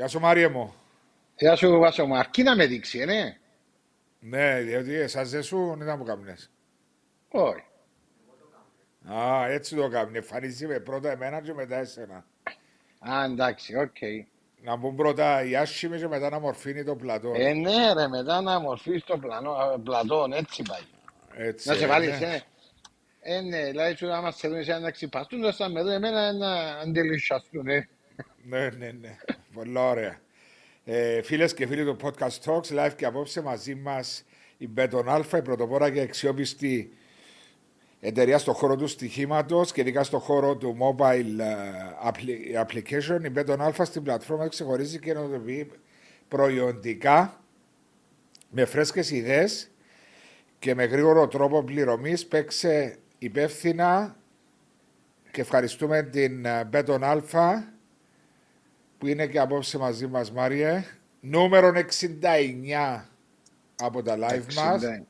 Γεια σου Μάρια μου. Γεια σου Βάσο μου. Αρκεί να με δείξει, ε, ναι. Ναι, διότι εσάς δεν σου δεν μου καμνές. Όχι. Α, έτσι το κάνει. Εμφανίζει με πρώτα εμένα και μετά εσένα. Α, εντάξει, οκ. Να μπουν πρώτα οι άσχημοι και μετά να μορφύνει το πλατό. Ε, ναι ρε, μετά να μορφείς το πλανό, α, πλατόν, έτσι πάει. Έτσι, Να σε ε, βάλεις, ναι. ε. Ε, ναι, δηλαδή σου άμα σε δουν εσένα να ξυπαστούν, θα με δουν εμένα να αντιλησιαστούν, ε. Ναι, ναι, ναι. Πολύ ωραία. Ε, Φίλες και φίλοι του Podcast Talks, live και απόψε μαζί μας η Beton Alpha, η πρωτοπόρα και αξιόπιστη εταιρεία στον χώρο του στοιχήματος και ειδικά στον χώρο του mobile ε, appli- application. Η Beton Alpha στην πλατφόρμα ξεχωρίζει και ενεργοποιεί προϊόντικά με φρέσκες ιδέες και με γρήγορο τρόπο πληρωμής παίξε υπεύθυνα και ευχαριστούμε την ε, Beton Alpha που είναι και απόψε μαζί μας Μάριε. Νούμερο 69 από τα live μας. 60.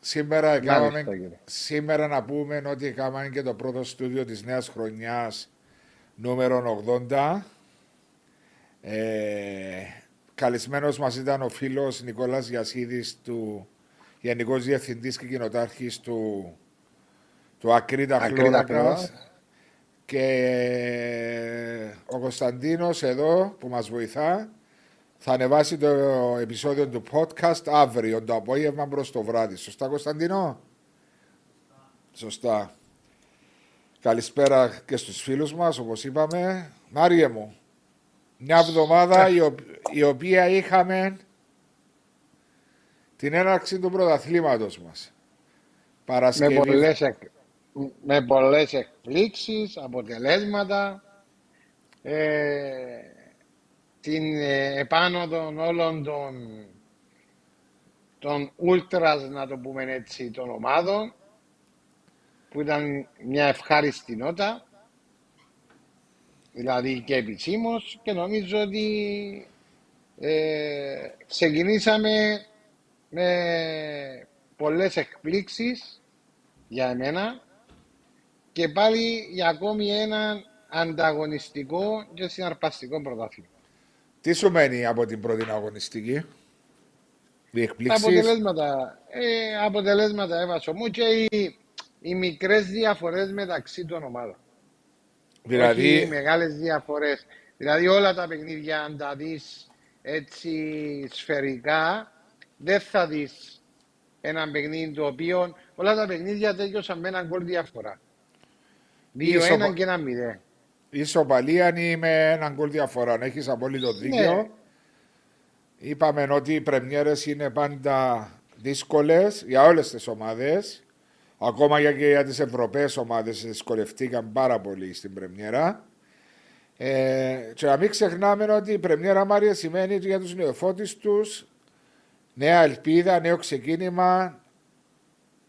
Σήμερα, έκαναμε- κύριε. σήμερα να πούμε ότι έκαναμε και το πρώτο στούντιο της νέας χρονιάς νούμερο 80. Ε, καλεσμένος μας ήταν ο φίλος Νικόλας Γιασίδης του Γενικός Διευθυντής και Κοινοτάρχης του, του Ακρίτα Ακρίτα Χλώρακας Χλώρακας. Και ο Κωνσταντίνος εδώ που μας βοηθά θα ανεβάσει το επεισόδιο του podcast αύριο το απόγευμα προς το βράδυ. Σωστά Κωνσταντίνο; Σωστά. Καλησπέρα και στους φίλους μας όπως είπαμε. Μάριε μου, μια εβδομάδα η, ο- η οποία είχαμε την έναρξη του πρωταθλήματος μας. Με Παρασκευή. πολλές, εκ... με πολλές εκπλήξεις, αποτελέσματα, ε, την ε, επάνω των όλων των, των ούλτρας, να το πούμε έτσι, των ομάδων, που ήταν μια ευχάριστη νότα, δηλαδή και επισήμως, και νομίζω ότι ε, ξεκινήσαμε με πολλές εκπλήξεις για εμένα και πάλι για ακόμη ένα ανταγωνιστικό και συναρπαστικό πρωτάθλημα. Τι σου μένει από την πρώτη αγωνιστική, οι Τα εκπλήξεις; αποτελέσματα, ε, αποτελέσματα έβασο μου και οι, οι μικρές διαφορές μεταξύ των ομάδων. Όχι οι Δηλαδή, μεγάλες διαφορές. Δηλαδή όλα τα παιχνίδια αν τα δεις έτσι σφαιρικά δεν θα δεις ένα παιχνίδι το οποίο όλα τα παιχνίδια τέλειωσαν με έναν γκολ διαφορά. 2-1 Ισοπα- και ένα 0. ισοπαλία είναι με έναν γκολ διαφορά. Έχεις απόλυτο δίκιο. Ναι. Είπαμε ότι οι πρεμιέρες είναι πάντα δύσκολες για όλες τις ομάδες. Ακόμα για και για τις ευρωπαίες ομάδες δυσκολευτήκαν πάρα πολύ στην πρεμιέρα. Ε, και να μην ξεχνάμε ότι η πρεμιέρα Μάρια σημαίνει για τους νεοφώτης τους νέα ελπίδα, νέο ξεκίνημα.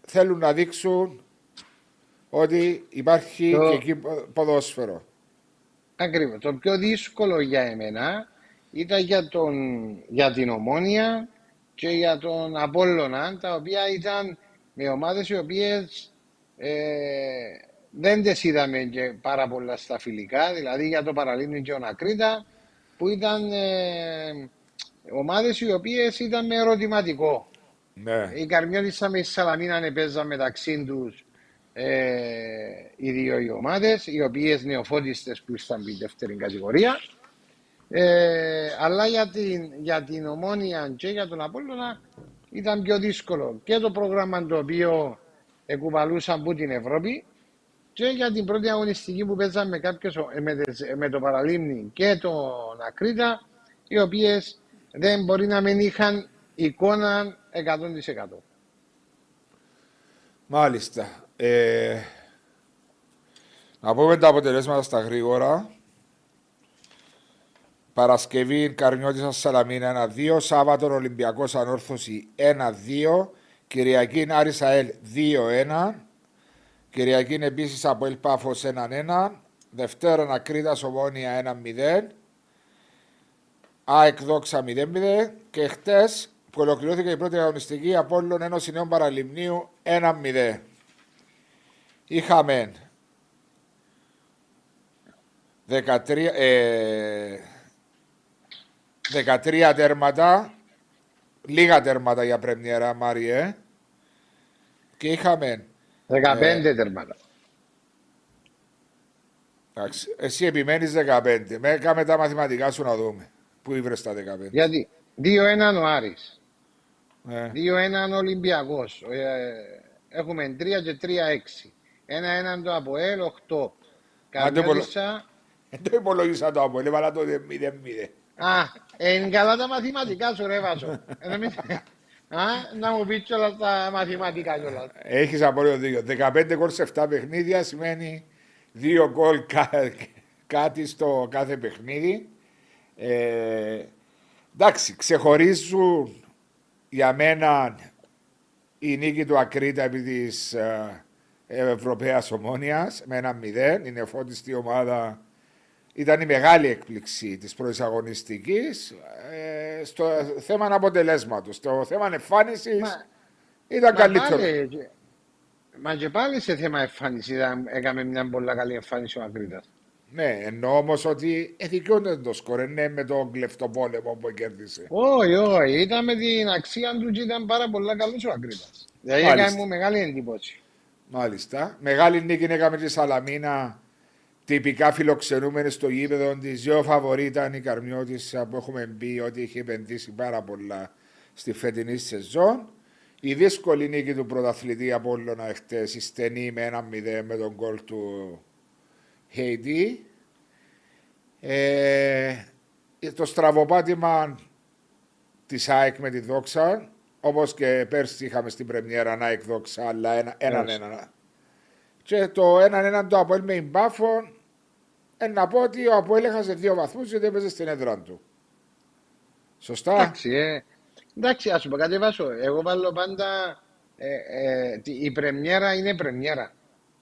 Θέλουν να δείξουν ότι υπάρχει Το- και εκεί πο- ποδόσφαιρο. Ακριβώς. Το πιο δύσκολο για εμένα ήταν για, τον, για την Ομόνια και για τον Απόλλωνα, τα οποία ήταν με ομάδες οι οποίες ε, δεν τις είδαμε και πάρα πολλά στα φιλικά, δηλαδή για το Παραλίμνη και ο Νακρίτα, που ήταν ε, ομάδες οι οποίες ήταν με ερωτηματικό. Ναι. Η Καρμιώτισσα με η Σαλαμίνα παίζαν μεταξύ τους ε, οι δύο οι ομάδες, οι οποίες νεοφώτιστε που ήρθαν στην δεύτερη κατηγορία. Ε, αλλά για την, για την Ομόνια και για τον Απόλλωνα ήταν πιο δύσκολο και το πρόγραμμα το οποίο εκουβαλούσαν από την Ευρώπη και για την πρώτη αγωνιστική που παίζαν με, κάποιες, ο- με, τις- με το Παραλίμνη και τον Ακρίτα οι οποίες δεν μπορεί να μην είχαν εικόνα 100%. Μάλιστα. Ε, να πούμε τα αποτελέσματα στα γρήγορα. Παρασκευή Καρνιώτησα Σαλαμίνα 1-2. Σάββατο Ολυμπιακός Ανόρθωση 1-2. Κυριακή Άρη Σαέλ 2-1. Κυριακή επίσης από Ελπάφο 1-1. Δευτέρα Ακρίτα Ομόνια 1-0. ΑΕΚ Δόξα 0-0. Και χτες που ολοκληρώθηκε η πρώτη αγωνιστική Απόλλων Ένωση Νέων Παραλιμνίου 1-0. Είχαμε 13, ε, 13 τέρματα, λίγα τέρματα για πρεμιέρα, Μάριε. Και είχαμε 15 ε, τέρματα. Εντάξει, εσύ επιμένεις 15. Με κάμε τα μαθηματικά σου να δούμε. Πού ήβρες τα 15. Γιατί 2-1 ο Άρης. Ε. 2-1 ο Ολυμπιακός. Ε, έχουμε 3 και 3-6. 1-1 το Αποέλ, 8. Καμιώτησα. Δεν το υπολογίσα το Αποέλ, έβαλα το 0-0. Α, είναι καλά τα μαθηματικά σου ρε Βάσο. Α, να μου πεις όλα τα μαθηματικά κιόλας. Έχεις απόλυτο δίκιο. 15 γκολ σε 7 παιχνίδια σημαίνει 2 γκολ κάτι στο κάθε παιχνίδι. Ε, εντάξει, ξεχωρίζουν για μένα η νίκη του Ακρίτα επί της ε, Ευρωπαίας Ομόνιας με ένα μηδέν. Είναι φώτιστη ομάδα ήταν η μεγάλη έκπληξη της προεισαγωνιστική ε, στο θέμα αποτελέσματος. Στο θέμα εμφάνισης ήταν μα καλύτερο. Πάλι, μα και πάλι σε θέμα εμφάνισης έκαμε μια πολύ καλή εμφάνιση ο Ακρίτα. Ναι, εννοώ όμως ότι εδικαιώνεται το σκορ, ναι, με τον κλεφτοπόλεμο που κέρδισε. Όχι, όχι, ήταν με την αξία του και ήταν πάρα πολύ καλός ο Ακρίτα. Δηλαδή έκανε μου μεγάλη εντύπωση. Μάλιστα. Μεγάλη νίκη έκαμε τη Σαλαμίνα τυπικά φιλοξενούμενοι στο γήπεδο της. Δύο φαβορή ήταν η Καρμιώτησα που έχουμε πει ότι είχε επενδύσει πάρα πολλά στη φετινή σεζόν. Η δύσκολη νίκη του πρωταθλητή Απόλλωνα εχθές, η στενή με ένα μηδέ με τον κόλ του Χέιντι. Ε, το στραβοπάτημα της ΑΕΚ με τη Δόξα, όπως και πέρσι είχαμε στην Πρεμιέρα ΑΕΚ Δόξα, αλλά έναν ένα, ένα, Και το έναν έναν το Αποέλ με Ιμπάφων ε, να πω ότι ο Αποέλ έχασε δύο βαθμούς γιατί έπαιζε στην έδρα του. Σωστά; Εντάξει, ε. Εντάξει, ας πούμε κάτι βάσω. Εγώ βάλω πάντα. Ε, ε, η πρεμιέρα είναι πρεμιέρα.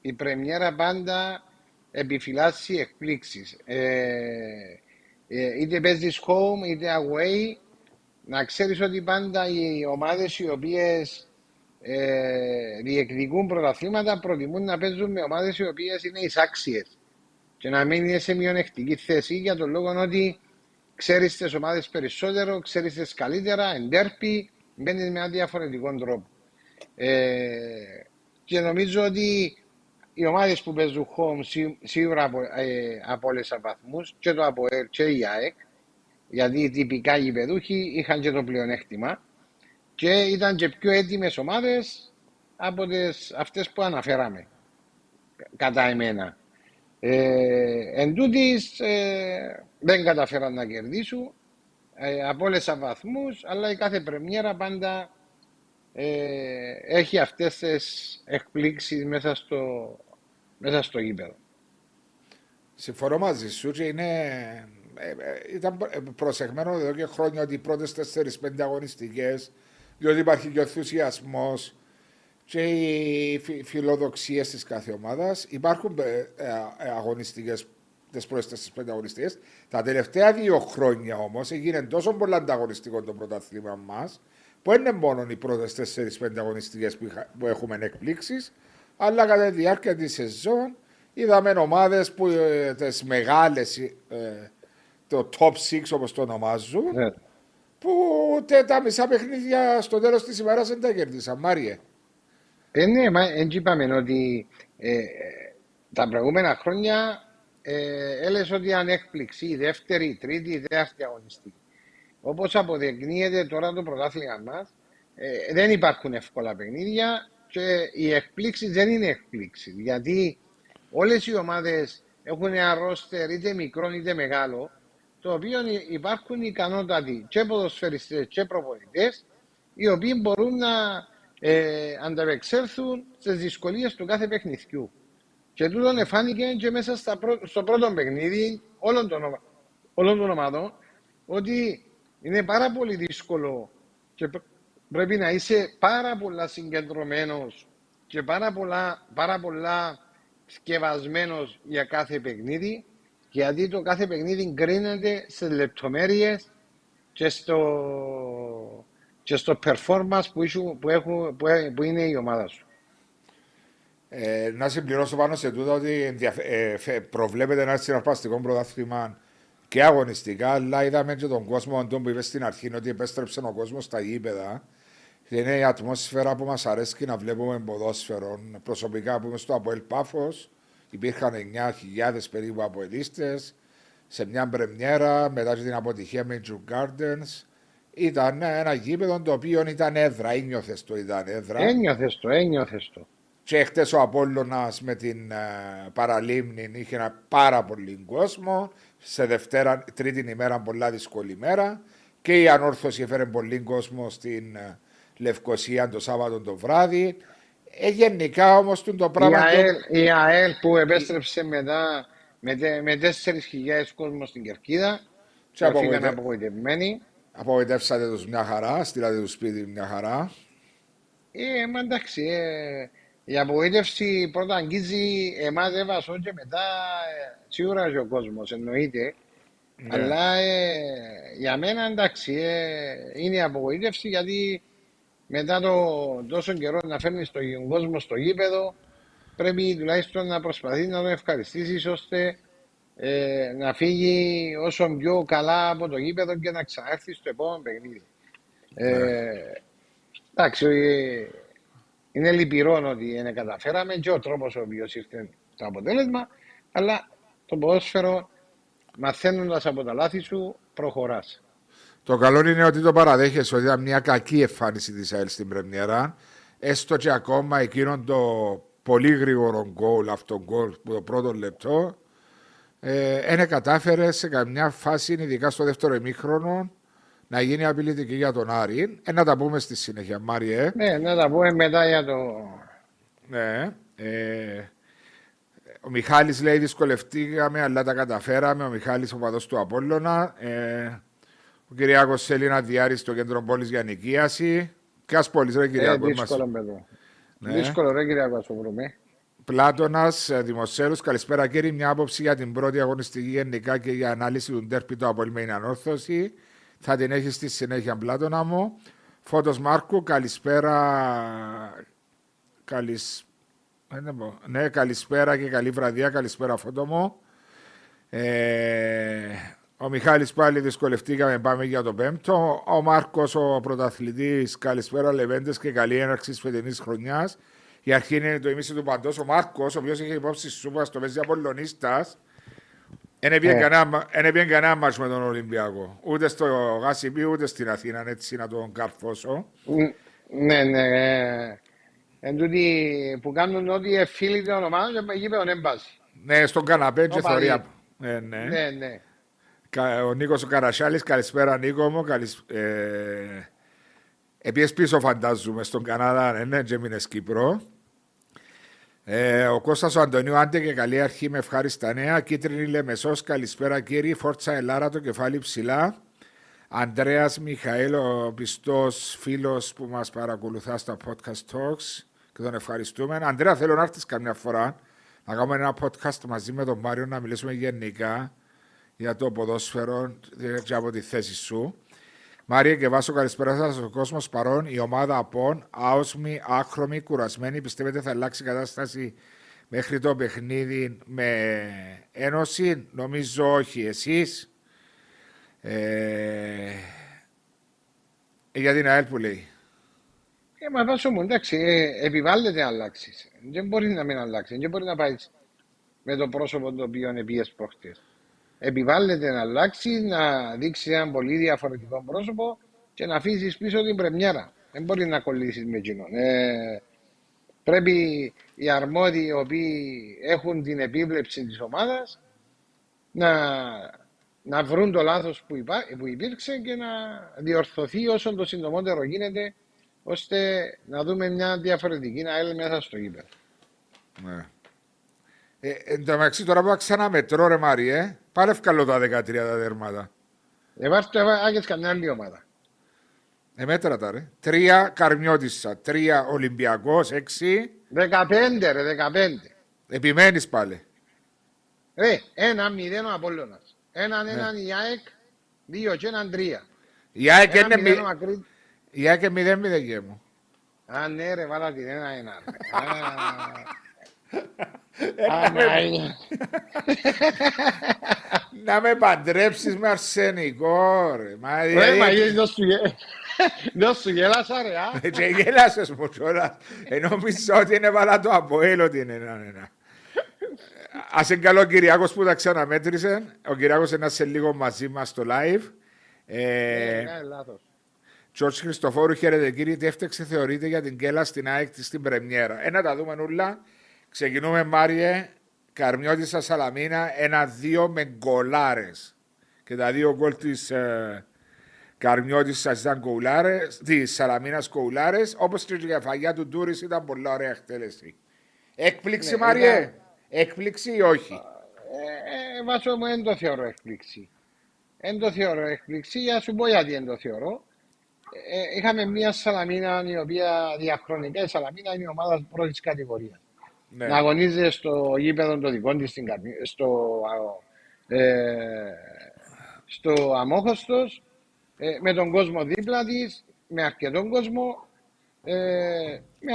Η πρεμιέρα πάντα επιφυλάσσει εκπλήξεις. Ε, ε, είτε παίζεις home είτε away, να ξέρεις ότι πάντα οι ομάδες οι οποίες ε, διεκδικούν πρωταθλήματα προτιμούν να παίζουν με ομάδες οι οποίες είναι εισάξιες και να μην είναι σε μειονεκτική θέση για τον λόγο ότι ξέρεις τις ομάδες περισσότερο, ξέρεις τις καλύτερα, εντέρπει, μπαίνεις με ένα διαφορετικό τρόπο. Ε, και νομίζω ότι οι ομάδες που παίζουν home σίγουρα απο, ε, απόλυσαν βαθμούς και το ΑΠΟΕΛ και η ΑΕΚ, γιατί οι τυπικά γηπεδούχοι είχαν και το πλεονέκτημα και ήταν και πιο έτοιμες ομάδες από αυτές που αναφέραμε. Κατά εμένα. Ε, εν τούτης, ε, δεν καταφέραν να κερδίσουν, ε, απόλυσαν βαθμούς, αλλά η κάθε πρεμιέρα πάντα ε, έχει αυτές τις εκπλήξεις μέσα στο, μέσα στο γήπεδο. Συμφωνώ μαζί σου και είναι, ε, ε, ήταν προσεγμένο εδώ και χρόνια ότι οι πρώτες 4-5 αγωνιστικές, διότι υπάρχει και ο ενθουσιασμός, και οι φιλοδοξίες της κάθε ομάδας. Υπάρχουν ε, ε, αγωνιστικές, τις πρώτες πέντε αγωνιστικές. Τα τελευταία δύο χρόνια όμως έγινε τόσο πολύ ανταγωνιστικό το πρωτάθλημα μας, που δεν είναι μόνο οι πρώτες 4-5 αγωνιστικές που έχουμε εκπλήξεις, αλλά κατά τη διάρκεια της σεζόν είδαμε ομάδες που ε, τις μεγάλες, το top 6 όπως το ονομάζουν, ναι. που τα μισά παιχνίδια στο τέλος της ημέρας δεν τα κερδίσαν. Μάριε. Ε, ναι, μα έτσι είπαμε ότι ε, τα προηγούμενα χρόνια ε, έλεγε ότι ήταν έκπληξη η δεύτερη, η τρίτη, η τέταρτη αγωνιστική. Όπως αποδεικνύεται τώρα το πρωτάθλημα μας, ε, δεν υπάρχουν εύκολα παιχνίδια και οι εκπλήξει δεν είναι εκπλήξει. Γιατί όλες οι ομάδες έχουν ένα ρόστερ είτε μικρό είτε μεγάλο, το οποίο υπάρχουν ικανότατοι και ποδοσφαιριστές και προπονητές, οι οποίοι μπορούν να ε, ανταπεξέλθουν στις δυσκολίες του κάθε παιχνιδιού. Και τούτον εφάνηκε και μέσα στα στο πρώτο παιχνίδι όλων των, όλων των ομάδων ότι είναι πάρα πολύ δύσκολο και πρέπει να είσαι πάρα πολλά συγκεντρωμένος και πάρα πολλά, πάρα πολλά σκευασμένος για κάθε παιχνίδι γιατί το κάθε παιχνίδι γκρίνεται σε λεπτομέρειες και στο και στο performance που, που, που, που είναι η ομάδα σου. Ε, να συμπληρώσω πάνω σε τούτο ότι ε, προβλέπεται ένα συναρπαστικό πρωτάθλημα και αγωνιστικά, αλλά είδαμε και τον κόσμο τον που είπες στην αρχή ότι επέστρεψε ο κόσμος στα γήπεδα. Είναι η ατμόσφαιρα που μας αρέσει να βλέπουμε ποδόσφαιρο. Προσωπικά που είμαι στο Αποέλ Πάφος, υπήρχαν 9.000 περίπου αποελίστε σε μια πρεμιέρα μετά την αποτυχία με Juke Gardens. Ήταν ένα γήπεδο το οποίο ήταν έδρα, ένιωθες το ήταν έδρα; Ένιωθες το, ένιωθες το. Και χτες ο Απόλλωνας με την uh, παραλίμνη είχε ένα πάρα πολύ κόσμο. Σε Δευτέρα, τρίτη ημέρα, πολλά δύσκολη ημέρα. Και η ανόρθωση έφερε πολύ κόσμο στην uh, Λευκοσία το Σάββατο το βράδυ. Ε, γενικά όμως το πράγμα. Η ΑΕΛ, το... η ΑΕΛ που επέστρεψε μετά με, με 4.000 κόσμος στην κερκίδα. Και απογοητε... απογοητευμένοι. Απογοητεύσατε τους μια χαρά, στείλατε τους σπίτι μια χαρά. Ε, μα εντάξει, ε, η απογοήτευση πρώτα αγγίζει εμάς έβασο και μετά ε, σίγουρα και ο κόσμος, εννοείται. Ναι. Αλλά ε, για μένα εντάξει, ε, είναι η απογοήτευση γιατί μετά το τόσο καιρό να φέρνεις τον κόσμο στο γήπεδο, πρέπει τουλάχιστον να προσπαθεί να τον ευχαριστήσεις ώστε ε, να φύγει όσο πιο καλά από το γήπεδο και να ξανάρθει στο επόμενο παιχνίδι. Ε, ναι. εντάξει, είναι λυπηρό ότι είναι καταφέραμε και ο τρόπος ο οποίος ήρθε το αποτέλεσμα, αλλά το ποδόσφαιρο μαθαίνοντας από τα λάθη σου προχωράς. Το καλό είναι ότι το παραδέχεσαι ότι ήταν μια κακή εμφάνιση της ΑΕΛ στην Πρεμιέρα. Έστω και ακόμα εκείνον το πολύ γρήγορο γκολ, αυτό γκολ που το πρώτο λεπτό, ε, κατάφερε σε καμιά φάση, ειδικά στο δεύτερο ημίχρονο, να γίνει απειλητική για τον Άρη. Ε, να τα πούμε στη συνέχεια, Μάριε. Ναι, να τα πούμε μετά για το. Ναι. Ε, ο Μιχάλης λέει δυσκολευτήκαμε, αλλά τα καταφέραμε. Ο Μιχάλης ο παδός του Απόλλωνα. Ε, ο Κυριάκος θέλει να διάρει στο κέντρο πόλης για νοικίαση. Ποια πόλη, ρε Κυριάκο. Ε, δύσκολο, μας... Ναι. Δύσκολο, ρε Κυριάκο, το βρούμε. Πλάτονα, ε, Δημοσέλους, καλησπέρα κύριε. Μια άποψη για την πρώτη αγωνιστική γενικά και για ανάλυση του ντέρπι του Απολυμένη Ανόρθωση. Θα την έχει στη συνέχεια, Πλάτονα μου. Φώτος Μάρκου, καλησπέρα. Καλησ... Ναι, καλησπέρα και καλή βραδιά. Καλησπέρα, Φώτο μου. Ε, ο Μιχάλης πάλι δυσκολευτήκαμε, πάμε για το πέμπτο. Ο Μάρκος, ο πρωταθλητής, καλησπέρα Λεβέντες και καλή έναρξη της φετινής χρονιάς. Η αρχή είναι το ημίση του παντός. Ο Μάρκος, ο οποίος είχε υπόψη σούπα στο Μέζι Απολωνίστα, δεν έπιαν κανένα μάτς με τον Ολυμπιακό. Ούτε στο Γάσιμπι, ούτε στην Αθήνα, έτσι να τον καρφώσω. Ναι, ναι. Εν τούτοι που κάνουν ό,τι φίλοι των ομάδων και γήπεδο δεν πάση. Ναι, στον καναπέ και θωρία. Ναι, ναι. Ναι, ναι. Ο Νίκος ο Καρασιάλης, καλησπέρα Νίκο μου. Καλησ... Ε... Επίσης πίσω φαντάζομαι στον Καναδά, ναι, ναι, και έμεινες Κύπρο. Ε, ο Κώστας ο Αντωνίου, άντε και καλή αρχή με ευχάριστα νέα. Κίτρινη Λεμεσός, καλησπέρα κύριε. Φόρτσα Ελάρα, το κεφάλι ψηλά. Ανδρέας Μιχαήλ, ο πιστός φίλος που μας παρακολουθά στα podcast talks και τον ευχαριστούμε. Ανδρέα, θέλω να έρθεις καμιά φορά να κάνουμε ένα podcast μαζί με τον Μάριο να μιλήσουμε γενικά για το ποδόσφαιρο και από τη θέση σου. Μάρια και Βάσο, καλησπέρα σας. Ο κόσμος παρόν, η ομάδα απόν, άοσμη, άχρωμη, κουρασμένη. Πιστεύετε θα αλλάξει η κατάσταση μέχρι το παιχνίδι με ένωση; Νομίζω όχι. Εσείς; Ε, για την ΑΕΛ που λέει. Ε, μα βάσο μου, εντάξει, ε, επιβάλλεται να αλλάξεις. Δεν μπορεί να μην αλλάξει. Δεν μπορεί να πάει με το πρόσωπο το οποίο είναι πιέσει προχτές επιβάλλεται να αλλάξει, να δείξει ένα πολύ διαφορετικό πρόσωπο και να αφήσεις πίσω την πρεμιέρα. Δεν μπορεί να κολλήσεις με εκείνον. Ε, πρέπει οι αρμόδιοι οι οποίοι έχουν την επίβλεψη της ομάδας να, να βρουν το λάθος που, υπά, που υπήρξε και να διορθωθεί όσο το συντομότερο γίνεται ώστε να δούμε μια διαφορετική να έλθει μέσα στο γήπεδο. Ναι. Ε, εν τω μεταξύ τώρα που ξαναμετρώ ρε Μάριε, πάλι ευκαλώ τα 13 τα δέρματα. Εβάστε άγιες καμιά άλλη ομάδα. Ε, μέτρα τα ρε. Τρία Καρμιώτισσα, τρία Ολυμπιακός, έξι. Δεκαπέντε ρε, δεκαπέντε. Επιμένεις πάλι. Ρε, ένα μηδέν ο Απόλλωνας. Έναν ναι. έναν η ΑΕΚ, δύο και έναν τρία. Η ΑΕΚ είναι μηδέν. Η ΑΕΚ είναι μηδέν μηδέν και μου. Α, ναι ρε, βάλα την ένα ένα. Να με παντρέψεις με αρσενικό ρε. Μα δηλαδή- δεν σου γέλασα ρε. Ε, και γέλασες μου κιόλας. Ενώ μισό ότι είναι βάλα το αποέλ ότι είναι ένα. Ας είναι καλό ο Κυριάκος που τα ξαναμέτρησε. Ο Κυριάκος είναι σε λίγο μαζί μας στο live. Ε, ναι, λάθος. Τζορτ Χριστοφόρου, χαίρετε κύριε. Τι έφταξε θεωρείτε για την Κέλα στην ΑΕΚ στην Πρεμιέρα. Ένα τα δούμε νουλά. Ξεκινούμε Μάριε, Καρμιώτησα Σαλαμίνα, ένα-δύο με γκολάρες. Και τα δύο γκολ της ε, Καρμιώτησα ήταν γκολάρε, της Σαλαμίνας γκολάρε, όπως και η κεφαλιά του Ντούρις ήταν πολύ ωραία εκτέλεση. Έκπληξη, ναι, Μάριε; Ήταν... Έκπληξη ή όχι; Ε, ε, βάσο μου δεν το θεωρώ έκπληξη. Δεν το θεωρώ έκπληξη, για σου πω γιατί δεν το θεωρώ. Ε, είχαμε μια Σαλαμίνα η οποία διαχρονικά η Σαλαμίνα είναι η ομάδα πρώτης κατηγορίας. Ναι. Να αγωνίζεται στο γήπεδο των δικών της στο, ε, στο Αμόχωστος, ε, με τον κόσμο δίπλα της, με αρκετόν κόσμο, ε, με,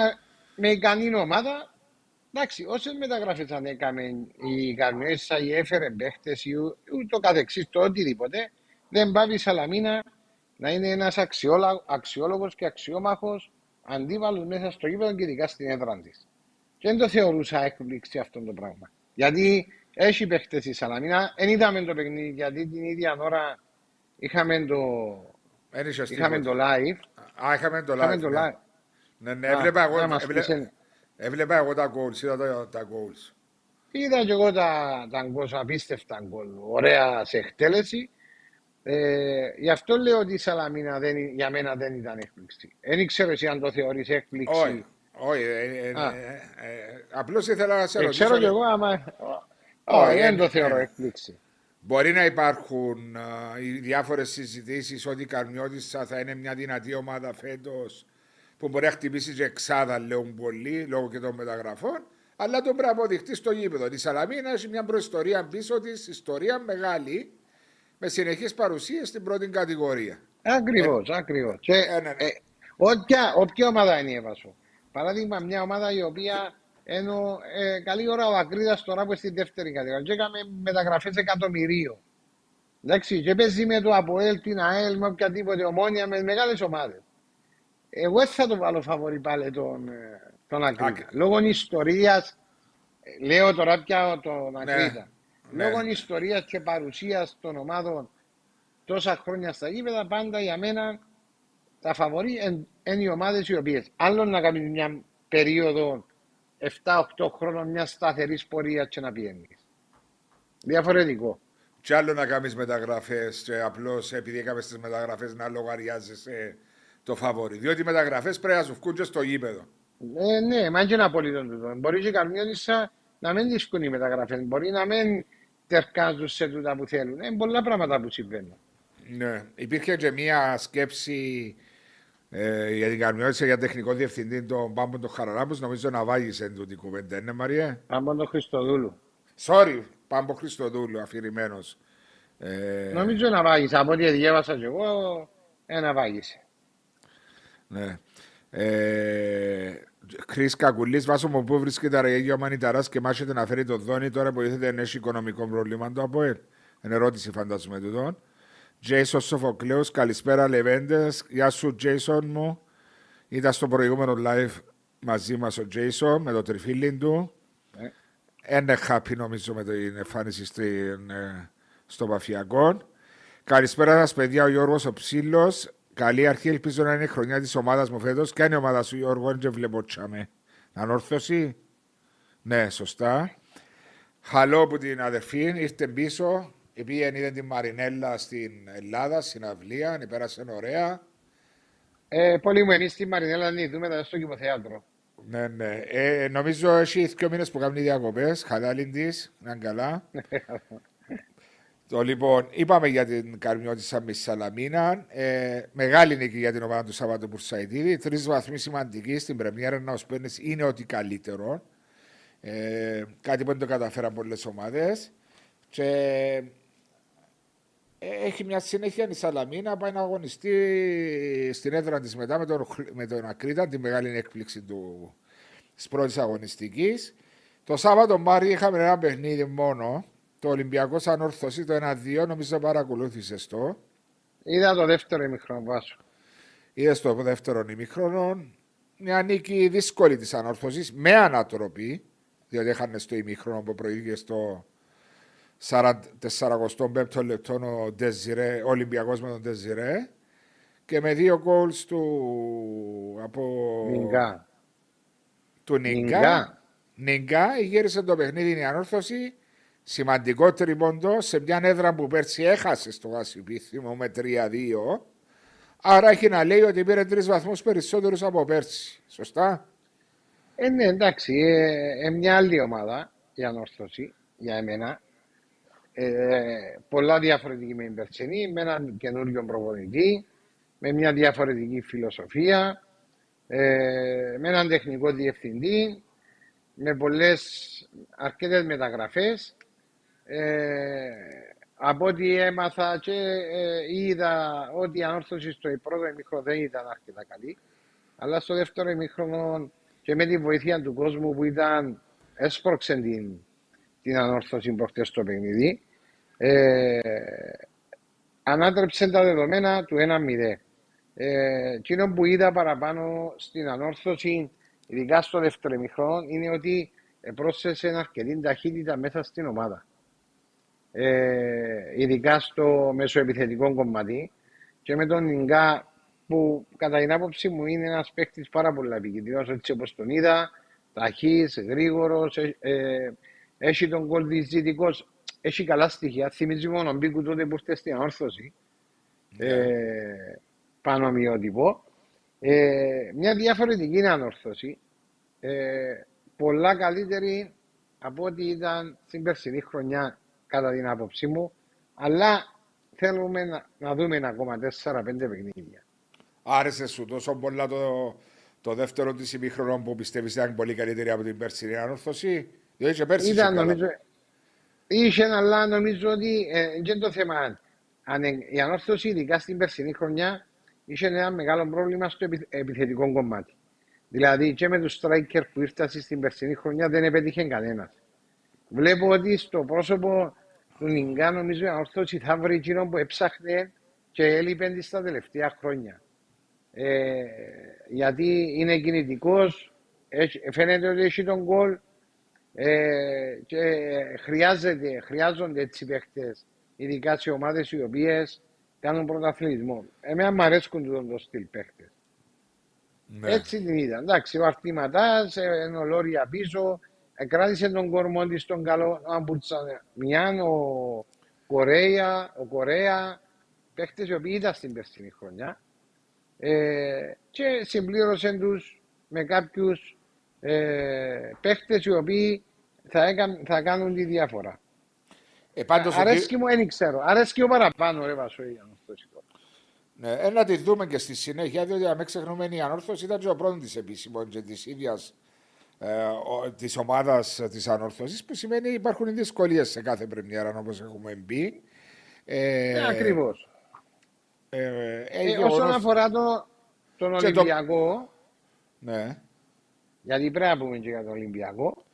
με ικανή ομάδα. Εντάξει, όσες μεταγραφές αν έκαμε η Καρμιέσσα, η έφερε παίχτες ή ούτω καθεξής, το οτιδήποτε, δεν πάει η Σαλαμίνα να είναι ένας αξιόλογος και αξιόμαχος αντίβαλο μέσα στο γήπεδο και ειδικά στην έδρα της. Και δεν το θεωρούσα έκπληξη αυτό το πράγμα. Γιατί έχει παίχτες η Σαλαμίνα, δεν είδαμε το παιχνίδι γιατί την ίδια ώρα είχαμε το, είχαμε το live. Α, είχαμε το live. Το ναι. live. Ναι, ναι, έβλεπα εγώ, έβλεπα, έβλεπα εγώ τα goals, είδα τα, τα goals. Είδα και εγώ τα, τα goals, απίστευτα goals, ωραία σε εκτέλεση. Ε, γι' αυτό λέω ότι η Σαλαμίνα δεν, για μένα δεν ήταν έκπληξη. Δεν ξέρω εσύ αν το θεωρείς έκπληξη. Όχι, όχι. Ε, ε, ε, απλώς ήθελα να σε ρωτήσω. Ξέρω κι εγώ, άμα... Όχι, δεν το θεωρώ έκπληξη. Μπορεί να υπάρχουν οι διάφορες συζητήσεις ότι η Καρμιώτησα θα είναι μια δυνατή ομάδα φέτος που μπορεί να χτυπήσει και εξάδα, λέω πολύ, λόγω και των μεταγραφών. Αλλά το πρέπει να αποδειχτεί στο γήπεδο. Η Σαλαμίνα έχει μια προϊστορία πίσω της, ιστορία μεγάλη, με συνεχείς παρουσίες στην πρώτη κατηγορία. Ακριβώς, ε, ακριβώς. Και ε, ναι, ναι. ε, όποια, όποια ομάδα είναι η Εύασο. Παράδειγμα, μια ομάδα η οποία ενώ ε, καλή ώρα ο Ακρίδας τώρα που στην δεύτερη κατηγορία. Και έκαμε μεταγραφές εκατομμυρίων. Εντάξει, και παίζει με το Αποέλ, την ΑΕΛ, με οποιαδήποτε ομόνια, με μεγάλες ομάδες. Εγώ δεν θα το βάλω φαβορή πάλι τον, ε, τον Ακρίδα. Λόγω ιστορίας, λέω τώρα πια τον ναι. Ακρίδα. Ναι. Λόγω ιστορίας και παρουσίας των ομάδων τόσα χρόνια στα γήπεδα, πάντα για μένα τα φαβορή είναι οι ομάδες οι οποίες άλλο να κάνουν μια περίοδο 7-8 χρόνων μια σταθερής πορεία και να πιένεις. Διαφορετικό. Και άλλο να κάνεις μεταγραφές, απλώς επειδή έκαμες τις μεταγραφές να λογαριάζεσαι το φαβορή. Διότι οι μεταγραφές πρέπει να σου βγουν και στο γήπεδο. Ε, ναι, μα και ένα απολύτω τούτο. Μπορεί και καμία να μην δυσκούν οι μεταγραφές. Μπορεί να μην τερκάζουν σε τούτα που θέλουν. Είναι πολλά πράγματα που συμβαίνουν. Ναι. Υπήρχε και μία σκέψη ε, για την καρμιότητα για τεχνικό διευθυντή τον Πάμπον τον Χαραλάμπους. Νομίζω να βάγεις εν τούτη κουβέντα, ναι Μαρία; Πάμπον τον Χριστοδούλου. Sorry, Πάμπον Χριστοδούλου, αφηρημένος. Ε... Νομίζω να βάγεις. Από ό,τι διέβασα και εγώ, ένα βάγισε. Ναι. Ε, Κρι Κακουλής, βάσο μου που βρίσκεται αργία Μανιταρά και μάχεται να φέρει το δόνι τώρα που ήρθε να έχει οικονομικό πρόβλημα το ΑΠΟΕΛ. Είναι ερώτηση φαντάζομαι του τον. Τζέισον Σοφοκλέο, καλησπέρα Λεβέντες. Γεια σου, Τζέισον μου. Ήταν στο προηγούμενο live μαζί μας ο Τζέισον με το τριφύλι του. Ένα ε. happy νομίζω με την εμφάνιση στην, ε, στο Παφιακό. Καλησπέρα σας, παιδιά. Ο Γιώργος ο Ψήλος. Καλή αρχή, ελπίζω να είναι η χρονιά της ομάδας μου φέτος. Ποια είναι η ομάδα σου, Γιώργο, δεν βλέπω τσάμε. Ανόρθωση. Ναι, σωστά. Χαλό από την αδερφή, ήρθε πίσω. Πήγαινε είδε την Μαρινέλα στην Ελλάδα, στην αυλία, πέρασε ωραία. Ε, πολύ μου, εμείς τη Μαρινέλα την δούμε μετά στο κυποθέατρο. Ναι, ναι. Ε, νομίζω έχει δύο μήνες που κάνουν διακοπές. Χαλάλιν της, να καλά. Το λοιπόν, είπαμε για την Καρμιώτησα με Σαλαμίνα. Ε, μεγάλη νίκη για την ομάδα του Σαββάτου Πουρσαϊτίδη. Τρεις βαθμοί σημαντικοί στην Πρεμιέρα να σου παίρνει είναι ότι καλύτερο. Ε, κάτι που δεν το καταφέραν πολλές ομάδες. Και έχει μια συνέχεια η Σαλαμίνα πάει να αγωνιστεί στην έδρα της μετά με τον, με τον Ακρίτα, τη μεγάλη έκπληξη της πρώτης αγωνιστικής. Το Σάββατο Μάρι είχαμε ένα παιχνίδι μόνο. Το Ολυμπιακό Ανόρθωση, το 1-2, νομίζω παρακολούθησες το. Είδα το δεύτερο ημιχρόνο βάσο. Είδες το δεύτερο ημιχρόνο. Μια νίκη δύσκολη της Ανόρθωσης με ανατροπή, διότι είχαν στο ημιχρόνο που προήγησε στο 45ο λεπτό ο, Ντεζιρέ, ο Ολυμπιακός με τον Ντεζιρέ και με δύο γκολς του από... Νιγκά. Του Νιγκά. Νιγκά γύρισε το παιχνίδι η ανόρθωση σημαντικό τρίποντο σε μια έδρα που πέρσι έχασε στο Γασιπίθυμο με 3-2 άρα έχει να λέει ότι πήρε τρεις βαθμούς περισσότερους από πέρσι. Σωστά; Ε, ναι, εντάξει. Ε, ε, μια άλλη ομάδα η ανόρθωση για εμένα ε, πολλά διαφορετική με την Περσινή, με έναν καινούριο προπονητή, με μια διαφορετική φιλοσοφία, ε, με έναν τεχνικό διευθυντή, με πολλές αρκετές μεταγραφές. Ε, από ό,τι έμαθα και ε, είδα ότι η ανόρθωση στο πρώτο ημίχρονο δεν ήταν αρκετά καλή, αλλά στο δεύτερο ημίχρονο και με τη βοήθεια του κόσμου που ήταν έσπρωξε την, την ανόρθωση προχτές στο παιχνίδι, ε, ανάτρεψε τα δεδομένα του 1-0. Ε, εκείνο που είδα παραπάνω στην ανόρθωση, ειδικά στο δεύτερο ημιχρόνο, είναι ότι πρόσθεσε αρκετή ταχύτητα μέσα στην ομάδα. Ε, ειδικά στο μεσοεπιθετικό κομμάτι και με τον Νιγκά που κατά την άποψη μου είναι ένας παίκτης πάρα πολύ επικίνδυνος έτσι όπως τον είδα, ταχύς, γρήγορος, ε, ε, έχει τον κόλ έχει καλά στοιχεία. Θυμίζει μόνο μπήκου τότε που ήρθε στην όρθωση. Yeah. Ναι. Ε, πάνω μειότυπο. Ε, μια διαφορετική ανόρθωση. Ε, πολλά καλύτερη από ό,τι ήταν στην περσινή χρονιά κατά την άποψή μου. Αλλά θέλουμε να, να δούμε ακόμα 4-5 παιχνίδια. Άρεσε σου τόσο πολλά το, το δεύτερο της ημίχρονο που πιστεύεις ήταν πολύ καλύτερη από την περσινή ανόρθωση; Διότι και πέρσι ήταν, νομίζω, Είχε, αλλά νομίζω ότι ε, δεν το θέμα. Αν, η ανόρθωση, ειδικά στην περσινή χρονιά, είχε ένα μεγάλο πρόβλημα στο επιθετικό κομμάτι. Δηλαδή, και με του striker που ήρθαν στην περσινή χρονιά δεν επέτυχε κανένα. Βλέπω ότι στο πρόσωπο του Νιγκά, νομίζω η ανόρθωση θα βρει εκείνο που έψαχνε και έλειπε στα τελευταία χρόνια. Ε, γιατί είναι κινητικό, φαίνεται ότι έχει τον κόλ, ε, και χρειάζεται, χρειάζονται έτσι παίχτες, ειδικά σε ομάδες οι οποίες κάνουν πρωταθλητισμό. Εμένα μου αρέσκουν τον το στυλ παίχτες. Ναι. Έτσι την είδα. Εντάξει, ο Αρτήματά, ενώ Λόρια πίσω, κράτησε τον κορμό της στον καλό Αμπουτσαμιάν, ο Κορέα, ο Κορέα, παίχτες οι οποίοι ήταν στην περσινή χρονιά. Ε, και συμπλήρωσε τους με κάποιους ε, παίχτες οι οποίοι θα, έκαν, θα κάνουν τη διαφορά. Ε, πάντως Αρέσκει μου, δεν ξέρω. Αρέσκει ο παραπάνω, ρε Βασόη, ανόρθωση. Ναι, ε, να τη δούμε και στη συνέχεια, διότι αν ξεχνούμε η ανόρθωση ήταν και ο πρώτος της επίσημος και της ίδιας ε, της ομάδας της ανόρθωσης, που σημαίνει υπάρχουν δυσκολίες σε κάθε πρεμιέρα όπως έχουμε μπει. Ε, ε, Ακριβώς. Ε, ε, ε, όσον αφορά το, τον Ολυμπιακό. Το... Ναι. Γιατί πρέπει να πούμε και για τον Ολυμπιακό.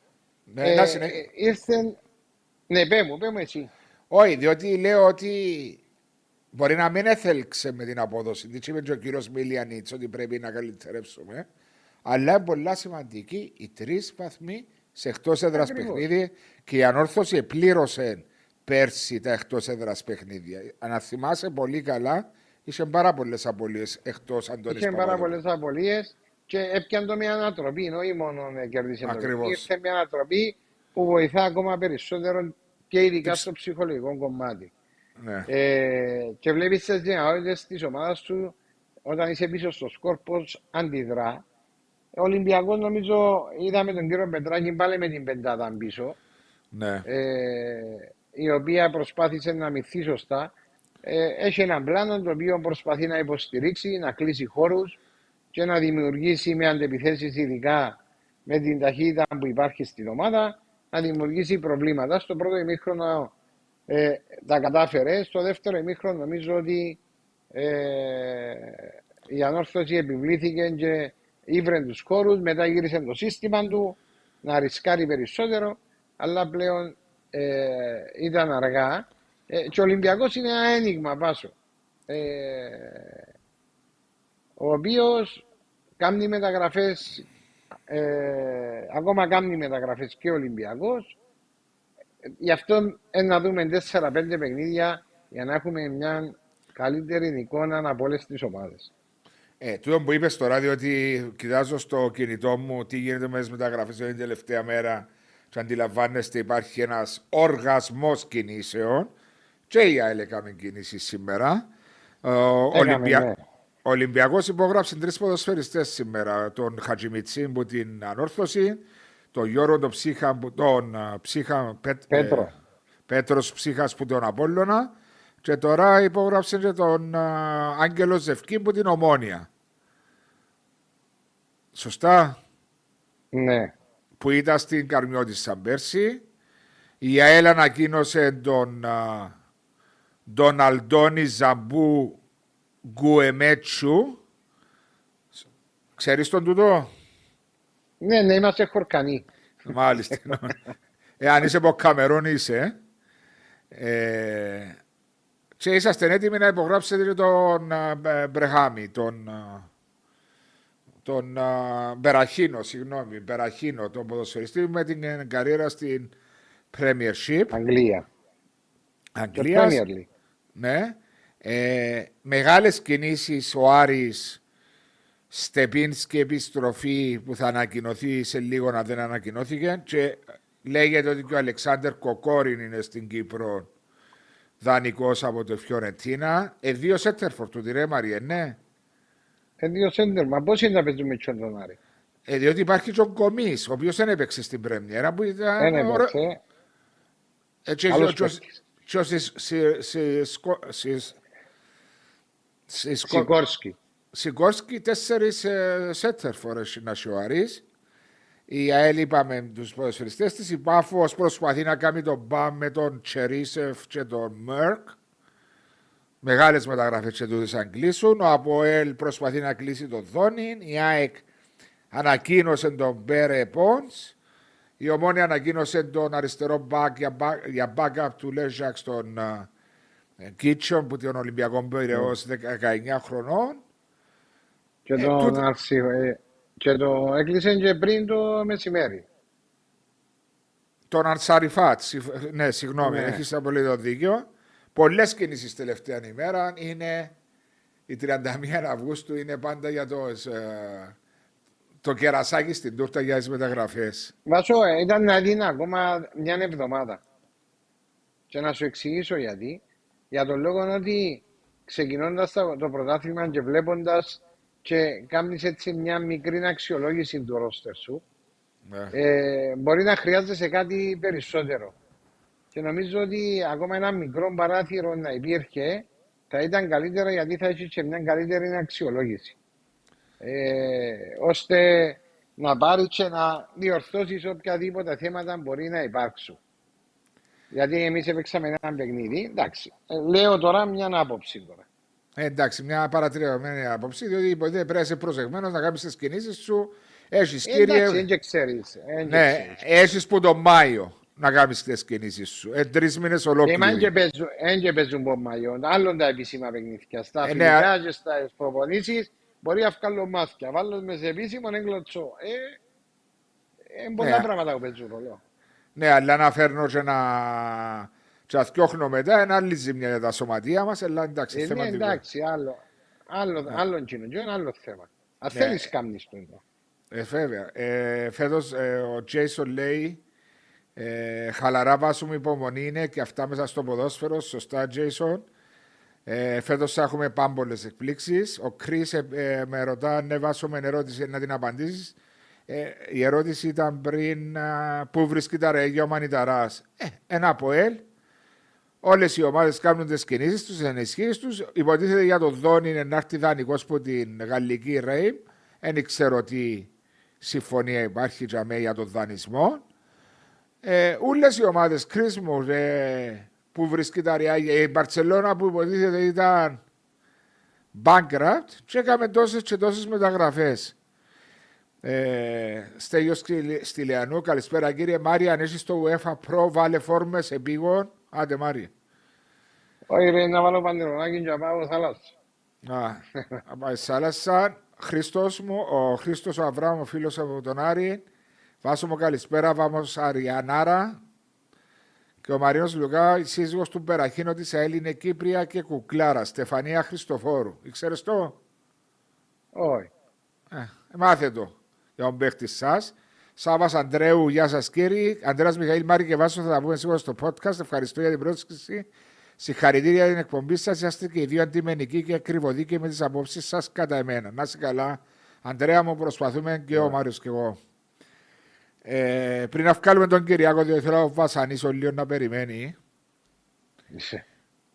Ναι, ε, να ε, ήρθε... Ναι, πέ μου, πέ μου εσύ. Όχι, διότι λέω ότι μπορεί να μην έθελξε με την απόδοση. Τι είπε και ο κύριος Μιλιανίτς ότι πρέπει να καλυτερεύσουμε. Αλλά είναι πολύ σημαντική οι τρεις βαθμοί σε εκτός έδρας παιχνίδι και η ανόρθωση επλήρωσε πέρσι τα εκτός έδρας παιχνίδια. Αν θυμάσαι πολύ καλά, είχε πάρα πολλές απολύες εκτός Αντώνης Είχε πάρα πολλές απολύες και έπιαν το μια ανατροπή, όχι μόνο κερδίσει το Ήρθε μια ανατροπή που βοηθά ακόμα περισσότερο και ειδικά στο ψυχολογικό κομμάτι. Ναι. Ε, και βλέπεις τις δυνατότητες της ομάδας σου όταν είσαι πίσω στο σκορ πώ αντιδρά. Ο Ολυμπιακός νομίζω είδαμε τον κύριο Πετράκη πάλι με την πεντάδα πίσω. Ναι. Ε, η οποία προσπάθησε να μυθεί σωστά. Ε, έχει έναν πλάνο το οποίο προσπαθεί να υποστηρίξει, να κλείσει χώρους και να δημιουργήσει με αντεπιθέσεις ειδικά με την ταχύτητα που υπάρχει στην ομάδα να δημιουργήσει προβλήματα. Στο πρώτο ημίχρονο ε, τα κατάφερε. Στο δεύτερο ημίχρονο νομίζω ότι ε, η ανόρθωση επιβλήθηκε και ήβρε τους χώρους. Μετά γύρισε το σύστημα του να ρισκάρει περισσότερο, αλλά πλέον ε, ήταν αργά. Ε, και ο Ολυμπιακός είναι ένα ένιγμα πάσο. Ε, ο οποίος κάνει μεταγραφές, ε, ακόμα κάνει μεταγραφές και ο Ολυμπιακός. Γι' αυτό να δούμε 4-5 παιχνίδια για να έχουμε μια καλύτερη εικόνα από όλες τις ομάδες. Ε, τούτο που είπες στο ράδιο ότι κοιτάζω στο κινητό μου τι γίνεται με τις μεταγραφές την τελευταία μέρα και αντιλαμβάνεστε υπάρχει ένας οργασμός κινήσεων και η ΑΕΛ έκαμε κίνηση σήμερα. Ο Ολυμπια... ναι. Ολυμπιακός υπόγραψε τρεις ποδοσφαιριστές σήμερα. Τον Χατζημιτσίν που την ανόρθωση, τον Γιώργο τον Ψύχα, τον Ψύχα Πέτ... Πέτρο. Ε, Πέτρος Ψύχας που τον Απόλλωνα και τώρα υπόγραψε και τον Άγγελο Ζευκή που την Ομόνια. Σωστά; Ναι. Που ήταν στην Καρμιώτη σαν πέρσι. Η ΑΕΛ ανακοίνωσε τον τον Αλντόνι Ζαμπού Γκουεμέτσου. Ξέρεις τον τούτο; Ναι, ναι, είμαστε χορκανοί. Μάλιστα. Εάν είσαι από Καμερών είσαι. Ε, και είσαστε έτοιμοι να υπογράψετε τον Μπρεχάμι, τον, τον Μπεραχίνο, συγγνώμη, Μπεραχίνο, τον ποδοσφαιριστή με την καριέρα στην Premiership. Αγγλία. Αγγλίας. Ναι. Ε, μεγάλες κινήσεις ο Άρης Στεπίνσκι επιστροφή που θα ανακοινωθεί σε λίγο να δεν ανακοινώθηκε και λέγεται ότι και ο Αλεξάνδρ Κοκόριν είναι στην Κύπρο δανεικός από το Φιωρεντίνα. Ε, δύο σέντερφορ του τη Μαριέ, ναι. Ε, δύο σέντερ, μα πώς είναι να παίζουμε με τον Άρη; Ε, διότι υπάρχει και ο Κομή, ο οποίος δεν έπαιξε στην Πρέμιερα που ήταν. Δεν έπαιξε. Έτσι, Σικόρσκι. Σικόρσκι τέσσερις σέτερ φορές να σιωαρείς. Η ΑΕΛ είπαμε τους ποδοσφαιριστές της. Η Πάφος προσπαθεί να κάνει τον μπαμ με τον Τσερίσεφ και τον Μέρκ. Μεγάλες μεταγραφές και τούτες αν κλείσουν. Ο Αποέλ προσπαθεί να κλείσει τον Δόνιν. Η ΑΕΚ ανακοίνωσε τον Μπέρε Πόντς. Η Ομόνια ανακοίνωσε τον αριστερό μπακ για backup του Λέζακ στον Κίτσον που τον Ολυμπιακό Πυραιό 19 χρονών. Και ε, τον ε, και το έκλεισε και πριν το μεσημέρι. Τον Αρσαριφάτ, ναι, συγγνώμη, ναι. έχεις απολύτως δίκιο. Πολλές κινήσεις τελευταία ημέρα είναι η 31 Αυγούστου είναι πάντα για το ε, το κερασάκι στην τούρτα για τις μεταγραφές. Βάσο, ε, ήταν να δίνει ακόμα μια εβδομάδα. Και να σου εξηγήσω γιατί. Για τον λόγο ότι ξεκινώντας το πρωτάθλημα και βλέποντας και κάνεις έτσι μια μικρή αξιολόγηση του ρόστερ σου, ναι. ε, μπορεί να χρειάζεσαι κάτι περισσότερο. Και νομίζω ότι ακόμα ένα μικρό παράθυρο να υπήρχε θα ήταν καλύτερα γιατί θα έχεις και μια καλύτερη αξιολόγηση ε, ώστε να πάρεις και να διορθώσεις οποιαδήποτε θέματα μπορεί να υπάρξουν. Γιατί εμείς έπαιξαμε ένα παιχνίδι. Εντάξει, ε, λέω τώρα μια άποψη τώρα. Ε, εντάξει, μια παρατηρημένη άποψη, διότι πρέπει να είσαι προσεγμένος να κάνεις τις κινήσεις σου. Έχεις ε, κύριε. Εντάξει, δεν ξέρεις. Ναι, έχεις που τον Μάιο να κάνεις τις κινήσεις σου. Ε, Τρεις μήνες ολόκληροι. Δεν και παίζουν από Μάιο. Άλλον τα επίσημα παιχνίδια. Στα ε, ναι, φιλικά και στα προπονήσεις Μπορεί να βγάλω μάθηκια, βάλω μες σε επίσημο, δεν κλωτσώ. Ε, ε, πολλά ναι. πράγματα που παίζουν ρόλο. Ναι, αλλά να φέρνω και να τσαθιώχνω μετά, είναι άλλη ζημιά για τα σωματεία μας, αλλά εντάξει, ε, θέμα ναι, εντάξει, άλλο, άλλο, ναι. άλλο κοινό, είναι άλλο θέμα. Αν ναι. θέλεις κάνεις το εδώ. Ε, βέβαια. Ε, φέτος ε, ο Τζέισον λέει ε, χαλαρά βάσουμε υπομονή είναι και αυτά μέσα στο ποδόσφαιρο, σωστά Τζέισον. Ε, Φέτος θα έχουμε πάμπολες εκπλήξεις. Ο Κρι ε, ε, με ρωτά αν έβασουμε ερώτηση να την απαντήσεις. Ε, η ερώτηση ήταν πριν πού βρίσκει τα ρεγιό Μανιταράς. Ε, ένα από ελ. Όλες οι ομάδες κάνουν τις κινήσεις τους, τις ενισχύσεις τους. Υποτίθεται για τον Δόνι είναι να έρθει δανεικός από την γαλλική Ρέιμ. Δεν ξέρω τι συμφωνία υπάρχει για τον δανεισμό. Ε, Όλες οι ομάδες, κρίσιμο, που βρίσκει τα ριάγια. Η Μπαρσελόνα που υποτίθεται ήταν bankrupt και έκαμε τόσες και τόσες μεταγραφές. Ε, Στέγιο Στυλιανού, καλησπέρα κύριε Μάρια. Αν είσαι στο UEFA Pro, βάλε φόρμες επίγον. Άντε Μάρια. Όχι, ρε, να βάλω παντελονάκι και να πάω θάλασσα. Α, πάει θάλασσα. Χριστός μου, ο Χρήστο ο Αβράμ, ο φίλος από τον Άρη. Βάσο μου καλησπέρα, βάμος Αριανάρα. Και ο Μαρίνος Λουκά, η σύζυγος του Περαχίνο της Έλληνε Κύπρια και Κουκλάρα, Στεφανία Χριστοφόρου. Ήξερες το; Όχι. Ε, μάθε το για τον παίχτη σας. Σάβα Αντρέου, γεια σας κύριε. Αντρέα Μιχαήλ Μάρη και Βάσο θα τα πούμε σίγουρα στο podcast. Ευχαριστώ για την πρόσκληση. Συγχαρητήρια για την εκπομπή σας. Είσαστε και οι δύο αντιμενικοί και ακριβωδίκοι με τις απόψεις σας κατά εμένα. Να είστε καλά. Αντρέα μου, προσπαθούμε και ο ναι. Μάριος και εγώ. Ε, πριν να βγάλουμε τον Κυριάκο, διότι θέλω να βασανίσω λίγο να περιμένει.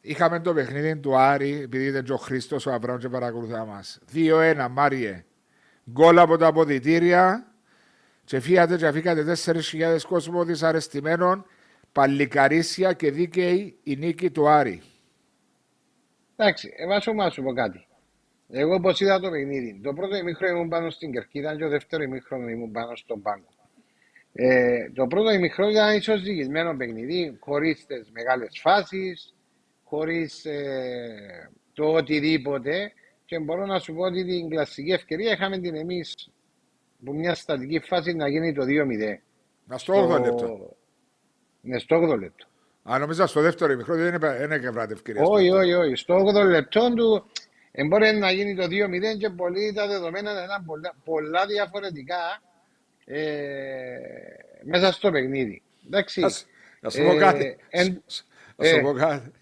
Είχαμε το παιχνίδι του Άρη, επειδή ήταν ο Χρήστος ο Αβραάμ και παρακολουθά μας. 2-1, Μάριε. Γκολ από τα αποδητήρια. Και φύγατε και αφήκατε 4.000 κόσμο δυσαρεστημένων. Παλικαρίσια και δίκαιη η νίκη του Άρη. Εντάξει, εβάσω μα σου πω κάτι. Εγώ όπω είδα το παιχνίδι, το πρώτο ημίχρονο ήμουν πάνω στην κερκίδα και το δεύτερο ημίχρονο ήμουν πάνω στον πάγκο. Ε, το πρώτο ημιχρόνιο ήταν ίσως ζυγισμένο παιχνίδι, χωρίς τις μεγάλες φάσεις, χωρίς ε, το οτιδήποτε. Και μπορώ να σου πω ότι την κλασική ευκαιρία είχαμε την εμείς από μια στατική φάση να γίνει το 2-0. Να στο 8 λεπτό. Ναι, στο 8 λεπτό. Αν νομίζω στο δεύτερο ημιχρόνιο δεν είναι, είναι και ευκαιρία. Όχι, όχι, όχι. Στο 8 λεπτό του μπορεί να γίνει το 2-0 και πολλοί τα δεδομένα ήταν πολλά, πολλά διαφορετικά ε, μέσα στο παιχνίδι. Εντάξει. Να σου πω ε, κάτι. Να σου πω κάτι.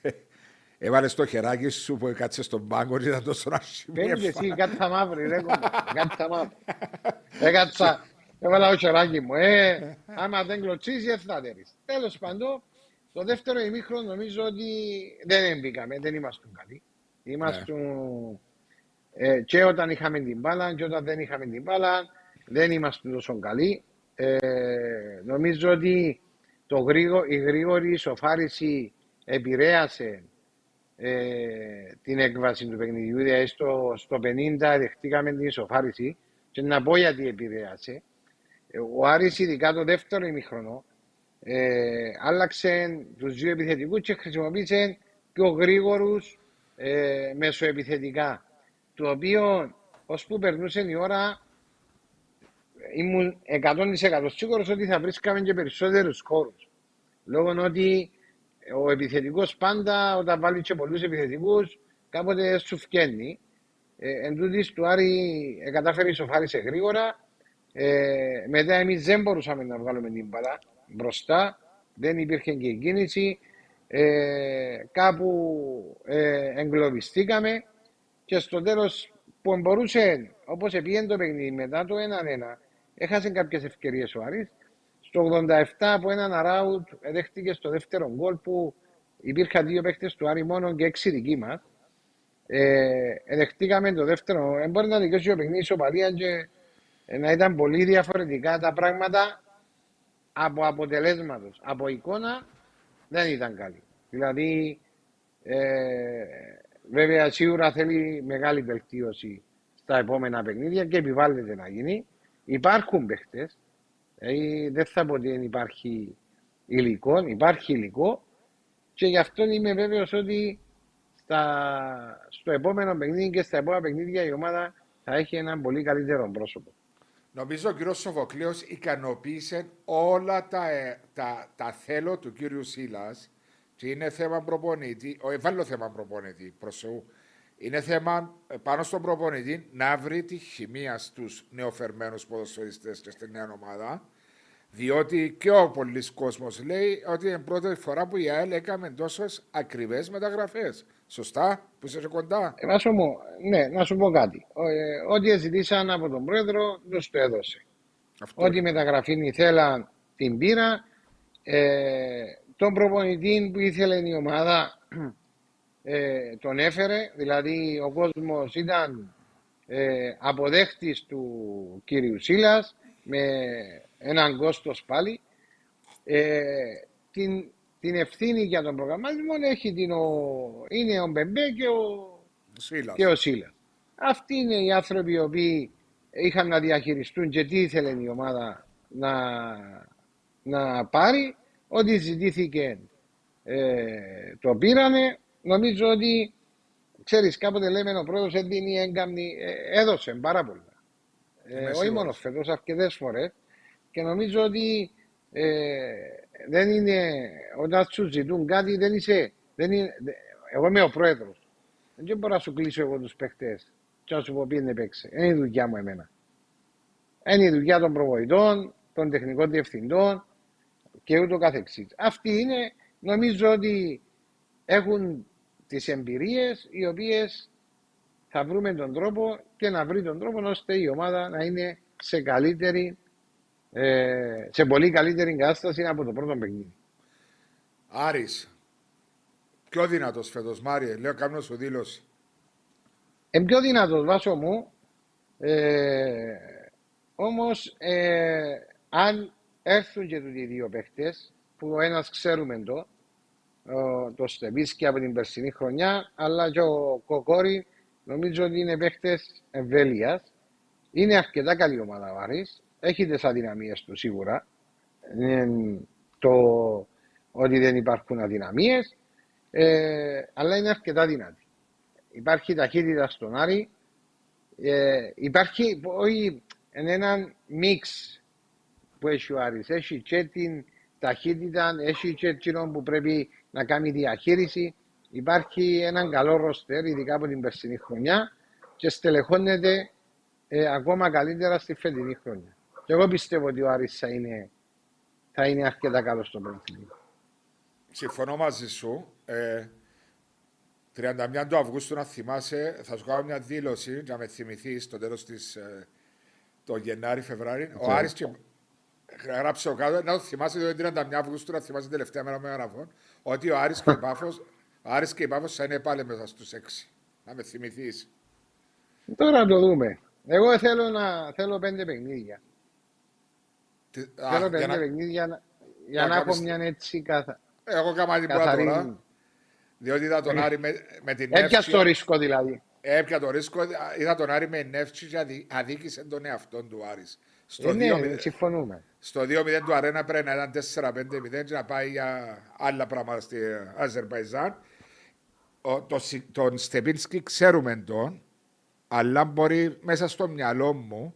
Έβαλες το χεράκι σου που κάτσε στον πάγκο και ήταν τόσο άσχημη. Πέντε εσύ, κάτι θα μαύρη, ρε κάτι θα μαύρη. Έκατσα, έβαλα το χεράκι μου. Ε, άμα δεν κλωτσίσει, έτσι θα τέρεις. Τέλος πάντων, το δεύτερο ημίχρονο νομίζω ότι δεν έμπηκαμε, δεν ήμασταν καλοί. Ήμασταν ε, και όταν είχαμε την μπάλα και όταν δεν είχαμε την μπάλα δεν είμαστε τόσο καλοί. Ε, νομίζω ότι το γρήγο, η γρήγορη ισοφάριση επηρέασε ε, την έκβαση του παιχνιδιού. Δηλαδή στο, στο 50 δεχτήκαμε την ισοφάριση και να πω γιατί επηρέασε. Ε, ο Άρης ειδικά το δεύτερο ημίχρονο ε, άλλαξε τους δύο επιθετικούς και χρησιμοποίησε πιο γρήγορους ε, μεσοεπιθετικά. Το οποίο ώσπου περνούσε η ώρα ήμουν 100% σίγουρος ότι θα βρίσκαμε και περισσότερους χώρου. Λόγω ότι ο επιθετικός πάντα, όταν βάλει και πολλούς επιθετικούς, κάποτε σου φκένει. Ε, εν τούτης, του Άρη ε, κατάφερε ισοφάρισε γρήγορα. Ε, μετά εμείς δεν μπορούσαμε να βγάλουμε την μπαλά μπροστά. Δεν υπήρχε και η κίνηση. Ε, κάπου ε, εγκλωβιστήκαμε και στο τέλος που μπορούσε, όπως επήγαινε το παιχνίδι μετά το 1-1, έχασε κάποιες ευκαιρίες ο Άρης. Στο 87 από έναν αράουτ δέχτηκε στο δεύτερο γκολ που υπήρχαν δύο παίχτε του Άρη μόνο και έξι δικοί μας. Ε, δεχτήκαμε το δεύτερο. Ε, μπορεί να δικαιώσει ο παιχνίδι ισοπαλία και ε, να ήταν πολύ διαφορετικά τα πράγματα από αποτελέσματος. Από εικόνα δεν ήταν καλή. Δηλαδή, ε, βέβαια σίγουρα θέλει μεγάλη βελτίωση στα επόμενα παιχνίδια και επιβάλλεται να γίνει. Υπάρχουν παίχτε. Δηλαδή δεν θα πω ότι δεν υπάρχει υλικό, υπάρχει υλικό και γι' αυτό είμαι βέβαιος ότι στα, στο επόμενο παιχνίδι και στα επόμενα παιχνίδια η ομάδα θα έχει έναν πολύ καλύτερο πρόσωπο. Νομίζω ο κύριος Σοφοκλέο ικανοποίησε όλα τα, τα, τα θέλω του κύριου Σίλας και είναι θέμα προπονητή, ο ευάλωτο θέμα προπονητή, προσεού. Είναι θέμα ε, πάνω στον προπονητή να βρει τη χημεία στους νεοφερμένους ποδοσφαιριστές και στην νέα ομάδα. Διότι και ο πολλή κόσμος λέει ότι είναι πρώτη φορά που η ΑΕΛ έκαμε τόσο ακριβές μεταγραφές. Σωστά, που είσαι κοντά. Ε, να, σου πω, ναι, να σου πω κάτι. Ε, ό,τι ζητήσαν από τον πρόεδρο, τους το έδωσε. Αυτό ό,τι μεταγραφή ήθελαν την πήρα. Ε, τον προπονητή που ήθελε η ομάδα ε, τον έφερε, δηλαδή ο κόσμος ήταν ε, αποδέχτης του κύριου Σίλας με έναν κόστος πάλι. Ε, την, την ευθύνη για τον προγραμματισμό έχει την ο, είναι ο Μπεμπέ και ο, Σίλας. και ο Σίλας. Αυτοί είναι οι άνθρωποι οι οποίοι είχαν να διαχειριστούν και τι ήθελε η ομάδα να, να πάρει. Ό,τι ζητήθηκε ε, το πήρανε. Νομίζω ότι, ξέρεις, κάποτε λέμε ο πρόεδρος έδινε έγκαμνη, ε, έδωσε πάρα πολλά. Ε, όχι μόνο φέτος, αρκετές φορές. Και νομίζω ότι ε, δεν είναι, όταν σου ζητούν κάτι, δεν είσαι, δεν είναι, εγώ είμαι ο πρόεδρος. Δεν μπορώ να σου κλείσω εγώ τους παίχτες και να σου πω ποιοι παίξει. Είναι η δουλειά μου εμένα. Είναι η δουλειά των προβοητών, των τεχνικών διευθυντών και ούτω καθεξής. Αυτοί είναι, νομίζω ότι έχουν τις εμπειρίες οι οποίες θα βρούμε τον τρόπο και να βρει τον τρόπο ώστε η ομάδα να είναι σε καλύτερη ε, σε πολύ καλύτερη κατάσταση από το πρώτο παιχνίδι. Άρης, πιο δυνατός φέτος, Μάριε, λέω κάνω σου δήλωση. Ε, πιο δυνατός βάσο μου, ε, όμως ε, αν έρθουν και τους δύο παίχτες, που ο ένας ξέρουμε το, το Στεβίσκι από την περσινή χρονιά, αλλά και ο Κοκόρη νομίζω ότι είναι παίχτες εμβέλειας. Είναι αρκετά καλή ομάδα ο Άρης έχει τις αδυναμίες του σίγουρα. το ότι δεν υπάρχουν αδυναμίες, ε, αλλά είναι αρκετά δυνατή. Υπάρχει ταχύτητα στον Άρη. Ε, υπάρχει όχι, ένα μίξ που έχει ο Άρης. Έχει και την ταχύτητα, έχει και εκείνο που πρέπει να κάνει διαχείριση. Υπάρχει έναν καλό ροστερ, ειδικά από την περσινή χρονιά και στελεχώνεται ε, ακόμα καλύτερα στη φετινή χρονιά. Και εγώ πιστεύω ότι ο Άρης θα είναι, θα είναι αρκετά καλός στο πρωτάθλημα. Συμφωνώ μαζί σου. Ε, 31 του Αυγούστου να θυμάσαι, θα σου κάνω μια δήλωση για να με θυμηθείς στο τέλος της. Ε, το Γενάρη-Φεβράρι. Ο Άρης και γράψε ο κάτω, να το θυμάσαι το 31 Αυγούστου, να θυμάσαι την τελευταία μέρα με γραφών, ότι ο Άρης και η Πάφος, ο Άρης και η Πάφος θα είναι πάλι μέσα στους 6. Να με θυμηθείς. Τώρα να το δούμε. Εγώ θέλω, να, θέλω πέντε παιχνίδια. Θέλω πέντε παιχνίδια για να έχω μια έτσι καθα... Εγώ κάμα την πρώτα τώρα. Διότι είδα τον Άρη με, με την Έπιασε το ρίσκο δηλαδή. Έπια το ρίσκο, είδα τον Άρη με νεύση και αδίκησε τον εαυτό του Άρης. Στο ε, ναι, συμφωνούμε. Στο 2-0 του Αρένα πρέπει να ήταν 4-5-0 και να πάει για άλλα πράγματα στη Αζερβαϊζάν. Το, τον Στεπίνσκι ξέρουμε τον, αλλά μπορεί μέσα στο μυαλό μου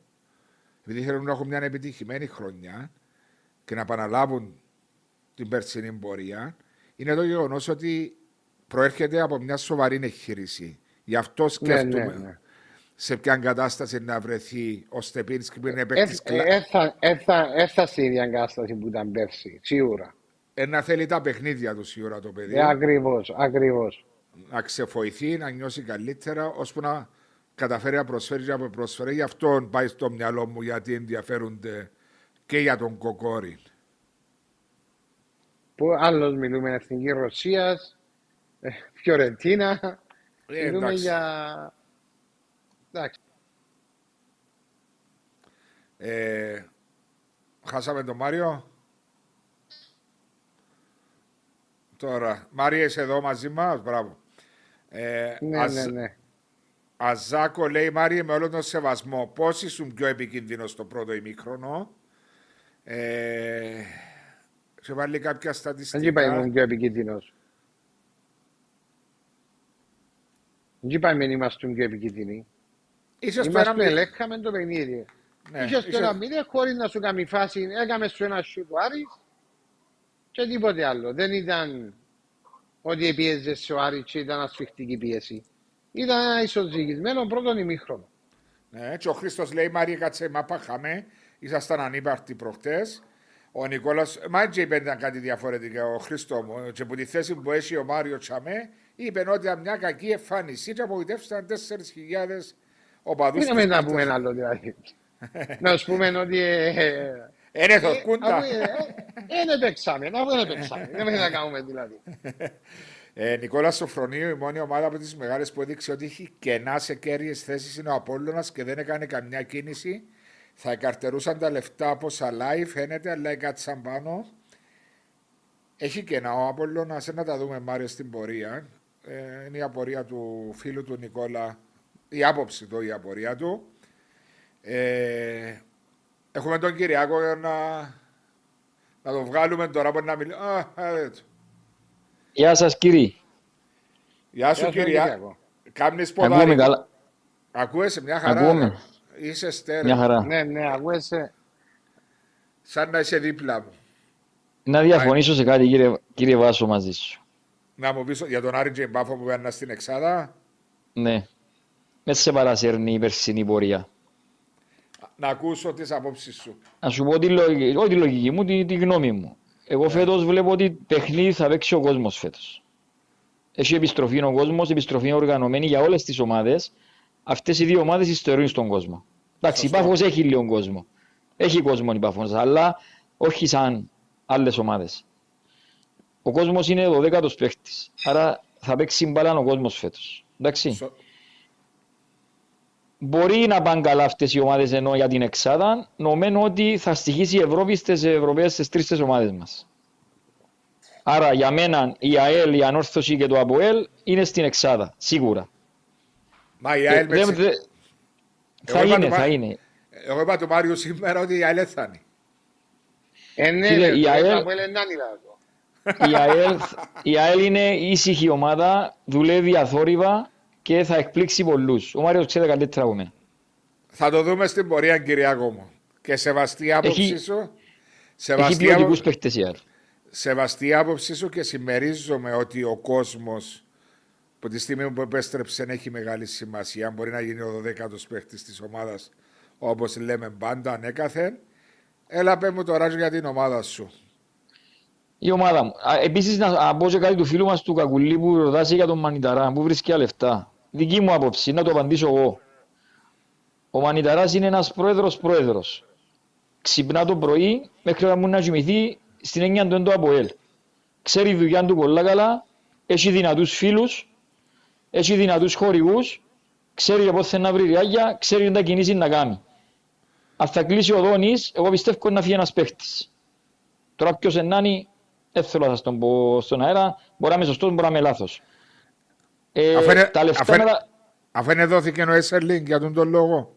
επειδή θέλουν να έχουν μια επιτυχημένη χρονιά και να επαναλάβουν την περσινή πορεία, είναι το γεγονός ότι προέρχεται από μια σοβαρή εγχείρηση. Γι' αυτό ναι, σκέφτομαι ναι, ναι, σε ποια κατάσταση να βρεθεί ο Στεπίνσκι που είναι παίκτης Έφτασε στην ίδια κατάσταση που ήταν πέρσι, σίγουρα. Ε, να θέλει τα παιχνίδια του σίγουρα το παιδί. Ε, ακριβώς, ακριβώς. Να ξεφοηθεί, να νιώσει καλύτερα, ώσπου να καταφέρει να προσφέρει και να προσφέρει. Γι' αυτό πάει στο μυαλό μου γιατί ενδιαφέρονται και για τον Κοκόρη. Που άλλος μιλούμε Εθνική Ρωσίας, ε, Φιωρεντίνα, ε, μιλούμε για... Εντάξει. Ε, χάσαμε τον Μάριο. Τώρα, Μάρια είσαι εδώ μαζί μας, μπράβο. Ε, ναι, ναι, ναι. Αζάκο λέει Μάρια με όλο τον σεβασμό. Πώ ήσουν πιο επικίνδυνος στο πρώτο ημίχρονο; Ε, σε βάλει κάποια στατιστικά. Δεν είπα ήμουν πιο επικίνδυνος. Δεν είπα μην είμαστε πιο επικίνδυνοι. Ίσως είμαστε ελέγχαμε το παιχνίδι. Ναι, Ίσως το ένα μήνυμα χωρίς να σου κάνει φάση έκαμε σου ένα σου του Άρης και τίποτε άλλο. Δεν ήταν ότι πίεζε ο Άρης και ήταν ασφιχτική πίεση. Ήταν ένα ισοζυγισμένο πρώτο ημίχρονο. Ναι, και ο Χρήστος λέει: Μάρια, κάτσε, μα πάχαμε. Ήσασταν ανύπαρτοι προχτές. Ο Νικόλας, μα έτσι είπε κάτι διαφορετικό. Ο Χρήστο μου, και από τη θέση που έχει ο Μάριο Τσαμέ, είπε ότι ήταν μια κακή εμφάνιση. Και απογοητεύτηκαν 4.000 οπαδούς. Δεν να πούμε ένα άλλο δηλαδή. να σου πούμε ότι. Είναι το κούντα. Δεν παίξαμε, δεν παίξαμε. Δεν να κάνουμε δηλαδή. Ε, Νικόλας Σοφρονίου, η μόνη ομάδα από τις μεγάλες που έδειξε ότι έχει κενά σε κέρυες θέσεις είναι ο Απόλλωνας και δεν έκανε καμιά κίνηση. Θα εκαρτερούσαν τα λεφτά από live, φαίνεται, αλλά έκατσαν πάνω. Έχει κενά ο Απόλλωνας, να τα δούμε Μάριο στην πορεία. Ε, είναι η απορία του φίλου του Νικόλα, η άποψη του, η απορία του. Ε, έχουμε τον Κυριακό για να, να το βγάλουμε τώρα που να μιλήσουμε. Α, Γεια σας κύριε. Γεια σου Κυριακό. Κυριακό. Κάμνεις Ακούμε ποδάρι. καλά. Ακούεσαι μια χαρά. Ακούμε. Είσαι στέρεος. Μια χαρά. Ναι, ναι, ακούεσαι. Σαν να είσαι δίπλα μου. Να διαφωνήσω σε κάτι κύριε, κύριε Βάσο μαζί σου. Να μου πεις για τον Άρη Τζεϊμπάφο που πέρνα στην Εξάδα. Ναι. Με σε παρασέρνει η περσινή πορεία. Να ακούσω τις απόψεις σου. Να σου πω τη λογική, όχι τη λογική μου, τη, τη γνώμη μου. Εγώ φέτος βλέπω ότι παιχνίδι θα παίξει ο κόσμος φέτος. Έχει επιστροφή ο κόσμος, επιστροφή οργανωμένη για όλες τις ομάδες. Αυτές οι δύο ομάδες ιστορούν στον κόσμο. Εντάξει, η Σωστό. Πάφος έχει λίγο κόσμο. Έχει κόσμο η Πάφος, αλλά όχι σαν άλλες ομάδες. Ο κόσμος είναι 12ος παίχτης. Άρα θα παίξει μπάλα ο κόσμος φέτος. Εντάξει. Σο- Μπορεί να πάνε καλά αυτές οι ομάδες ενώ για την Εξάδα. Νομίζω ότι θα στοιχήσει η Ευρώπη στις Ευρωπαίες στις τρεις ομάδες μας. Άρα για μένα η ΑΕΛ, η Ανόρθωση και το ΑΠΟΕΛ είναι στην Εξάδα. Σίγουρα. Μα η Ε, ΑΕΛ δεν- με δεν- Θα Εγώ είπα είναι, το θα Μά- είναι. Εγώ είπα του Μάριου σήμερα ότι η ΑΕΛ θα είναι. Ε, ναι, Κύριε, ρε, η το ΑΕΛ- είπα, είναι να είναι αυτό. Η ΑΕΛ, η ΑΕΛ είναι ήσυχη ομάδα, δουλεύει αθόρυβα και θα εκπλήξει πολλούς. Ο Μάριος ξέρει καλύτερα από μένα. Θα το δούμε στην πορεία, Κυριακό μου. Και σεβαστή άποψη Έχει- σου. Έχει Σεβαστή, ποιοτικούς άπο... παίχτες η ΑΕΛ. σεβαστή άποψη σου και συμμερίζομαι ότι ο κόσμος από τη στιγμή που επέστρεψε έχει μεγάλη σημασία. Μπορεί να γίνει ο 12ο παίχτης της ομάδας, όπως λέμε πάντα, ανέκαθεν. Έλα, πέ μου τώρα για την ομάδα σου. Η ομάδα μου. Α, Επίσης να, να πω και κάτι του φίλου μας του Κακουλή που ρωτάσει για τον Μανιταρά, που βρίσκει λεφτά. Δική μου άποψη, να το απαντήσω εγώ. Ο Μανιταράς είναι ένας πρόεδρος πρόεδρος. Ξυπνά το πρωί μέχρι να μου να κοιμηθεί στην έννοια του έντο από ελ. Ξέρει τη δουλειά του πολλά καλά, έχει δυνατούς φίλους, έχει δυνατούς χορηγούς, ξέρει για πότε θέλει να βρει ριάγια, ξέρει τα κινήσει να κάνει. Αν θα κλείσει ο Δόνης, εγώ πιστεύω να φύγει ένας παίχτης. Τώρα ποιος ενάνει, δεν θέλω να σας τον πω στον αέρα, μπορεί να είμαι σωστός, μπορεί να είμαι λάθος. Ε, Αφού είναι- τα λεφτά αφού είναι- με τα- Αφού είναι δόθηκε ο Έσσερλινγκ για τον τον λόγο.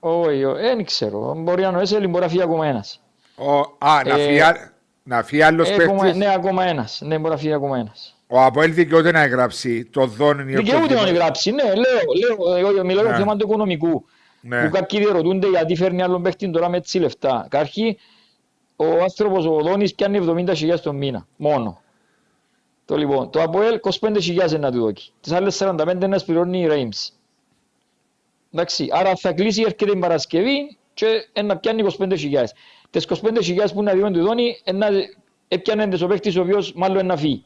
Όχι, όχι, δεν ξέρω. Μπορεί να είναι ο Έσελη, μπορεί να φύγει ακόμα ένας. Ο, α, να Ε, φύγει, α- να φύγει άλλος Ε, ακόμα- παίχτης. ναι, ακόμα ένας. Ναι, μπορεί να φύγει ακόμα ένας. Ο Αποέλ δικαιούται να εγγράψει το δόνι. ή Δικαιούται να οποιοδήποτε. γράψει, ναι, λέω, λέω, εγώ μιλάω για Ναι. θέμα του οικονομικού. Ναι. Που κάποιοι διερωτούνται γιατί φέρνει άλλον παίχτη τώρα με έτσι λεφτά. Καρχή, ο άνθρωπος, ο Δόνης πιάνει 70.000 το μήνα, μόνο. Το λοιπόν, το ΑΠΟΕΛ 25.000 είναι να του δώσει. Τις άλλες 45 να σπληρώνει η Reims. Εντάξει, άρα θα κλείσει, έρχεται η Παρασκευή και να πιάνει 25.000. Τις 25.000 που είναι αδειόν του Δόνη, να έπιανε ο παίχτης ο οποίος μάλλον να φύγει.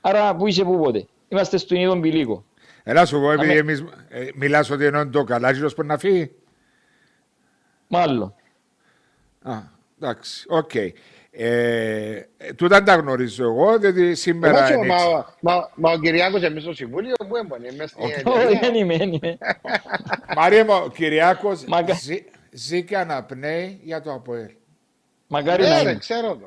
Άρα που είσαι που πότε. Είμαστε στον ίδιο πηλίκο. Έλα σου πω, επειδή Αμέ- εμείς ε, μιλάς ότι ενώ είναι το καλάζιλος που να φύγει; Μάλλον. Α, εντάξει, οκ. Ε, ε, τούτα τα γνωρίζω εγώ, διότι σήμερα Εμάς, είναι... μα, μα, μα ο Κυριάκος εμείς στο Συμβούλιο που έμπονε, μες στην Όχι, εταιρεία. δεν είμαι, δεν είμαι. Μαρία μου, ο Κυριάκος Μακα- ζει, ζει και αναπνέει για το ΑΠΟΕΛ. Μακάρι να Ναι, ρε, είναι. ξέρω το.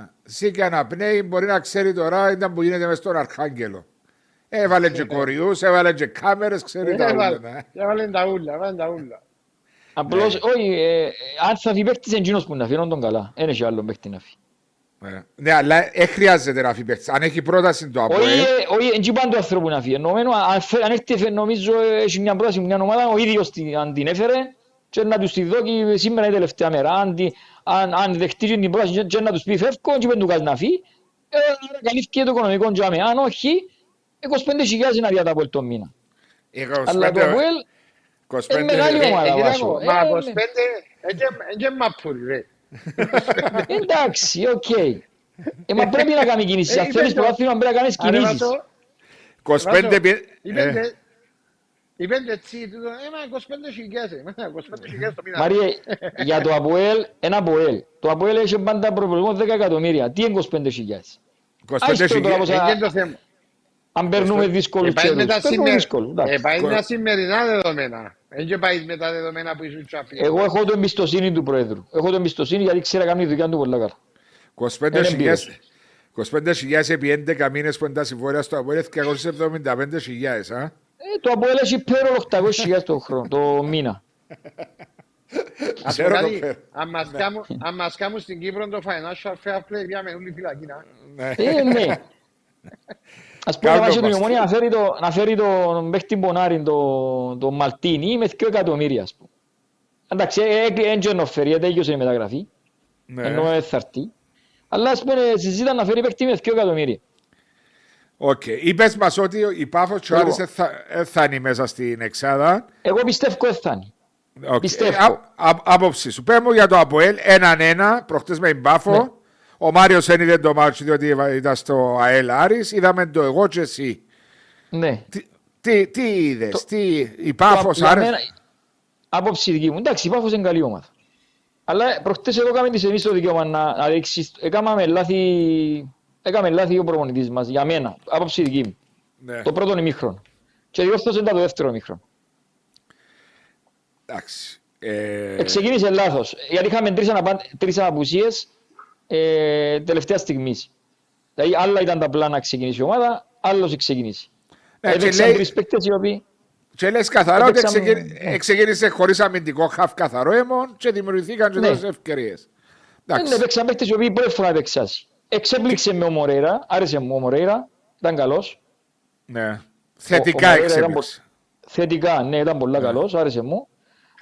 Α, Ζει και αναπνέει, μπορεί να ξέρει τώρα ήταν που γίνεται μες στον Αρχάγγελο. Έβαλε και κοριούς, έβαλε και κάμερες, ξέρει τα Έβαλε- ούλα. ε. Έβαλε τα ούλα, έβαλε τα ούλα. Απλώς, Ναι. όχι, ε, αν θα φύγει παίχτης εντζήνος που να φύγει, τον καλά. Δεν έχει άλλο παίχτη να φύγει. Ε, Ναι, αλλά δεν χρειάζεται να φύγει παίκτης. Αν έχει πρόταση το Όχι, ΑΠΟΕΛ, ε, όχι, εν πάντα του ανθρώπου να φύγει. Εννοούμενο, αν φε- αν έρθει, φε- νομίζω, ε, έχει μια πρόταση, μια ομάδα, ο ίδιος την- αν την έφερε, και να τους τη δώσει σήμερα η τελευταία μέρα. Αν, τη- αν, αν δεχτεί την πρόταση και- και να τους πει φεύγω, και δεν του κάνει να φύγει, ε, άρα καλύφθηκε το οικονομικό τζάμι. Αν όχι, 25.000 είναι αδειάτα από το μήνα. Αλλά το ΑΠΟΕΛ, 25 είναι μεγάλη Ε, ομάδα, ε, Βάσο. Κυριάκο, Ε, Μα ναι. 25, δεν μαππουρι, ρε. εντάξει, οκ. Ε, μα πρέπει να κάνει κινήσεις. Ε, Αν είπες θέλεις το- πρωτάθλημα πρέπει να κάνεις Άρα, κινήσεις. Βάσο, 25 Βάσο, πι- οι ε, πέντε- οι πέντε έτσι, τούτο, ε, μα 25.000, ε, μα 25.000 το μήνα. Μαρία, για το ΑΠΟΕΛ, ένα ΑΠΟΕΛ. Το ΑΠΟΕΛ έχει πάντα προβλημό 10 εκατομμύρια. Τι είναι 25.000. 25 Αν παίρνουμε δύσκολους Ε, πάει με καιρούς. τα Παίρνουμε σημερι- δύσκολους, εντάξει. ε, πάει με τα Κο- σημερινά δεδομένα. Δεν και πάει με τα δεδομένα που ήσουν τσάπλοι. Εγώ έχω το εμπιστοσύνη του Πρόεδρου. Έχω το εμπιστοσύνη γιατί ξέρω να κάνει τη δουλειά του πολλά καλά. 25.000 25.000 επί 11 μήνες που είναι τα συμβόλαια στο ΑΠΟΕΛ, 275.000. α. Ε, το ΑΠΟΕΛ έχει πέρα 800.000 το χρόνο, το μήνα. Ας πω Ξέρω το κάτι, πέρα. αν μας κάνουν- αν μας κάνουν στην Κύπρο το financial fair play, διάμε όλοι φυλακή. να. Ναι. Ε, ναι. Ας πούμε, Κάτω να βάζει μας. την ομονία να φέρει το, να φέρει τον παίχτη Μπονάρη, τον το Μαλτίνη, με 2 εκατομμύρια, ας πούμε. Εντάξει, έντζο να φέρει, γιατί έγινε η μεταγραφή, Ναι. ενώ δεν θα έρθει. Αλλά ας πούμε, συζήταν να φέρει παίχτη με 2 εκατομμύρια. Οκ. Είπες μας ότι η Πάφος και ο Εγώ. Άρης δεν θα, δεν θα είναι μέσα στην εξάδα. Εγώ πιστεύω ότι θα είναι. Οκ. Πιστεύω. Ε, α- α- Άποψη σου. Πες μου για το Αποέλ. Έναν ένα. Προχτές με την Πάφο. Ναι. Ο Μάριος δεν είδε το μάτσο διότι ήταν στο ΑΕΛ Άρης. Είδαμε το εγώ και εσύ. Ναι. Τι, τι, τι είδες; Το- Τι, η Πάφος Για Άρης. μένα, Άποψη δική μου. Εντάξει, η Πάφος είναι καλή ομάδα. Αλλά προχτές εδώ έκαμε της εμείς το δικαίωμα να, να δείξεις. Έκαμε λάθη, έκαμε λάθη ο προπονητής μας, για μένα. Άποψη δική μου. Ναι. Το πρώτο ημίχρονο. Και διόρθωσε τα το δεύτερο ημίχρονο. Εντάξει. Ε, Ε, ξεκίνησε λάθος. Γιατί είχαμε τρεις, αναπάν, τρεις απουσίες ε, τελευταία στιγμής. Δηλαδή άλλα ήταν τα πλάνα να ξεκινήσει η ομάδα, άλλος ξεκινήσει. Ναι, και Έπαιξαν λέει- τρεις παίκτες οι οποίοι... Και λες καθαρά ότι Έπαιξαμε- ξεκίνη- ναι. ξεκίνησε χωρίς αμυντικό χαφ καθαρό αίμον και δημιουργηθήκαν και Ναι. τόσες ευκαιρίες. Δεν Εντάξει. έπαιξαν παίκτες οι οποίοι πρώτη φορά έπαιξαν. Εξέπληξε με ο Μορέιρα, άρεσε μου ο Μορέιρα, ήταν καλός. Ναι. Θετικά ο Μορέιρα ήταν εξέπληξε. Θετικά, ναι, ήταν πολύ καλός, άρεσε μου.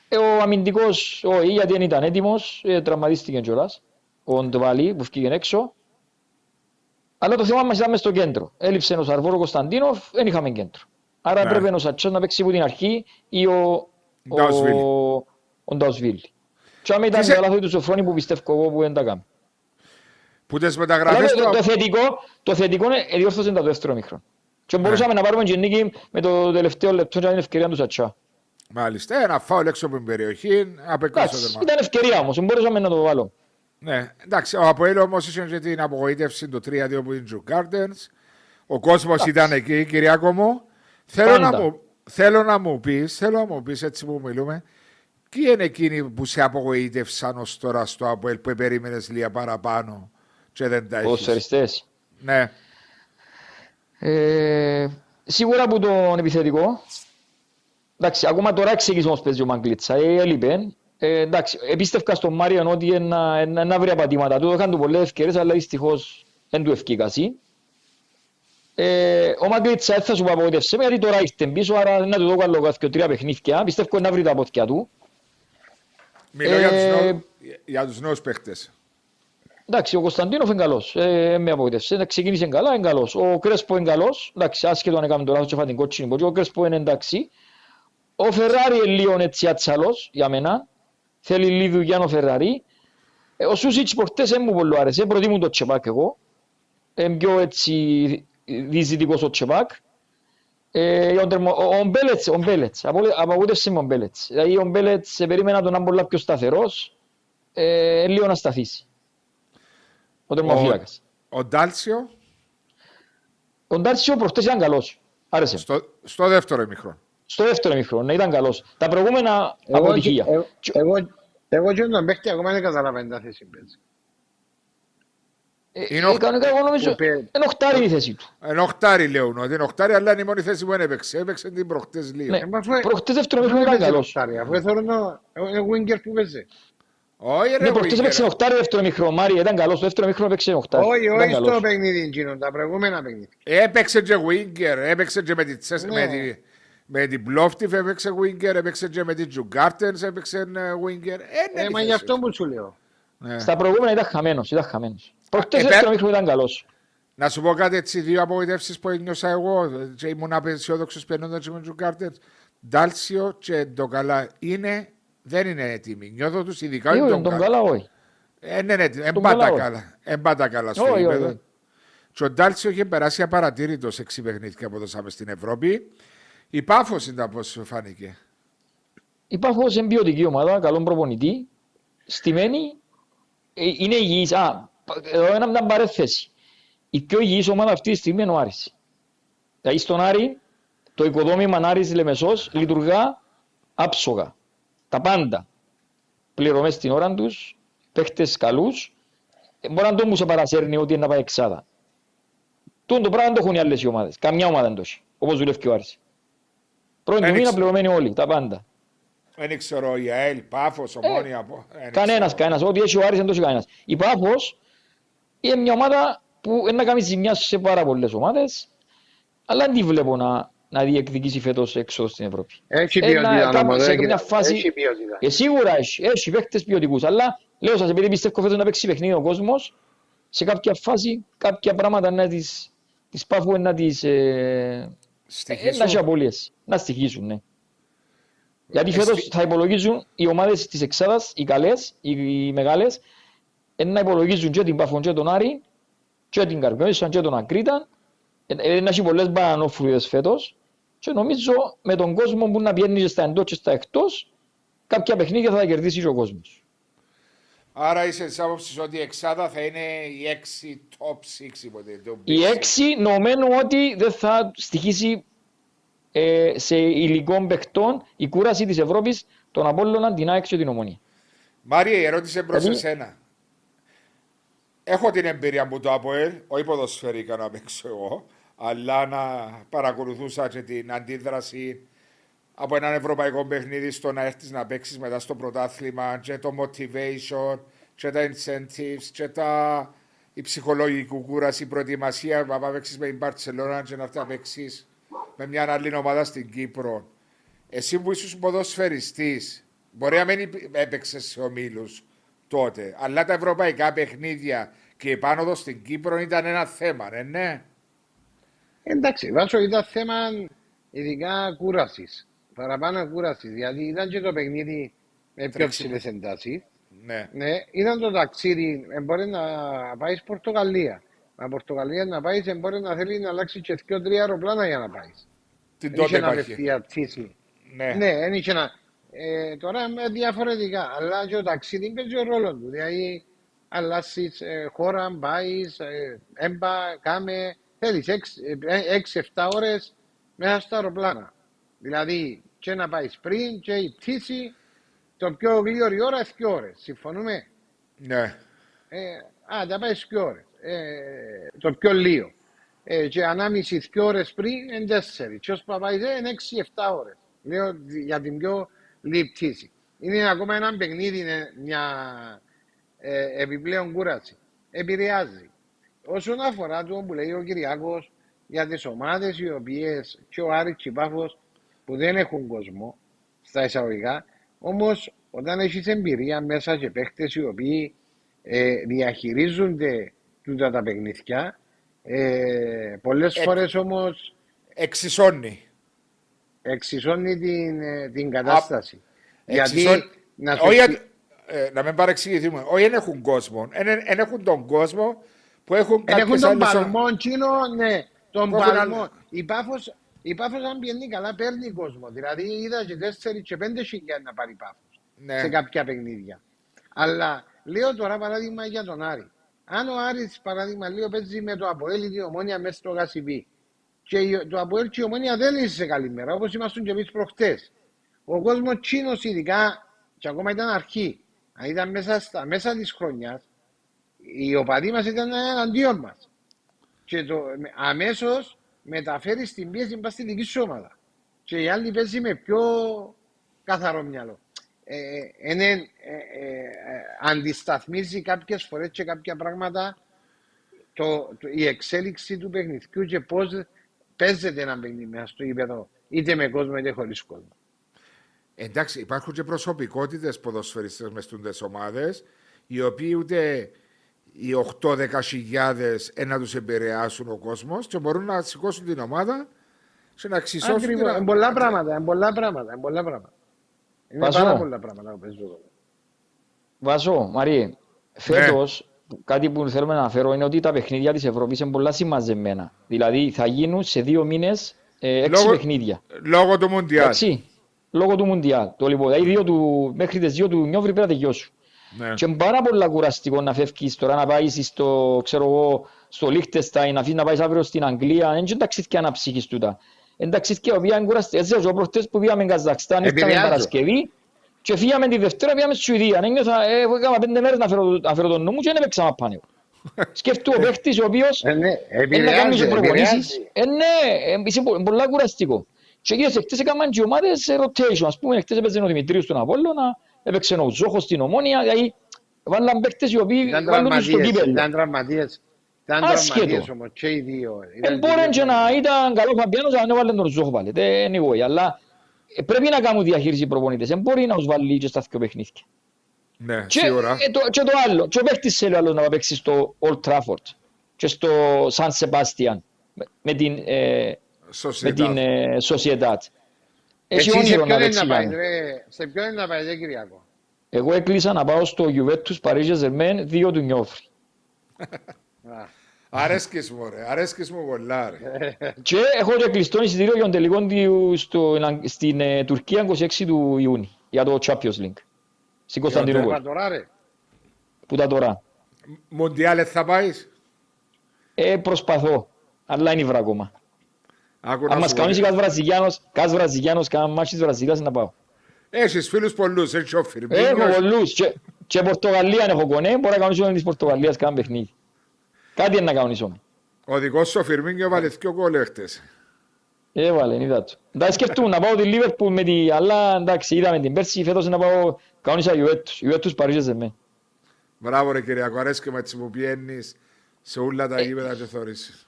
Ε, ο αμυντικός, όχι, γιατί δεν ήταν έτοιμος, ε, τραυματίστηκε κιόλας. Ο Ντβαλή που βγήκε έξω. Αλλά το θέμα μας ήταν μες στο κέντρο. Έλειψε ο Σαρβόρο Κωνσταντίνοφ, δεν είχαμε κέντρο. Άρα Ναι. έπρεπε ο Σατσός να παίξει από την αρχή ή ο, Ντάουσβίλ. ο, ο Ντάουσβίλ. Και άμα ήταν Είσαι- τα λάθη του Σοφρόνη που πιστεύω εγώ που δεν τα κάνει. Που τις Αλλά μεταγραφές το, το, του... θετικό, το θετικό είναι ε, διόρθωσε το δεύτερο μήχρονο. Και μπορούσαμε να πάρουμε και νίκη με το τελευταίο λεπτό και την ευκαιρία τους Σατσά. Μάλιστα, ένα φάουλ έξω από την περιοχή, απεκλείσει το Εντάξει, τερμά. ήταν ευκαιρία όμως, μπορούσαμε να το βάλω. Ναι, εντάξει, ο Αποέλ όμως είχε και την απογοήτευση το 3-2 που την Τζου Gardens. Ο κόσμος ήταν εκεί, Κυριάκο μου. Θέλω Πάντα. να, μου, θέλω να μου πεις, θέλω να μου πεις έτσι που μιλούμε, ποιοι είναι εκείνοι που σε απογοήτευσαν ως τώρα στο Αποέλ που περίμενες λίγα παραπάνω και δεν τα έχεις; Ποδοσφαιριστές. Ναι, Ε, σίγουρα από τον επιθετικό. Εντάξει, ακόμα τώρα εξηγείς όμως παίζει ο Μαγκλίτσα. Ε, έλειπε. Ε, εντάξει, επίστευκα στον Μάριον ότι να, να, να βρει απατήματα του. Είχαν του πολλές ευκαιρίες, αλλά δυστυχώς δεν του ευκήκασαι. Ε, ο Μαγκλίτσα δεν θα σου πω απογοήτευσε με, γιατί τώρα ήρθε πίσω, άρα να του δω καλό κάθε τρία παιχνίδια. Πιστεύω να βρει τα πόδια του. μιλώ για, τους Ε, νέους, για τους νέους παίχτες. Εντάξει, ο Κωνσταντίνοφ είναι καλός. Ε, με απογοήτευσε. Εντάξει, ξεκίνησε καλά, είναι καλός. Ο Κρέσπο είναι καλός. Εντάξει, άσχετο αν έκαμε το λάθος και φάει την κότσινη πόντζη. Ο Κρέσπο είναι εντάξει. Ο Φεράρι είναι λίγο έτσι ατσαλός για μένα. Θέλει λίγη δουλειά ο Φεράρι. Ε, ο Σούσιτς προχτές δεν μου πολύ άρεσε. Προτιμούν το Τσεπάκ εγώ. Είναι πιο έτσι διζητικός ο Τσεπάκ. Ε, ο, Ντερμο- ο, ο Μπέλετς, ο Μπέλετς. Απο- Απογοήτευσε με ο Μπέλετς. Δηλαδή ο Μπέλετς ε, περίμενα τον να είναι πολλά πιο σταθερός. Ε, λίγο να σταθήσει. Ο τερμοφύλακας. Ο Ντάλσιο; Ο Ντάρσιο προχτές ήταν καλός. Άρεσε. στο, στο δεύτερο ημιχρόνο. Στο δεύτερο ημίχρονο ναι, ήταν καλός. Τα προηγούμενα Εγώ, αποτυχία. εγώ, εγώ, εγώ και τον παίχτη ακόμα δεν καταλαβαίνω τα θέση παίζει. Ε, είναι ε, ο- Κανονικά εγώ νομίζω Που πέ- είναι οχτάρι η θέση του. Εν οχτάρι λέουν ότι είναι οχτάρι, αλλά είναι η μόνη θέση που δεν έπαιξε. Έπαιξε την προχτές λίγο. Ναι. Ε, μα αφού- Προχτές δεύτερο Δεν ημίχρονο ήταν παίζει καλός. οχτάρι, Αφού θέλω να... Είναι winger που παίζει. Όχι ρε Ναι, προχτές Βίγκερ. έπαιξε οχτάρι δεύτερο ημίχρονο. Μάρι ήταν καλός. Το δεύτερο ημίχρονο έπαιξε οχτάρι. Όχι, Ήταν όχι στο καλός. παιχνίδι εκείνο, τα προηγούμενα παιχνίδια. Έπαιξε και Winger, έπαιξε και με τη, Τσες- Ναι. Με τη, με την Plovdiv έπαιξε Winger, έπαιξε και με την Τζουγκάρτενς έπαιξε ε, Winger. Ε, Ε, ναι, μα η γι' θέση αυτό του. που σου λέω. Ναι. Στα προηγούμενα ήταν χαμένος. Ήταν χαμένος. Προχτές ε, δεύτερο πέ- ημίχρονο ήταν καλός. Να σου πω κάτι έτσι, δύο απογοητεύσεις που ένιωσα εγώ και ήμουν απεσιόδοξος παίρνοντας και με την Τζουγκάρτενς. Ντάλσιο και Ντοκαλά είναι, δεν είναι έτοιμοι. Νιώθω τους ειδικά Ε, είναι όχι, τον καλά όχι. Ε, ναι, ναι, εν Τον πάτα καλά, όχι. καλά. Εν πάτα καλά στο Όχι, όχι, γήπεδο. όχι. Και ο Ντάλσιο είχε περάσει απαρατήρητος σε έξι παιχνίδια που δώσαμε στην Ευρώπη. Η Πάφος ήταν πώς σου φάνηκε; Η Πάφος είναι ποιοτική ομάδα, καλόν προπονητή, στημένη, ε, είναι υγιής. Α, πα- εδώ είναι μια παρέθεση. Η πιο υγιής ομάδα αυτή τη στιγμή είναι ο Άρης. Δηλαδή στον Άρη, το οικοδόμημα Άρης Λεμεσός λειτουργά άψογα. Τα πάντα. Πληρωμές στην ώρα τους, παίχτες καλούς. Ε, Μπορεί να το μου σε παρασέρνει ότι είναι να πάει εξάδα. Τούν το πράγμα δεν το έχουν οι άλλες οι ομάδες. Καμιά ομάδα δεν το έχει. Όπως δουλεύει και ο Άρης. Πρώτη του Άνοιξε. μήνα πληρωμένοι όλοι, τα πάντα. Δεν ξέρω, η ΑΕΛ, Πάφος, Ομόνια. πο- δεν Κανένας, ξέρω. κανένας. Ό,τι έχει ο Άρης δεν το έχει κανένας. Η Πάφος είναι μια ομάδα που είναι να κάνει ζημιά σε πάρα πολλές ομάδες, αλλά δεν τη βλέπω να, να διεκδικήσει φέτος έξω στην Ευρώπη. Έχει Ένα- ποιότητα κάπου όμως, σε δεν μια κοιτά. φάση- Έχει ποιότητα. Ε, σίγουρα έχει, έχει παίχτες ποιοτικούς, αλλά λέω σας, επειδή πιστεύω φέτος να παίξει παιχνίδι ο κόσμος, σε κάποια φάση, κάποια πράγματα να τις, τις πάφου να τις... Ε, Στοιχείο. να έχει απώλειες, να στοιχήσουν, ναι. Γιατί Ε, φέτος στη- θα υπολογίζουν οι ομάδες της Εξάδας, οι καλές, οι, οι μεγάλες, ε, να υπολογίζουν και την Πάφον και τον Άρη, και την Καρπιόνισσα και τον Ακρίτα, ε, ε, να έχει πολλές μπανανόφρουες φέτος και νομίζω με τον κόσμο που να πιένει και στα εντός και στα εκτός, κάποια παιχνίδια θα τα κερδίσει και ο κόσμος. Άρα είσαι της άποψης ότι η Εξάδα θα είναι η 6 top 6 υποτίθεται. το Η Big Six. έξι νομένου ότι δεν θα στοιχήσει ε, σε υλικών παιχτών η κούραση της Ευρώπης, τον Απόλλωνα, την ΑΕΚ και την Ομονία. Μάρια, η ερώτηση προς Δηλαδή- εσένα. Έχω την εμπειρία μου το ΑΠΟΕΛ, όχι ποδοσφαιρικά να παίξω εγώ, αλλά να παρακολουθούσα και την αντίδραση από έναν ευρωπαϊκό παιχνίδι στο να έρθεις να παίξεις μετά στο πρωτάθλημα και το motivation και τα incentives και τα... η ψυχολογική κούραση, η προετοιμασία να πάει παίξεις με την Barcelona και να έρθεις να παίξεις με μια άλλη ομάδα στην Κύπρο. Εσύ που ήσουν ποδοσφαιριστής, μπορεί να μην έπαιξες σε ομίλους τότε, αλλά τα ευρωπαϊκά παιχνίδια και η επάνωδος στην Κύπρο ήταν ένα θέμα, ναι, ναι. Εντάξει, βάζω ήταν θέμα ειδικά κούρασης. Παραπάνω κούρασης. Γιατί ήταν και το παιχνίδι με πιο Τρέξιμο. ψηλέ εντάσει. ναι. Ναι, ήταν το ταξίδι. ε, Μπορεί να πάει στην Πορτογαλία. Από Πορτογαλία να πάει, ε, μπορεί να θέλει να αλλάξει και δύο-τρία αεροπλάνα για να πάει. Την Δεν είχε τότε να υπάρχει. απευθεία πτήση. Ναι. Ναι, δεν είχε να. Ε, τώρα με διαφορετικά. Αλλά και το ταξίδι παίζει ο ρόλος του. Δηλαδή, αλλάσεις ε, χώρα, πάει, ε, έμπα, κάμε. Θέλεις 6-7 ώρες μέσα στα αεροπλάνα. Δηλαδή, και να πάει πριν και η πτήση, το πιο γλύωρη ώρα, 2 ώρες. Συμφωνούμε; ναι. Ε, α, θα πάει 2 ώρες. Ε, το πιο λίγο. Ε, και ανάμιση 2 ώρες πριν είναι 4. Και όσο πάει είναι 6-7 ώρες. Λέω για την πιο λίγη πτήση. Είναι ακόμα ένα παιχνίδι, είναι μια ε, επιπλέον κούραση. Επηρεάζει. Όσον αφορά το που λέει ο Κυριάκος για τις ομάδες οι οποίες και ο Άρης και η Πάφος, που δεν έχουν κόσμο στα εισαγωγικά, όμως όταν έχεις εμπειρία μέσα και παίχτε οι οποίοι ε, διαχειρίζονται τούτα τα παιχνίδια, ε, πολλές Ε, φορές όμως Εξισώνει. εξισώνει την, ε, την κατάσταση. Γιατί Εξισώνει. να σου Όχι, πει- γιατί- ε, να μην παρεξηγηθούμε. Όχι, δεν έχουν κόσμο. Δεν έχουν τον κόσμο που έχουν Εν έχουν κάποιες τον άλλες... παλμό, τσίνο, ναι, τον Που έχουν παλμό. άλλο- Η Πάφος, η Πάφος αν πιένει καλά παίρνει κόσμο. Δηλαδή είδα και 4 και 5 χιλιάδες να πάρει η Πάφος Ναι. σε κάποια παιχνίδια. Αλλά λέω τώρα παράδειγμα για τον Άρη. Αν ο Άρης παράδειγμα λέω παίζει με το Αποέλ ή την Ομόνια μέσα στο Γασιπί και η- το Αποέλ και η Ομόνια δεν είναι σε καλή μέρα όπως ήμασταν και εμείς προχτές. Ο κόσμος τσίνος ειδικά και ακόμα ήταν αρχή. Αν ήταν μέσα, στα, μέσα της χρονιάς οι οπαδοί μας ήταν εναντίον μας. Και το, με- αμέσως μεταφέρεις την πίεση πας στη δική σου ομάδα. Και η άλλη παίζεις με πιο καθαρό μυαλό. Ε, ε, είναι, ε, ε, ε, αντισταθμίζει κάποιες φορές και κάποια πράγματα το, το- η εξέλιξη του παιχνιδιού και πώς παίζεται ένα παιχνίδι μέσα στο γήπεδο είτε με κόσμο είτε χωρίς κόσμο. Εντάξει, υπάρχουν και προσωπικότητες ποδοσφαιριστές μες στις ομάδες, οι οποίοι ούτε οι 8-10 χιλιάδες να τους επηρεάσουν ο κόσμος και μπορούν να σηκώσουν την ομάδα και να εξισώσουν Ακριβώς. την Είναι πολλά πράγματα, είναι πολλά πράγματα, είναι πολλά πράγματα. Είναι Βάζω. πάρα πολλά πράγματα που παίζουν. Βάζω, Μαρίε, φέτος κάτι που θέλουμε να αναφέρω είναι ότι τα παιχνίδια της Ευρώπης είναι πολλά συμμαζεμένα. Δηλαδή θα γίνουν σε δύο μήνες ε, έξι Λόγω- παιχνίδια. Λόγω του Μουντιάλ. Εντάξει, λόγω του Μουντιάλ. Το λοιπόν, δηλαδή δύο του, μέχρι τις 2 του Νιόβρη πρέπει να τελειώσουν. Ναι. Και είναι πάρα πολλά κουραστικό να φεύγεις τώρα να πάεις στο, ξέρω εγώ, στο Λίχτεσταϊν, να αφήσεις να πάεις αύριο στην Αγγλία. Δεν είναι ταξίδια να ψύχεις τούτα. Είναι ταξίδια που είναι κουραστικά. Έτσι, εγώ προχτές που πήγαμε Καζακστάν, ήρθαμε Επηρεάζω. Παρασκευή και φύγαμε τη Δευτέρα, πήγαμε στη Σουηδία. Δεν νιώθα, ε, εγώ έκανα πέντε μέρες να φέρω, να φέρω τον νου μου και δεν έπαιξα να πάνε. Σκέφτου ο παίχτης ο οποίος Ε, ναι, είναι να κάνεις επηρεάζει, και προπονήσεις. επηρεάζει. Ε, ναι, ε, είσαι πο- πολλά κουραστικό. Και εκείνες εκτές έκαναν και ομάδες σε rotation. Ας πούμε, εκτές έπαιζε ο Δημητρίους στον Απόλλωνα, έπαιξε ο Ζόχος στην Ομόνια, δηλαδή βάλαν παίκτες οι οποίοι Ήταν βάλουν τους στο τραυματίες, κύπελλο. ήταν τραυματίες. Ήταν Άσχετο. τραυματίες όμως και οι δύο. Ε, Ήταν μπορεί και και οι δύο. να ήταν καλό Φαμπιάνος, αν έβαλε τον Ζόχο πάλι. Ε, Anyway, αλλά ε, πρέπει να κάνουν διαχείριση οι προπονητές. Δεν μπορεί να τους βάλει και στα δύο παιχνίδια. Ναι, Και, σίγουρα. ε, το, και το άλλο, και ο παίχτης θέλει ο άλλος να παίξει στο Old Trafford και στο San Sebastian με, με την, ε, με την Sociedad. ε, Sociedad. Έχει Εσύ σε όνειρο να ποιον είναι παίξει να πάει, Γιάννη. ρε, σε ποιον είναι να πάει, ρε Κυριακό; Εγώ έκλεισα να πάω στο Juventus Paris Saint-Germain δύο του Νιόφρι. Α, Αρέσκεις μου ρε, αρέσκεις μου πολλά ρε. Και έχω και κλειστό εισιτήριο για τον τελικό του στο, στην ε, Τουρκία 26 του Ιούνιου για το Champions League. Στην Κωνσταντινούπολη. Είπα τώρα, ρε. Που τα τώρα. Μοντιάλε θα πάεις; Ε, προσπαθώ. Αλλά είναι βρά ακόμα. Άκου Αν να μας σου κανονίσει πω. κάθε Βραζιλιάνος, κάθε Βραζιλιάνος, κάθε μάτσι της Βραζιλίας να πάω. Έχεις φίλους πολλούς, έτσι ο Έχω Φιρμίνιος. πολλούς. Και, και Πορτογαλία έχω κονέ, μπορώ να κανονίσω της Πορτογαλίας κάνα παιχνίδι. Κάτι είναι να κανονίσω. Ο δικός σου ο Φιρμίνιος βάλε δυο γκολ χτες. Έβαλε, είδα το. Εντάξει, σκεφτούμε να πάω τη Λίβερπουλ με τη... Αλλά εντάξει, είδαμε την πέρσι, φέτος να πάω... Κανονίσα Ιουέτους. Ιουέτους παρουσίαζε με. Μπράβο ρε Κυριακό, αρέσκει με έτσι που πιένεις σε όλα τα γήπεδα και θωρείς.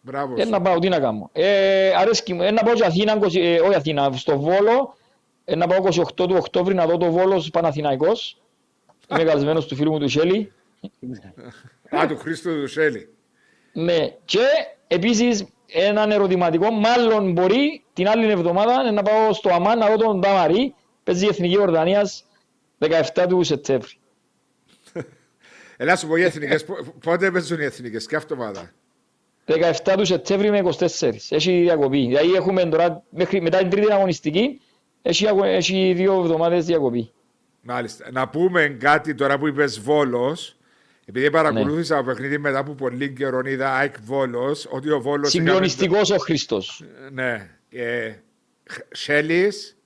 Μπράβο Ε, σου. να πάω, τι να κάνω. Ε, αρέσκει μου. Ε, να πάω και Αθήνα, 20 ε, όχι Αθήνα, στο Βόλο. Ε, να πάω 28 του Οκτώβρη να δω το Βόλος Παναθηναϊκός. Είμαι καλεσμένος του φίλου μου του Σέλη. Α, του Χρήστου Δουσέλη. Ναι, και επίσης έναν ερωτηματικό, μάλλον μπορεί την άλλη εβδομάδα να πάω στο Αμάν να δω τον Ταμαρί, παίζει η Εθνική Ορδανίας 17 του Σεπτέμβρη. Ελά σου πω οι εθνικές, πο- πότε παίζουν οι εθνικές και αυτό μάδα. 17 του Σεπτέμβρη με 24. Έχει διακοπή. Δηλαδή έχουμε τώρα, μέχρι, μετά την τρίτη αγωνιστική, έχει, αγω- έχει δύο εβδομάδες διακοπή. Μάλιστα. Να πούμε κάτι τώρα που είπες Βόλος, επειδή παρακολούθησα Ναι. το παιχνίδι μετά από πολύ καιρό είδα ΑΕΚ Βόλος, ότι ο Βόλος... Συγκλονιστικός ο Χριστός. Ναι. Ε, Σέλης,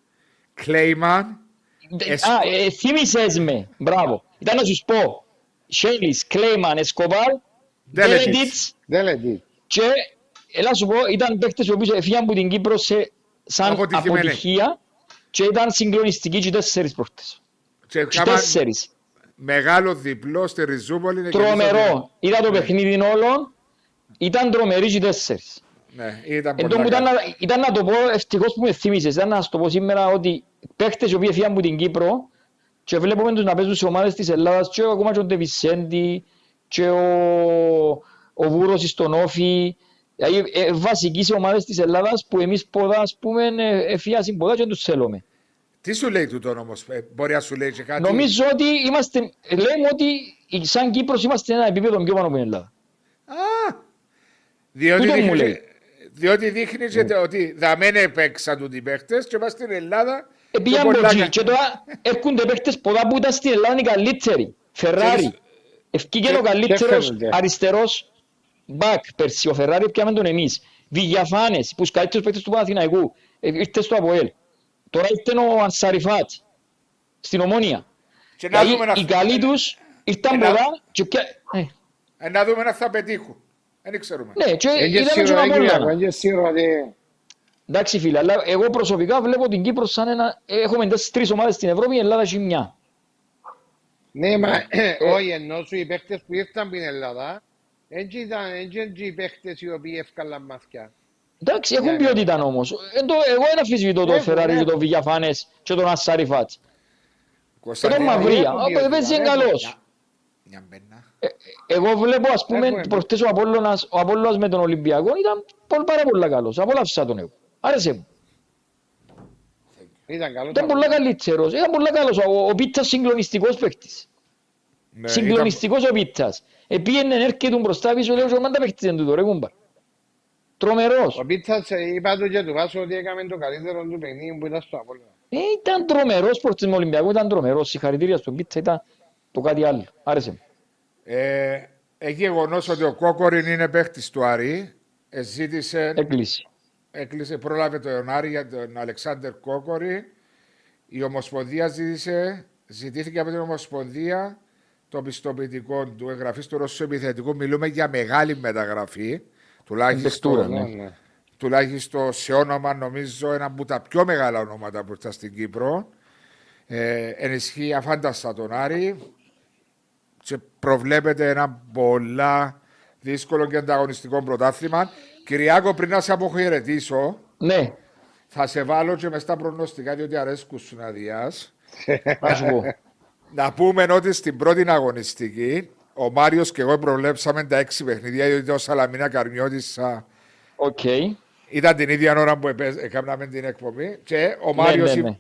Κλέιμαν, Εσ- Α, ε, θύμισες με. Μπράβο. Ήταν να σου πω. Σέλης, Κλέιμαν, Εσκοβάρ, Ντέλετιτς. Ντέλετιτς Δεν λέει τι. και έλα σου πω, ήταν παίκτες που έφυγαν από την Κύπρο σε, σαν Αποτυχημένοι. αποτυχία και ήταν συγκλονιστικοί και τέσσερις προχτές. και Και κάμα τέσσερις. μεγάλο διπλό στη Ριζούπολη. και Τρομερό. Είδα το παιχνίδι όλων. Ήταν τρομεροί και τέσσερις. Ναι, ήταν Εν τω πολλά που ήταν, καλά. να- ήταν να το πω, ευτυχώς που με θύμισες, ήταν να σου το πω σήμερα ότι παίχτες οι οποίοι έφυγαν από την Κύπρο και βλέπουμε τους να παίζουν σε ομάδες της Ελλάδας και ακόμα και ο Ντεβισέντη και ο, ο Βούρος στον Όφη, δηλαδή ε, βασικοί σε ομάδες της Ελλάδας που εμείς ποδά, ας πούμε, ε, εφιάσουν ποδά και τους θέλουμε. Τι σου λέει τούτο όμως, ε, μπορεί να σου λέει και κάτι; Νομίζω ότι είμαστε, λέμε ότι σαν Κύπρος είμαστε ένα επίπεδο πιο πάνω από την Ελλάδα. Α, διότι Τούτο μου δείχνει, λέει. διότι δείχνεις και ότι δαμένε έπαιξαν του οι παίκτες και πας στην Ελλάδα Επίαν και πολλά από εκεί κα- και τώρα έρχονται παίχτες ποδά που ήταν στην Ελλάδα οι καλύτεροι. Φεράρι. Ευκήκε Και- ο καλύτερος φαίνονται. Αριστερός μπακ πέρσι. Ο Φεράρι πιάμε τον εμείς. Βηγιαφάνες, που τους καλύτερους παίχτες του Παναθηναϊκού. Ε, Ήρθες στο ΑΠΟΕΛ. Τώρα ήρθε ο Ανσαριφάτ στην Ομόνια. Και να Δηλαδή δούμε οι να, καλοί τους ήρθαν Ε, να- ποδά και πια... ε, ε, να δούμε αν θα πετύχουν. Δεν ξέρουμε. Ναι, και Είναι είδαμε και σίγουρο, τον ρε Κυριακό, Απόλλωνα. είναι σίγουρο ότι... Εντάξει φίλε, αλλά εγώ προσωπικά βλέπω την Κύπρο σαν ένα... Έχουμε τέσσερις- τρεις ομάδες στην Ευρώπη, η Ελλάδα έχει μια. Ναι, μα Ε, όχι ενώ σου οι παίχτες που ήρθαν στην Ελλάδα έτσι ήταν, έτσι ήταν οι παίχτες οι οποίοι έφκαλαν μαθιά. Εντάξει, έχουν Ναι, ναι. ποιότητα όμως. Εν το- Εγώ δεν αφισβητώ τον Έχουν, Φεράρι και έχουν. τον Βηγιαφάνες και τον Ασάρι Φάτς. Και τον Κωνσταντίνο, Μαυρία. έχουν Ο ποιότητα, Πεδές είναι έχουν. καλός. μια μπένα. Ε, Εγώ βλέπω ας πούμε Έχουμε. προχτές ο Απόλλωνας, ο Απόλλωνας με τον Ολυμπιακό ήταν πολύ, πάρα πολύ καλός. Απόλαυσα τον εγώ. Άρεσε μου. Ήταν καλό. Ήταν πολύ καλύτερος. Ήταν πολύ καλός. Ο, ο Πίτσας συγκλονιστικός παίκτης. Ναι, Συγκλονιστικός ο Πίτσας. Επίενε έρχεται μπροστά πίσω λέω και μάντα παίκτης είναι τούτο ρε κούμπα. Τρομερός. Ο Πίτσας ε, είπα του και του Βάσου ότι έκαμε το καλύτερο του παιχνίδι που ήταν στο Απόλλωνα. Ε, ήταν τρομερός προς τον Ολυμπιακό, ήταν τρομερός. Συγχαρητήρια στον Πίτσα, ήταν το κάτι άλλο. Άρεσε μου. Ε, έχει γεγονός ότι ο Κόκοριν είναι παίχτης του Άρη. Ε, ζήτησε, Έκλεισε. έκλεισε, πρόλαβε τον Άρη για τον Αλεξάνδρ Κόκορη. Η Ομοσπονδία ζήτησε, ζητήθηκε από την Ομοσπονδία το πιστοποιητικό του εγγραφής του Ρώσου επιθετικού. Μιλούμε για μεγάλη μεταγραφή. Παιχτούρα, Τουλάχιστον, ναι. Ναι, ναι. τουλάχιστον σε όνομα νομίζω ένα από τα πιο μεγάλα ονόματα που ήρθαν στην Κύπρο. Ε, ενισχύει αφάνταστα τον Άρη και προβλέπεται ένα πολλά δύσκολο και ανταγωνιστικό πρωτάθλημα. Κυριάκο, πριν να σε αποχαιρετήσω, Ναι, θα σε βάλω και μες στα προγνωστικά, διότι αρέσκουν σου να διάς. Να σου πω. Να πούμε ότι στην πρώτη αγωνιστική ο Μάριος και εγώ προβλέψαμε τα έξι παιχνίδια, διότι ο Σαλαμίνα Καρμιώτησα Οκ. ήταν την ίδια ώρα που επέ- έκαναμε την εκπομπή και ο Ναι, Μάριος, ναι, ή- ναι.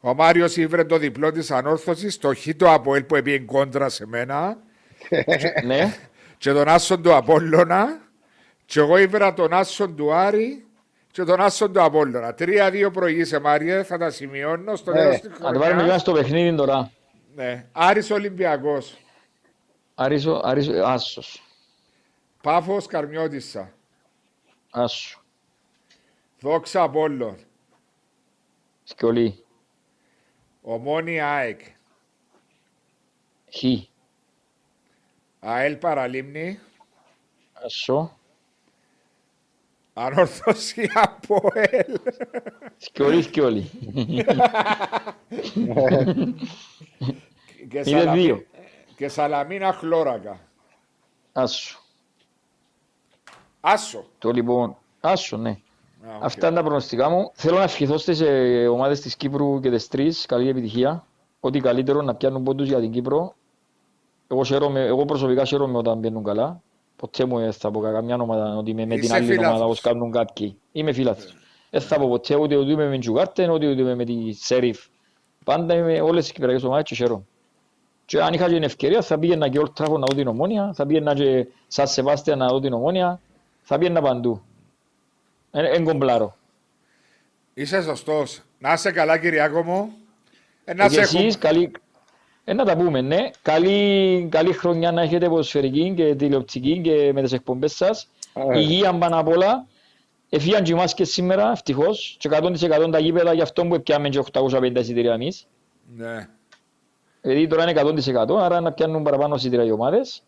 ο Μάριος ήβρε το διπλό της ανόρθωσης, το χίτο από ελ που έπιε κόντρα σε μένα Ναι, και τον άσον του Απόλλωνα και εγώ ήβρα τον άσον του Άρη και τον άσον του Απόλλωνα. Τρία-δύο προηγήσε Μάριε, θα τα σημειώνω στο Ναι. τέλος της να το πάρουμε χρονιάς. λίγο στο παιχνίδι τώρα. Ναι. Άρης Ολυμπιακός, Αρίσο, αρίσο, άσος. Πάφος Καρμιώτησα, Άσο. Δόξα Απόλλων, Σκιολί. Ομόνια ΑΕΚ, Χ. ΑΕΛ Παραλίμνη, Άσο. Ανόρθωση Αποέλ. Σκιολί, σκιολί. και, Είναι Σαλαμί- δύο. και Σαλαμίνα Χλώρακα. Άσο. Άσο. Το λοιπόν. Άσο, ναι. Α, οκ. Αυτά είναι τα προγνωστικά μου. Θέλω να ευχηθώ στις ομάδες της Κύπρου και τις τρεις καλή επιτυχία. Ό,τι καλύτερο να πιάνουν πόντους για την Κύπρο. Εγώ, χαίρομαι, εγώ προσωπικά χαίρομαι όταν πιάνουν καλά. Ποτέ μου δεν θα πω καμιά ομάδα ότι είμαι με την Είσαι άλλη ομάδα φιλάθλος. όπως κάνουν κάποιοι. Είμαι φιλάθλος. Δεν θα πω ποτέ ούτε ότι είμαι με την Τζουκάρτεν, ούτε ότι είμαι με τη Σερίφ. Πάντα είμαι όλες τις κυπριακές ομάδες και χαίρομαι. Και αν είχα και την ευκαιρία θα πήγαινα και Old Trafford να δω την Ομόνοια, θα πήγαινα και Σαν Σεβαστιάν να δω την Ομόνοια, θα πήγαινα παντού. Εν κομπλάρω. Είσαι σωστός. Να είσαι καλά, Κυριάκο μου. Ε, να Και σε εσείς, έχουμε. καλή... Ε, να τα πούμε, ναι. Καλή, καλή χρονιά να έχετε ποδοσφαιρική και τηλεοπτική και με τις εκπομπές σας. Ε. Υγεία πάνω απ' όλα. Εφίαν και οι μάσκες σήμερα, ευτυχώς. Και 100% τα γήπεδα, γι' αυτό που πιάμε και 850 εισιτήρια εμείς. Ναι. Δηλαδή τώρα είναι 100% άρα να πιάνουν παραπάνω εισιτήρια οι ομάδες.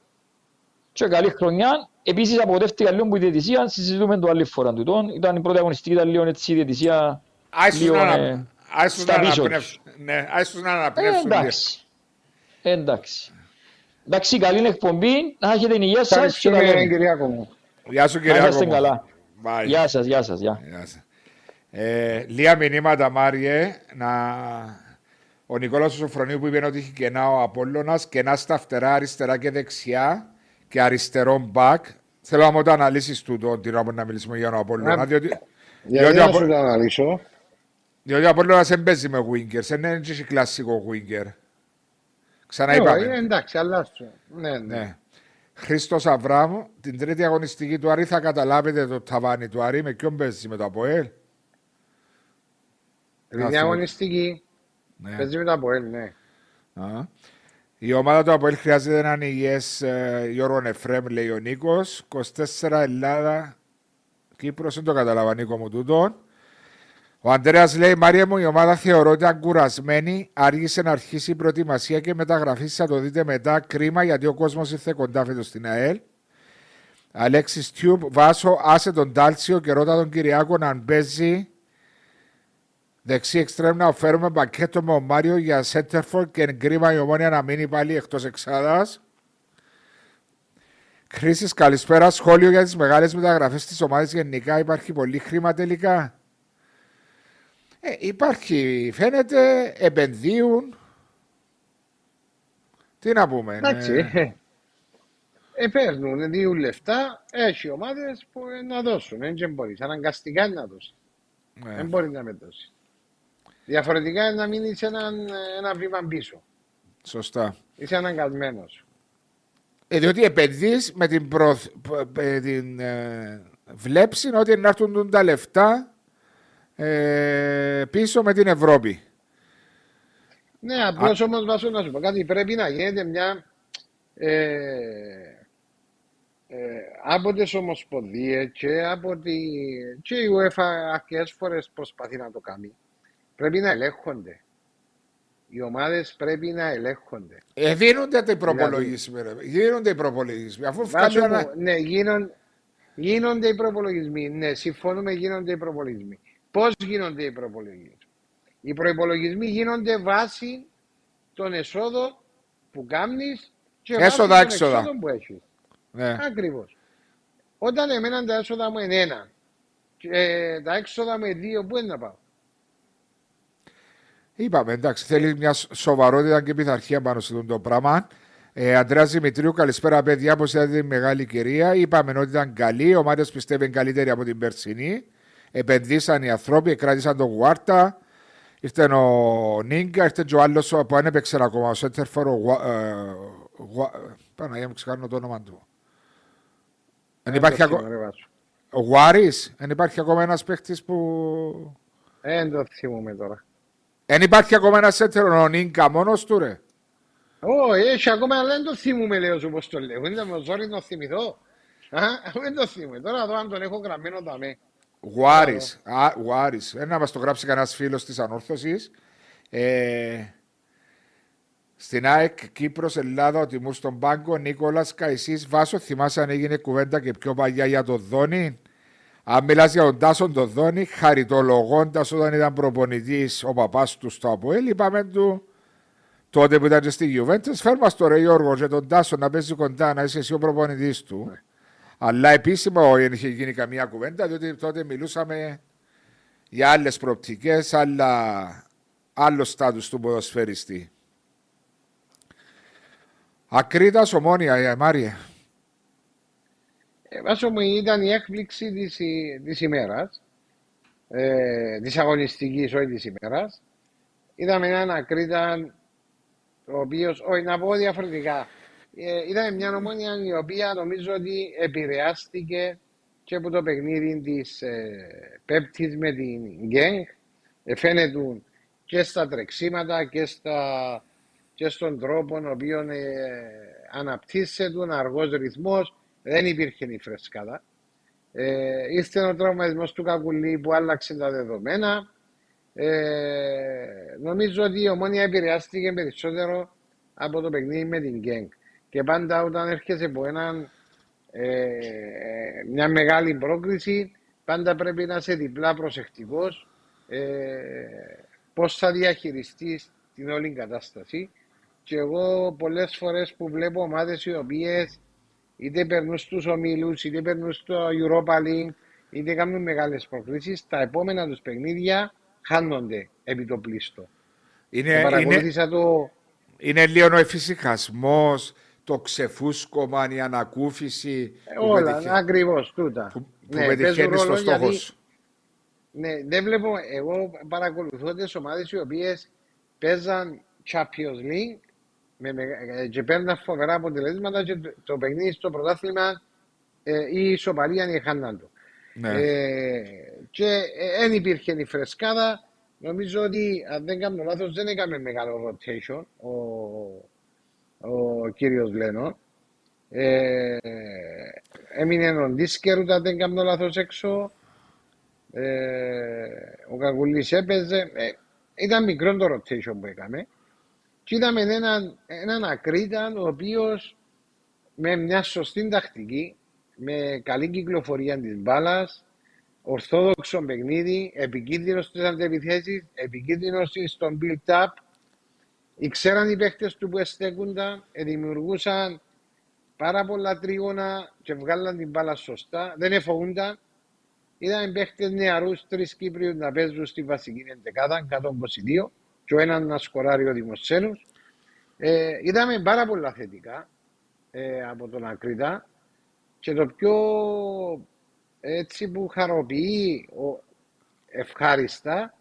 Και καλή χρονιά. Επίσης απογοητεύτηκα λίγο που η διαιτησία, συζητούμε το άλλη φορά του τον. Ήταν η πρώτη αγωνιστική, ήταν λίγο έτσι η διαιτησία. Άισους λίγο, να, ε, ανα... άισους στα να πίσω αναπνεύσουν. Ναι, άισους να Ε, αναπνεύσουν. λίγο. εντάξει. Ε, εντάξει. Εντάξει, καλή εκπομπή. Να έχετε την υγεία σας και τα Ευχαριστούμε, λέμε. Κυριάκο μου. Γεια σου, Να Κυριάκο είσαστε μου. καλά. Bye. Γεια σας, γεια σας. Γεια. Γεια σας. Ε, λίγα μηνύματα, Μάριε, να... Ο Νικόλας Σοφρονίου που είπε ότι έχει κενά ο Απόλλωνας, κενά στα φτερά αριστερά και δεξιά και αριστερό μπακ. Θέλω να μου το αναλύσεις τούτο την ώρα που να μιλήσουμε για τον Απόλλωνα, Α, διότι, Γιατί διότι, να ο σου Απο- το αναλύσω. διότι ο Απόλλωνας δεν παίζει με winkers, δεν είναι και κλασικό winker. Ε, Ξαναείπαμε. εντάξει, αλλάσου. Ναι, ναι. Ναι. Χρήστος Αβράμ, την τρίτη αγωνιστική του Άρη θα καταλάβετε το ταβάνι του Άρη. Με ποιον παίζει με το Αποέλ. Είναι αγωνιστική. Ναι. Παίζει με τα Αποέλ, ναι. Α. Η ομάδα του Αποέλ χρειάζεται έναν υγιές ε, Γιώργο Εφρέμ, λέει ο Νίκος. 24 Ελλάδα, Κύπρος, δεν το καταλαβα Νίκο μου τούτον. Ο Αντρέα λέει: Μάρια μου, η ομάδα θεωρώ ότι ήταν κουρασμένη. Άργησε να αρχίσει η προετοιμασία και μεταγραφή. Θα το δείτε μετά. Κρίμα γιατί ο κόσμος ήρθε κοντά φέτος στην ΑΕΛ. Αλέξης Τιούμπ, Βάσο, άσε τον Τάλσιο και ρώτα τον Κυριάκο να παίζει δεξί εξτρέμ να φέρουμε πακέτο με ο Μάριο για Σέντερφορντ και κρίμα η ομόνια να μείνει πάλι εκτός εξάδας. Χρήσης, καλησπέρα. Σχόλιο για τις μεγάλες μεταγραφές της ομάδας γενικά. Υπάρχει πολύ χρήμα τελικά. Ε, υπάρχει, φαίνεται, επενδύουν. Τι να πούμε. Εντάξει. ε, Ε, παίρνουν δύο λεφτά, έχει ομάδες που ε, να δώσουν. Δεν μπορείς. Αναγκαστικά είναι να δώσεις. ε, Δεν μπορεί να με δώσεις. Διαφορετικά είναι να μείνει ένα, ένα βήμα πίσω. σωστά. Είσαι αναγκασμένος. Ε, διότι επενδύεις με την, προθ... με την ε, βλέψη ότι να έρθουν τα λεφτά ε, πίσω με την Ευρώπη. Ναι, απλώς όμως βάζω να σου πω κάτι. Πρέπει να γίνεται μια. Ε, ε, από τις ομοσπονδίες και από τη. και η UEFA αρκετές φορές προσπαθεί να το κάνει. Πρέπει να ελέγχονται. Οι ομάδες πρέπει να ελέγχονται. Ε, δίνονται οι προπολογισμοί. ρε. Γίνονται οι προπολογισμοί. Αφού Βάζω φτάνει μου, ναι, γίνον, Γίνονται οι προπολογισμοί. Ναι, συμφωνούμε, γίνονται οι προπολογισμοί. Πώς γίνονται οι προπολογισμοί; Οι προπολογισμοί γίνονται βάσει των εσόδων που κάνεις και έσοδα, βάσει έξοδα. των εξόδων που έχεις. Ναι. Ακριβώς. Όταν εμένα τα έσοδα μου είναι ένα και ε, τα έξοδα μου είναι δύο, πού είναι να πάω; Είπαμε, εντάξει, θέλει μια σοβαρότητα και πειθαρχία πάνω σε αυτό το πράγμα. Ε, Αντρέα Δημητρίου, καλησπέρα παιδιά, πώ είδατε τη μεγάλη κυρία. Είπαμε ότι ήταν καλή, οι ομάδες πιστεύουν καλύτερη από την περσινή. Επενδύσαν οι άνθρωποι, κράτησαν τον Γουάρτα. Ήρθε ο Νίγκα, ήρθε και ο άλλος που δεν έπαιξε ακόμα, ο Σέντερφορ, ο Γουα- ε, Γουα- Παναγία μου, ξεχάνω το όνομα του. Δεν υπάρχει το ακόμα. θυμώ, ρε Βάσο. Ο Γουάρης, δεν υπάρχει ακόμα ένας παίχτη που. Ε, Δεν το θυμούμαι τώρα. Δεν υπάρχει ακόμα ένας σέντερ, ο Νίγκα μόνος του, ρε. Ω, έχει ακόμα, αλλά δεν το θυμούμαι, λέω σου πώς το λέω. Είναι με ζόρι να θυμηθώ. Α, δεν το θυμούμαι. Τώρα εδώ αν τον έχω γραμμένο δαμέ. Γουάρη. Γουάρη. Ένα να μας το γράψει κανένας φίλος της ανόρθωσης. Ε, στην ΑΕΚ Κύπρος, Ελλάδα, ο τιμούς στον πάγκο, Νίκολας Καϊσής Βάσο. Θυμάσαι αν έγινε κουβέντα και πιο παλιά για τον Δόνι. Αν μιλάς για τον Τάσο τον Δόνι, χαριτολογώντας όταν ήταν προπονητής ο παπάς του στο Αποέλ, είπαμε του τότε που ήταν και στη Γιουβέντες, φέρμα στο ρε Γιώργο και τον Τάσο να παίζει κοντά, να είσαι εσύ ο προπονητής του. Αλλά επίσημα δεν είχε γίνει καμία κουβέντα, διότι τότε μιλούσαμε για άλλες προοπτικές, άλλο στάτους του ποδοσφαιριστή. Ακρίτα ομόνια, ε, Μάρια. Ε, Βάσο μου ήταν η έκπληξη της, η- της ημέρας, ε, της αγωνιστικής, όχι της ημέρας. Είδαμε έναν Ακρίτα, ο οποίος, όχι να πω διαφορετικά, ε, είδαμε μια ομόνια η οποία νομίζω ότι επηρεάστηκε και από το παιχνίδι της ε, Πέπτης με την Γκένγκ. Ε, φαίνεται και στα τρεξίματα και, στα, και στον τρόπο ο οποίο ε, αναπτύσσεται, αργός ρυθμός, δεν υπήρχε η φρεσκάδα. Ε, ήρθε ο τραυματισμός του Κακουλή που άλλαξε τα δεδομένα. Ε, νομίζω ότι η ομόνια επηρεάστηκε περισσότερο από το παιχνίδι με την Γκένγκ. Και πάντα όταν έρχεσαι από έναν, ε, μια μεγάλη πρόκληση, πάντα πρέπει να είσαι διπλά προσεκτικός ε, πώς θα διαχειριστείς την όλη κατάσταση. Και εγώ πολλές φορές που βλέπω ομάδες οι οποίες είτε περνούν στους ομίλους, είτε περνούν στο Europa League, είτε κάνουν μεγάλες προκλήσεις, τα επόμενα τους παιχνίδια χάνονται επί το πλήστο. Είναι, Και είναι, παρακολούθησα το... είναι λίγο ο εφησυχασμός, το ξεφούσκωμα, η ανακούφιση. που Όλα, πετυχε- ακριβώς τούτα. που, που Ναι, πετυχαίνει παίζουν στο ρόλο στόχος γιατί- σου. Ναι, δεν βλέπω, εγώ παρακολουθώ τις ομάδες οι οποίες παίζαν Champions League με, μεγα- και παίρναν φοβερά αποτελέσματα και το, το παιχνίδι στο πρωτάθλημα ε, ή η ισοπαλία είναι χάναν το. Ναι. Ε, και δεν υπήρχε η φρεσκάδα. Νομίζω ότι αν δεν κάνω λάθος δεν έκαμε μεγάλο rotation ο, ο κύριος Λένο. Ε, έμεινε ο Ντίσκερ ούτε αν δεν κάνω λάθος έξω. Ε, ο Κακουλής έπαιζε. Ε, ήταν μικρό το rotation που έκαμε. Και είδαμε έναν, έναν ακρίτα ο οποίος με μια σωστή τακτική, με καλή κυκλοφορία της μπάλας, ορθόδοξο παιχνίδι, επικίνδυνος στις αντεπιθέσεις, επικίνδυνος στον build-up. Ήξεραν οι παίχτες του που εστέκονταν, ε, δημιουργούσαν πάρα πολλά τρίγωνα και βγάλαν την μπάλα σωστά, δεν εφοβούνταν. Είδαμε παίχτες νεαρούς, τρεις Κύπριους να παίζουν στη βασική εντεκάδα, 122, και ο έναν να σκοράρει ο Δημοσένους. Ε, είδαμε πάρα πολλά θετικά ε, από τον Ακρίτα και το πιο έτσι που χαροποιεί ο, ευχάριστα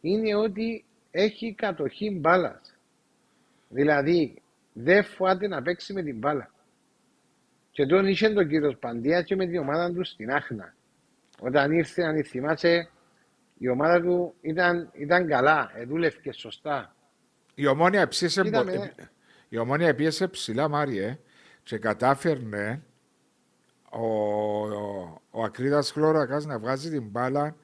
είναι ότι έχει κατοχή μπάλας. Δηλαδή δεν φοβάται να παίξει με την μπάλα. Και τον είχε τον κύριο Παντία και με την ομάδα του στην Άχνα. Όταν ήρθε, αν θυμάσαι, η ομάδα του ήταν, ήταν καλά, ε, δούλευε σωστά. Η ομόνια ψήσε, Είδαμε, μπο- ε. η ομόνια πίεσε ψηλά, Μάριε, και κατάφερνε ο, ο, ο Ακρίδας Χλώρακας να βγάζει την μπάλα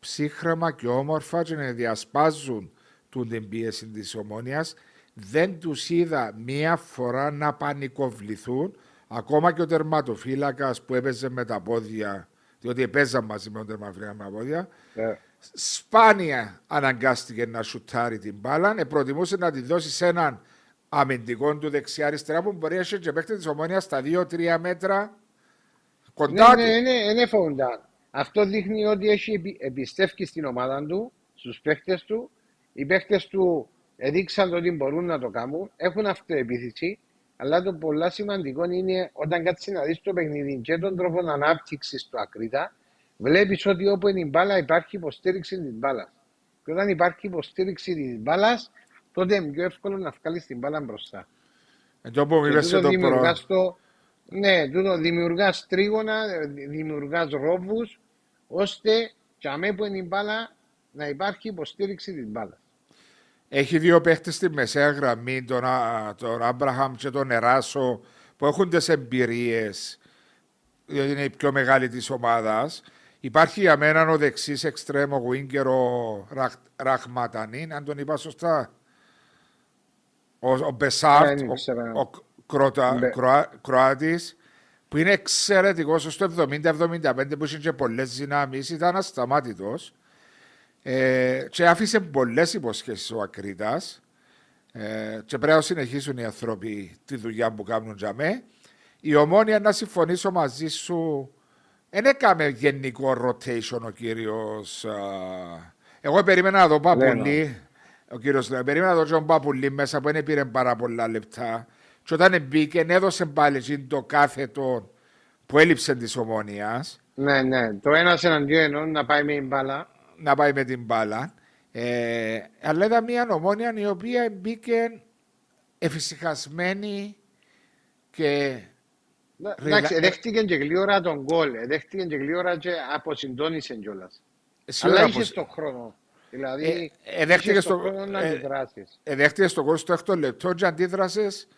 ψύχρεμα και όμορφα και να διασπάζουν του την πίεση της ομόνιας. Δεν τους είδα μία φορά να πανικοβληθούν, ακόμα και ο τερματοφύλακας που έπαιζε με τα πόδια, διότι έπαιζαν μαζί με τον τερματοφύλακα με τα πόδια, Ε, σπάνια αναγκάστηκε να σουτάρει την μπάλα. Ε, προτιμούσε να τη δώσει σε έναν αμυντικό του δεξιά-αριστερά που μπορεί να έχει και παίχτη της ομόνιας στα 2-3 μέτρα κοντά ναι, του. ναι, ναι, ναι, φόουντα. Αυτό δείχνει ότι έχει επι- εμπιστεύει στην ομάδα του, στους παίχτε του. Οι παίχτε του έδειξαν ότι μπορούν να το κάνουν, έχουν αυτοεπίθεση. Αλλά το πολύ σημαντικό είναι όταν κάτσεις να δεις το παιχνίδι και τον τρόπο ανάπτυξης του ακρίτα, βλέπεις ότι όπου είναι η μπάλα υπάρχει υποστήριξη της μπάλας. Και όταν υπάρχει υποστήριξη της μπάλας, τότε είναι πιο εύκολο να βγάλεις την μπάλα μπροστά. Ε, το που μου Και είπες τούτο και το προ... δημιουργάς το... Ναι, τούτο δημιουργάς τρίγωνα, δημιουργάς ρόβους, ώστε και αμέ που είναι η μπάλα να υπάρχει υποστήριξη της μπάλας. Έχει δύο παίχτες στη μεσαία γραμμή, τον, Α- τον Άμπραχαμ και τον Εράσο, που έχουν τις εμπειρίες, διότι είναι η πιο μεγάλη της ομάδας. Υπάρχει για μένα ο δεξής εξτρέμο Γουίνκερ, ο Ραχ, Ραχματανίν, αν τον είπα σωστά. Ο, ο Μπεσάρτ, Δεν ο, ήξερα. ο Κροατα, Μπε- Κροα, Κροάτης, που είναι εξαιρετικός στο 70-75 που είχε και πολλές δυνάμεις, ήταν ασταμάτητος. Ε, και άφησε πολλές υποσχέσεις ο Ακρίτας. Ε, και πρέπει να συνεχίσουν οι άνθρωποι τη δουλειά που κάνουν για μέ. Η ομόνια να συμφωνήσω μαζί σου. Δεν έκαμε γενικό rotation ο κύριος. Εγώ περίμενα να δω Παπουλή. Ο κύριος Λέω, περίμενα να δω τον Παπουλή μέσα που δεν πήρε πάρα πολλά λεπτά. Και όταν μπήκε, έδωσε πάλι εκείνο το κάθετο που έλειψε της ομόνιας Ναι, ναι, το ένας εναντίον ενός να πάει με την μπάλα. Να πάει με την μπάλα. Ε, αλλά ήταν μια ομόνια η οποία μπήκε εφησυχασμένη και Ναι, Ριλα- Εντάξει, δέχτηκε και γλύωρα τον γκολ, ε, δέχτηκε και γλύωρα και αποσυντώνησε κιόλας. σίγουρα Αλλά πως- είχε τον χρόνο. Δηλαδή, Ε, ε, δέχτηκε είχες στο- τον χρόνο να ε, αντιδράσεις. ε, δέχτηκε στο κόσμο στο έκτο λεπτό και αντίδρασες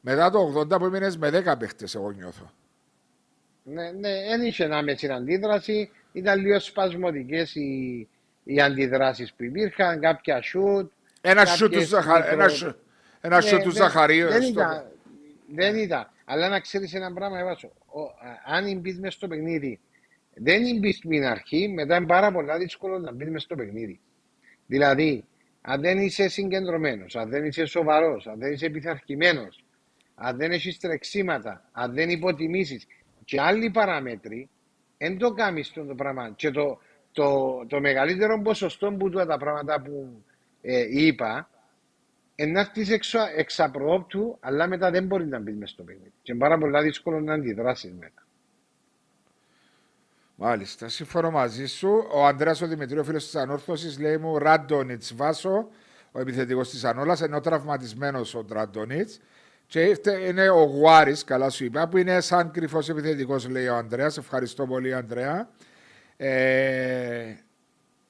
μετά το 80 που έμεινες με 10 παίχτες εγώ νιώθω. Ναι, ναι, δεν είχε άμεση αντίδραση. Ήταν λίγο σπασμωδικές οι, οι αντιδράσεις που υπήρχαν, κάποια σουτ. Ένα κάποιες σου τους, Ζαχα... μικρο- ένα σου... ένα σου Ναι, τους δεν- Ζαχαρίου. Δεν στο- ήταν. Δεν ήταν. Αλλά να ξέρεις ένα πράγμα, Εβάσο. Ο, α, αν μπεις μέσα στο παιχνίδι, δεν μπεις στην αρχή, μετά είναι πάρα πολύ δύσκολο να μπεις μέσα στο παιχνίδι. Δηλαδή, αν δεν είσαι συγκεντρωμένος, αν δεν είσαι σοβαρός, αν δεν είσαι πειθαρχημένος, αν δεν έχεις τρεξίματα, αν δεν υποτιμήσεις και άλλοι παράμετροι, δεν το κάνεις το πράγμα. Και το, το, το μεγαλύτερο ποσοστό που του τα πράγματα που ε, είπα, ε, να έρθεις εξ, εξ απροόπτου, αλλά μετά δεν μπορεί να μπεις μέσα στο παιχνίδι. Και είναι πάρα πολύ δύσκολο να αντιδράσεις μετά. Μάλιστα, σύμφωνο μαζί σου. Ο Αντρέα ο Δημητρίου, φίλος της Ανόρθωσης, λέει μου Ράντονιτς Βάσο, ο επιθετικός της Ανόλας, ενώ τραυματισμένος ο Ράντονιτς. Και ήρθε, είναι ο Γουάρης, καλά σου είπα, που είναι σαν κρυφός επιθετικός, λέει ο Ανδρέας. Ευχαριστώ πολύ, Ανδρέα. Ε,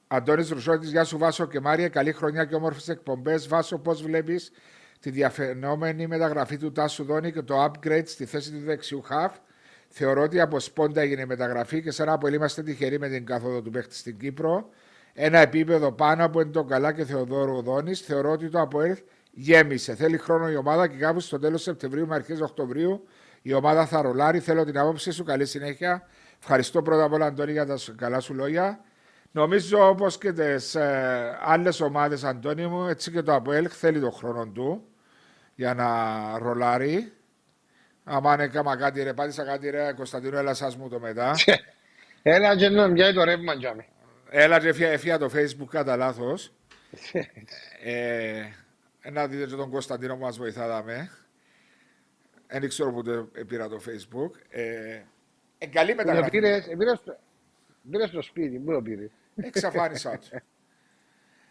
Αντώνης Ρουσότη, γεια σου Βάσο και Μάρια. Καλή χρονιά και όμορφες εκπομπές. Βάσο, πώς βλέπεις τη διαφαινόμενη μεταγραφή του Τάσου Δόνη και το upgrade στη θέση του δεξιού χαφ; Θεωρώ ότι από σπόντα έγινε η μεταγραφή και σαν να είμαστε τυχεροί με την καθόδο του παίχτη στην Κύπρο. Ένα επίπεδο πάνω από τον Καλά και Θεοδόρου Δόνης. Θεωρώ ότι το ΑΠΟΕΛ γέμισε. Θέλει χρόνο η ομάδα και κάπου στο τέλος Σεπτεμβρίου με αρχές Οκτωβρίου η ομάδα θα ρολάρει. Θέλω την άποψή σου. Καλή συνέχεια. Ευχαριστώ πρώτα απ' όλα, Αντώνη, για τα καλά σου λόγια. Νομίζω όπως και τις ε, άλλες ομάδες, Αντώνη μου, έτσι και το ΑΠΟΕΛ θέλει τον χρόνο του για να ρολάρει. Άμα είναι κάμα κάτι ρε, πάτησα κάτι ρε, Κωνσταντίνο, έλα σας μου το μετά. Έλα και να πιάει το ρεύμα για με. έλα και έφυγα, έφυγα το facebook κατά λάθος. ε, να δείτε και τον Κωνσταντίνο που μας βοηθάδαμε. Δεν ξέρω που το πήρα το facebook. Ε, ε, καλή Το μεταγραφή. πήρες, πήρες στο- πήρες στο σπίτι, πού το πήρες; Εξαφάνισα του.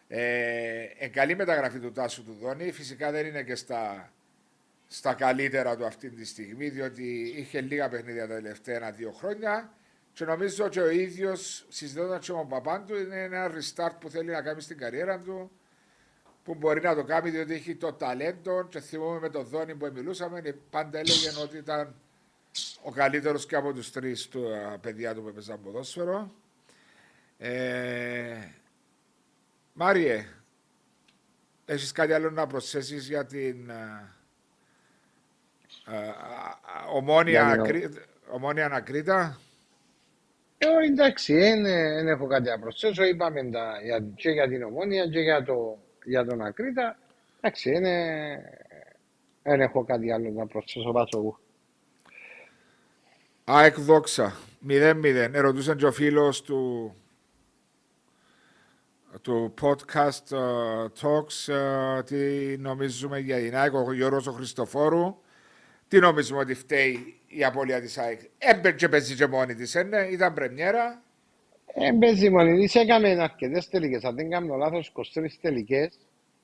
Ε, ε, καλή μεταγραφή του Τάσου του Δόνη. Φυσικά δεν είναι και στα, στα καλύτερα του αυτή τη στιγμή, διότι είχε λίγα παιχνίδια τα τελευταία ένα-δύο χρόνια. Και νομίζω και ο ίδιος, συζητώντας και με τον παπά του, είναι ένα restart που θέλει να κάνει στην καριέρα του. Που μπορεί να το κάνει διότι έχει το ταλέντο. Και θυμόμαι με τον Δόνη που μιλούσαμε, ε, πάντα έλεγε ότι ήταν ο καλύτερος και από τους τρεις του α, παιδιά του που έπαιζαν ποδόσφαιρο. Ε, Μάριε, έχεις κάτι άλλο να προσθέσεις για την... α, ομόνια, ομόνια Ανακρίτα; Ε, εντάξει, δεν έχω κάτι να προσθέσω. Είπαμε τα, για, και για την ομόνια και για, το, για τον Ακρίτα. Εντάξει, δεν έχω κάτι άλλο να προσθέσω πάνω εγώ. ΑΕΚ Δόξα, 0-0. Ερωτούσε και ο φίλος του, του podcast uh, Talks uh, τι νομίζουμε για την ΑΕΚ, ο Γιώργος ο Χριστοφόρου. Τι νομίζουμε ότι φταίει η απώλεια της ΑΕΚ. Έμπαινε παίζει και μόνη της, ε, ναι, ήταν πρεμιέρα. Έμπαιζε μόνη της, έκαμε αρκετές τελικές. Αν δεν κάνω λάθος, 23 τελικές.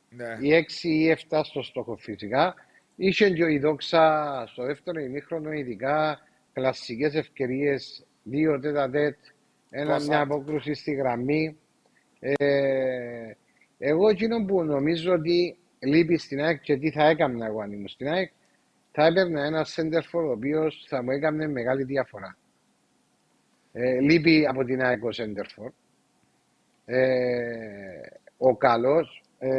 Ναι. Οι 6 ή 7 στο στόχο φυσικά. Είχε και η Δόξα στο δεύτερο ημίχρονο ειδικά κλασικές ευκαιρίες, δύο τέτα τέτ, ένα μια απόκρουση στη γραμμή. Ε, εγώ εκείνο που νομίζω ότι λείπει στην ΑΕΚ και τι θα έκανα εγώ αν ήμουν στην ΑΕΚ, θα έπαιρνα ένα σέντερφορ ο οποίος θα μου έκανε μεγάλη διαφορά. Ε, λείπει από την ΑΕΚ ο σέντερφορ. Ε, ο καλός ε,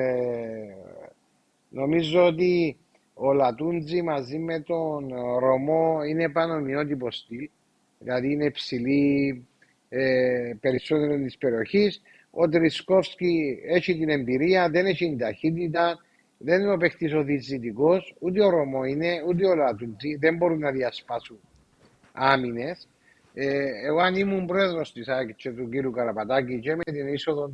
νομίζω ότι ο Λατούντζι μαζί με τον Ρωμό είναι πανομοιότυπο στυλ. Δηλαδή είναι ψηλή ε, περισσότερο της περιοχής. Ο Τρισκόφσκι έχει την εμπειρία, δεν έχει την ταχύτητα, δεν είναι ο παίχτη ο διζητικό, ούτε ο Ρωμό είναι, ούτε ο Λατούντζι. Δεν μπορούν να διασπάσουν άμυνες. Ε, εγώ αν ήμουν πρόεδρος της ΑΚ και του κύριου Καραπατάκη και με την είσοδο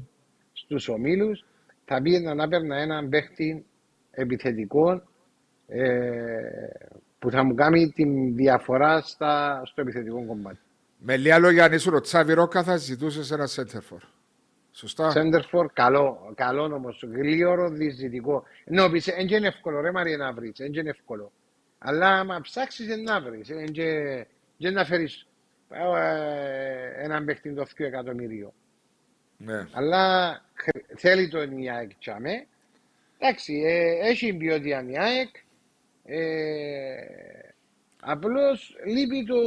στους ομίλους, θα πήγαινα να παίρνα έναν παίχτη επιθετικό ε, που θα μου κάνει τη διαφορά στα, στο επιθετικό κομμάτι. Με λίγα λόγια, αν ήσουν ο Τσάβι Ρόκα, θα ζητούσες ένα center Σωστά; Center καλό, καλό όμως. Γλίωρο, διζητικό. Ενώ πεις, δεν είναι εύκολο, ρε Μαρία να βρεις, δεν είναι εύκολο. Αλλά άμα ψάξεις, δεν να βρεις. Δεν να φέρεις ε, έναν παίχτη το 2 εκατομμύριο. Ναι. Αλλά θέλει το ΝΙΑΕΚ τσάμε. Εντάξει, ε, έχει ποιότητα ΝΙΑΕΚ. Ε, απλώς λείπει το,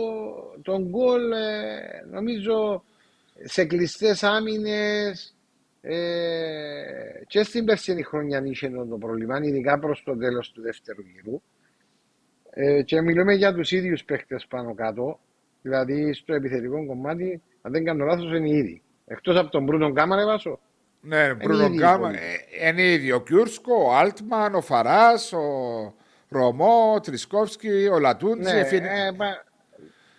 τον γκολ, ε, νομίζω, σε κλειστές άμυνες. Ε, και στην περσινή χρονιά είχε το πρόβλημα, ειδικά προς το τέλος του δεύτερου γύρου. Ε, και μιλούμε για τους ίδιους παίχτες πάνω κάτω. Δηλαδή στο επιθετικό κομμάτι, αν δεν κάνω λάθος, είναι ήδη. Εκτός από τον Μπρούνο Γκάμα, ρε Βάσο. Ναι, Μπρούνο Γκάμα. Είναι ήδη ο Κιούρσκο, ο Altman, ο Φαράς, ο Ρωμό, ο Τρισκόφσκι, ο Λατούντζι. Ναι, ε, πα,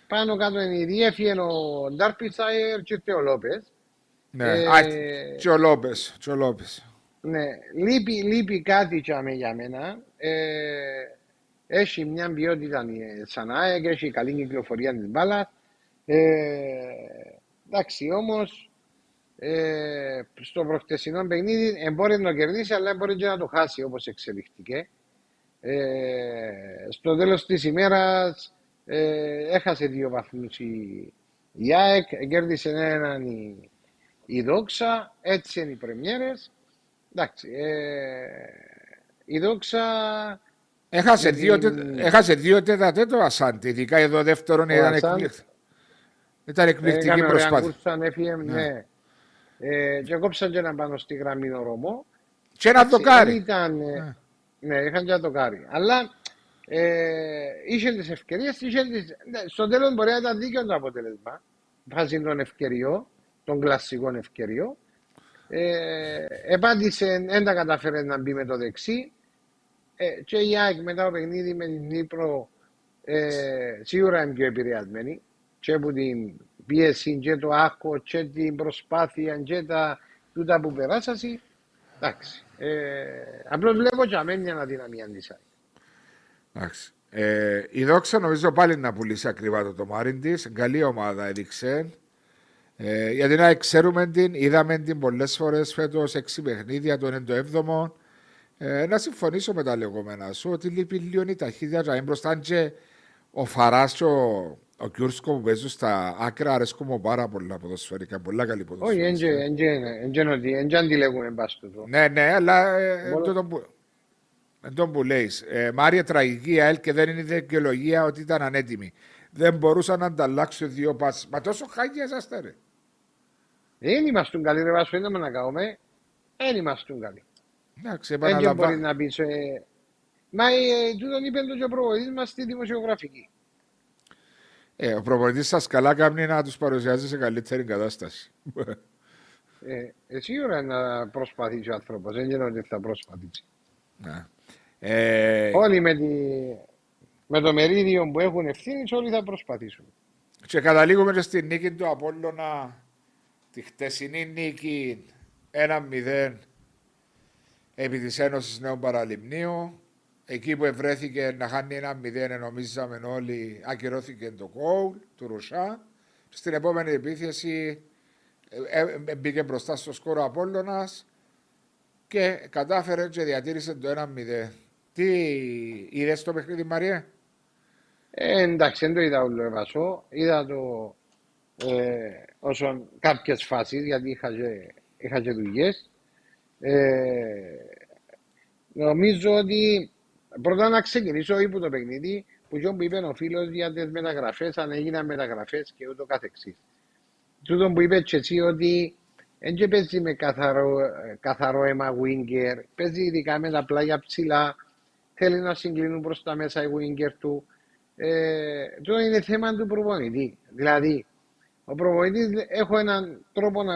πάνω κάτω είναι ήδη. Έφυγε ο Ντάρπιτσάιερ και ο Λόπες. Ναι, ε, και ο Λόπες. Ναι, λείπει, λείπει κάτι για μένα. Ε, έχει μια ποιότητα σαν ΑΕΚ, έχει καλή κυκλοφορία της μπάλας. Ε, εντάξει, όμως ε, στο προχτεσινό παιχνίδι μπορεί να κερδίσει, αλλά μπορεί και να το χάσει όπως εξελιχθήκε. Ε, στο τέλος της ημέρας ε, έχασε δύο βαθμούς η, η ΑΕΚ, κέρδισε έναν η, η Δόξα, έτσι είναι οι πρεμιέρες. Εντάξει, ε, η Δόξα Έχασε, δύο, την... έχασε δύο τέτα τέτο Ασάντη, ειδικά εδώ δεύτερον ήταν, εκπληκτική. ήταν εκπληκτική προσπάθεια. Κούρσαν, έφυγε, ναι. ναι. Ε, και κόψαν και ένα πάνω στη γραμμή ο Ρωμό. Και ένα δοκάρι. Ήταν, ναι. ναι, είχαν και ένα δοκάρι. Αλλά ε, είχε τις ευκαιρίες. Ναι, στο τέλος μπορεί να ήταν δίκαιο το αποτέλεσμα. Βάζει τον ευκαιριό, τον κλασικό ευκαιριό. Ε, επάντησε, δεν τα καταφέρε να μπει με το δεξί. Ε, και η ΑΕΚ μετά το παιχνίδι με την Νύπρο ε, σίγουρα είναι πιο επηρεασμένη και από την πίεση και το άκο και την προσπάθεια και τα τούτα που περάσασαι. Εντάξει. Ε, Απλώς βλέπω και αμένει μια αδυναμία της ΑΕΚ. Εντάξει. Ε, η Δόξα νομίζω πάλι να πουλήσει ακριβά το τομάρι της. Καλή ομάδα έδειξε. Ε, γιατί να ξέρουμε την, είδαμε την πολλές φορές φέτος 6 παιχνίδια, το 97ο. Ε, να συμφωνήσω με τα λεγόμενα σου ότι λείπει λίγο η ταχύτητα να είναι μπροστά και ο Φαράς και ο, ο Κιούρσκο που παίζουν στα άκρα αρέσκουν μου πάρα πολλά ποδοσφαιρικά, πολλά καλή ποδοσφαιρικά. Όχι, δεν αντιλέγουμε μπάσκετο. Ναι, ναι, αλλά εν τω που λέεις. Ε, Μάρια τραγική ΑΕΛ και δεν είναι δικαιολογία ότι ήταν ανέτοιμη. Δεν μπορούσαν να ανταλλάξουν δύο πάσει. Μα τόσο χάγια είσαστε ρε. Δεν είμαστε καλοί ρε Βάσο, δεν να κάνουμε. Δεν είμαστε καλοί. Εντάξει, επαναλαμβάνω. μπορεί να πει. Ε, Μα ε, τούτον είπε το και ο προπονητής μας στη δημοσιογραφική. Ε, ο προπονητής σας καλά κάνει να τους παρουσιάζει σε καλύτερη κατάσταση. Ε, ε, σίγουρα να προσπαθήσει ο άνθρωπος, δεν είναι ότι θα προσπαθήσει. Ναι. Ε, Όλοι με, τη, με το μερίδιο που έχουν ευθύνης, όλοι θα προσπαθήσουν. και καταλήγουμε και στη νίκη του Απόλλωνα, τη χτεσινή νίκη 1-0 επί της Ένωσης Νέων Παραλιμνίου. Εκεί που ευρέθηκε να χάνει ένα 0, νομίζαμε όλοι, ακυρώθηκε το κόουλ του Ρουσά. Στην επόμενη επίθεση ε, ε, μπήκε μπροστά στο σκόρο ο Απόλλωνας και κατάφερε και διατήρησε το 1-0. Τι είδες το παιχνίδι Μαρία; Ε, εντάξει, δεν το είδα όλο εβασό. Είδα το ε, όσον κάποιες φάσεις, γιατί είχα και, είχα και δουλειές. Ε, νομίζω ότι πρώτα να ξεκινήσω ή που το παιχνίδι που και που είπε ο φίλος για τις μεταγραφές, αν έγιναν μεταγραφές και ούτω καθεξής. Τούτο που είπε και εσύ ότι δεν και παίζει με καθαρό, ε, καθαρό αίμα winger, παίζει ειδικά με τα πλάγια ψηλά, θέλει να συγκλίνουν προς τα μέσα οι winger του. Ε, τούτο είναι θέμα του προπονητή. Δηλαδή, ο προπονητής έχω έναν τρόπο να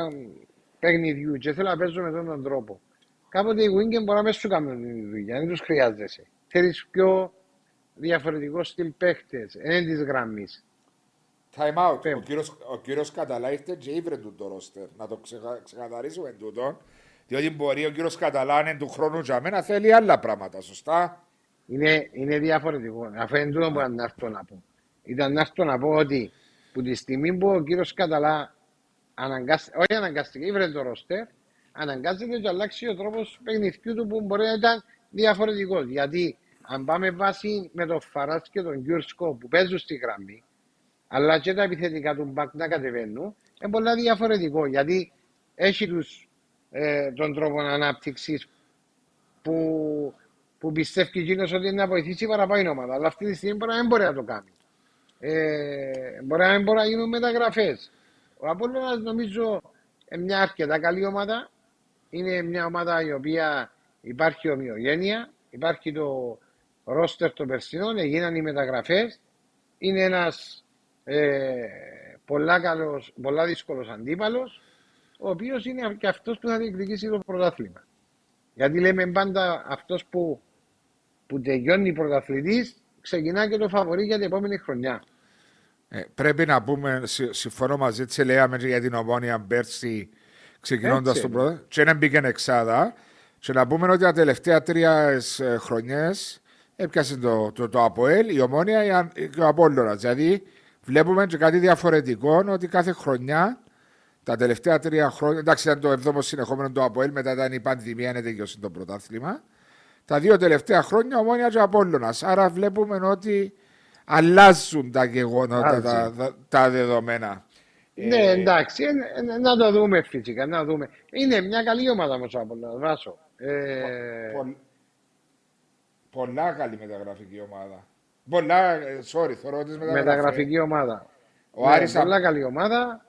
παιχνιδιού και θέλω να παίζω με αυτόν τον τρόπο. Κάποτε οι winger μπορεί να μην σου κάνουν τη δουλειά, δεν τους χρειάζεσαι. Θέλεις πιο διαφορετικό στυλ παίχτες, εν της γραμμής. Time out. Πέμπ. Ο κύριος, ο κύριος Καταλά ήρθε και ήβρε του το ρόστερ. Να το ξεκα, ξεκαθαρίσουμε τούτο. Διότι μπορεί ο κύριος Καταλά είναι του χρόνου για μένα θέλει άλλα πράγματα, σωστά; Είναι, είναι διαφορετικό. Αφού είναι τούτο που να έρθω να πω. Ήταν να έρθω να πω ότι που τη στιγμή που ο κύριος Καταλά αναγκάστηκε, όχι αναγκάστηκε, ήβρε το ρόστερ, αναγκάζεται και αλλάξει ο τρόπος παιχνιδιού του που μπορεί να ήταν διαφορετικός. Γιατί αν πάμε βάση με τον Φαράτ και τον Γιούρσκο που παίζουν στη γραμμή, αλλά και τα επιθετικά του μπακ να κατεβαίνουν, είναι πολλά διαφορετικό. Γιατί έχει τους, ε, τον τρόπο ανάπτυξης που, που πιστεύει εκείνος ότι είναι να βοηθήσει παραπάνω η ομάδα. Αλλά αυτή τη στιγμή μπορεί να μην μπορεί να το κάνει. Ε, μπορεί να μην μπορεί να γίνουν μεταγραφές. Ο Απόλλωνας νομίζω είναι μια αρκετά καλή ομάδα. Είναι μια ομάδα η οποία υπάρχει ομοιογένεια, υπάρχει το ρόστερ των περσινών, έγιναν οι μεταγραφές. Είναι ένας ε, πολλά, καλός, πολλά δύσκολος αντίπαλος, ο οποίος είναι και αυτός που θα διεκδικήσει το πρωτάθλημα. Γιατί λέμε πάντα αυτός που, που τελειώνει πρωταθλητής, ξεκινά και το φαβορεί για την επόμενη χρονιά. Ε, πρέπει να πούμε, συ- συμφωνώ μαζί της, λέγαμε και για την ομόνια πέρσι ξεκινώντας Έτσι το είναι. πρώτο. Και να μπήκε εξάδα. Και να πούμε ότι τα τελευταία τρία χρονιές έπιασε το, το, το ΑΠΟΕΛ, η ομόνια η Αν- και ο Απόλλωνας. Δηλαδή βλέπουμε και κάτι διαφορετικό ότι κάθε χρονιά τα τελευταία τρία χρόνια, εντάξει ήταν το εβδόμο συνεχόμενο το ΑΠΟΕΛ, μετά ήταν η πανδημία, είναι τελειώσει το πρωτάθλημα. Τα δύο τελευταία χρόνια ομόνια και ο Απόλλωνας. Άρα βλέπουμε ότι αλλάζουν τα γεγονότα, τα, Αλλάζει. τα, τα δεδομένα. Ναι, εντάξει, ε, ε, να το δούμε φυσικά, να δούμε. Είναι μια καλή ομάδα όμως ο Απόλλωνας, Βάσο. Ε, Πο- πολλά καλή μεταγραφική ομάδα. Πολλά, ε, sorry, θεωρώ τις μεταγραφές. μεταγραφική ομάδα. Ο Ναι, Άρης, α- πολλά καλή ομάδα.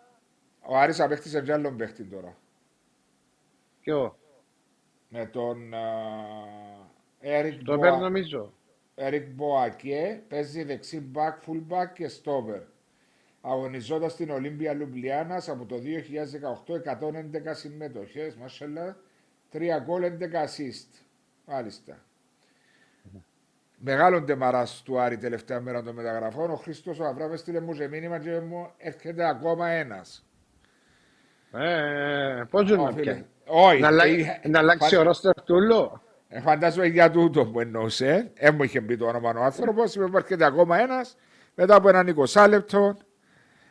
ο Άρης απέκτησε και άλλον παίχτη τώρα. Ποιο, Με τον Έρικ το παίρνω νομίζω. Eric Μποακέ παίζει δεξί back, full back και stopper. Αγωνιζόταν στην Ολύμπια Λουμπλιάνας από το 2018 111 συμμετοχές, μάσχαλα, 3 γκολ, 11 assist. Μάλιστα. Μεγάλον τεμαράς του Άρη τελευταία μέρα των μεταγραφών. Ο Χρήστος ο Αβράμες στείλε μου σε μήνυμα και μου έρχεται ακόμα ένας. Ε, πώς είναι Ω, να φίλε. πιάνει. Όχι. Να, αλλα- ε, να αλλάξει ο ρόστερ του όλο. Ε, φαντάζομαι για τούτο που εννοούσε. Δεν μου είχε πει το όνομα ο άνθρωπος. Είπε που έρχεται ακόμα ένας μετά από έναν 20 λεπτό.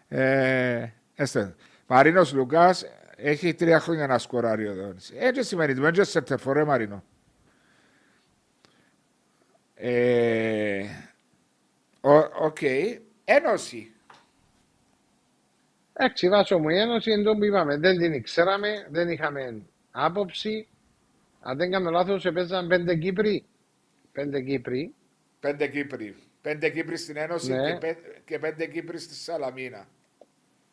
Ε, έστε. Μαρίνος Λουκάς έχει τρία χρόνια να σκοράρει ο Δόνης. Έτσι σημαίνει του έντζε σε τεφορέ Μαρίνο. Ε, ο- Οκ. Ένωση. Εντάξει, βάσο μου, η Ένωση είναι το που είπαμε. Δεν την ξέραμε, δεν είχαμε άποψη. Αν δεν κάνω λάθος, έπαιζαν πέντε Κύπροι. Πέντε Κύπροι. Πέντε Κύπροι. Πέντε Κύπροι στην Ένωση Ναι. και, πέ- και πέντε Κύπροι στη Σαλαμίνα.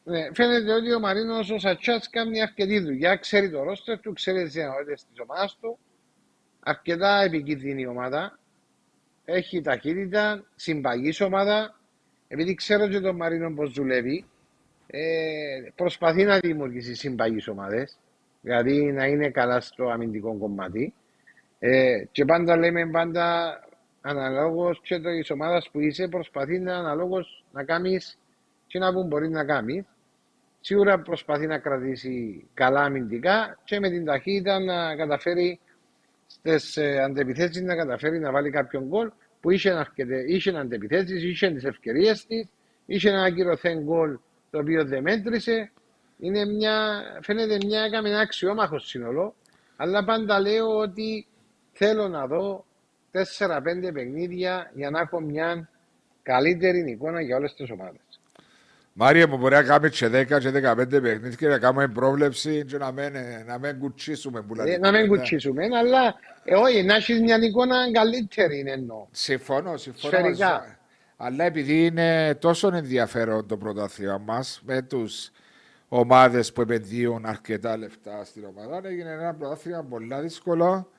Ναι, φαίνεται ότι ο Μαρίνος ο Σατσάς κάνει αρκετή δουλειά. Ξέρει το ρόστερ του, ξέρει τις δυνατότητες της ομάδας του. Αρκετά επικίνδυνη ομάδα. έχει ταχύτητα, συμπαγής ομάδα. Επειδή ξέρω και τον Μαρίνο πώς δουλεύει, ε, προσπαθεί να δημιουργήσει συμπαγής ομάδες. Δηλαδή να είναι καλά στο αμυντικό κομμάτι. Ε, και πάντα λέμε πάντα αναλόγως και της ομάδας που είσαι, προσπαθεί να αναλόγως να κάνεις και να που μπορεί να κάνεις. Σίγουρα προσπαθεί να κρατήσει καλά αμυντικά και με την ταχύτητα να καταφέρει στις ε, αντεπιθέσεις να καταφέρει να βάλει κάποιον γκολ που είχε, αρκετέ, είχε αντεπιθέσεις, είχε τις ευκαιρίες της, είχε ένα ακυρωθέν γκολ το οποίο δεν μέτρησε. Είναι μια, φαίνεται μια έκαμε ένα αξιόμαχο σύνολο, αλλά πάντα λέω ότι θέλω να δω 4-5 παιχνίδια για να έχω μια καλύτερη εικόνα για όλες τις ομάδες. Μάρια μου μπορεί να κάνουμε και 10 και 15 παιχνίδια και να κάνουμε πρόβλεψη και να μην, να μην κουτσίσουμε. Που ε, να μην κουτσίσουμε, αλλά ε, όχι, να έχεις μια εικόνα καλύτερη είναι εννοώ. Συμφωνώ, συμφωνώ. Σφαιρικά. Αλλά επειδή είναι τόσο ενδιαφέρον το πρωτάθλημα μας με τους ομάδες που επενδύουν αρκετά λεφτά στην ομάδα, έγινε ένα πρωτάθλημα πολύ δύσκολο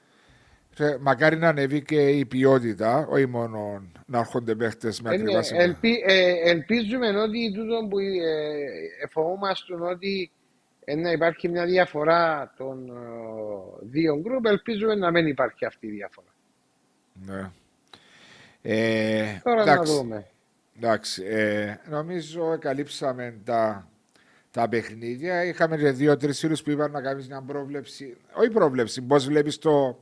Μακάρι να ανέβει και η ποιότητα, όχι μόνο να έρχονται παίχτες με ακριβά ελπι, ε, Ελπίζουμε ότι τούτο που ε, εφοβούμαστε ότι να υπάρχει μια διαφορά των ε, δύο γκρουπ, ελπίζουμε να μην υπάρχει αυτή η διαφορά. Ναι. Ε, Τώρα εντάξει, να δούμε. Εντάξει, ε, νομίζω καλύψαμε τα, τα παιχνίδια. Είχαμε και δύο-τρεις φίλους που είπαν να κάνεις μια πρόβλεψη. Όχι πρόβλεψη, πώς βλέπεις το,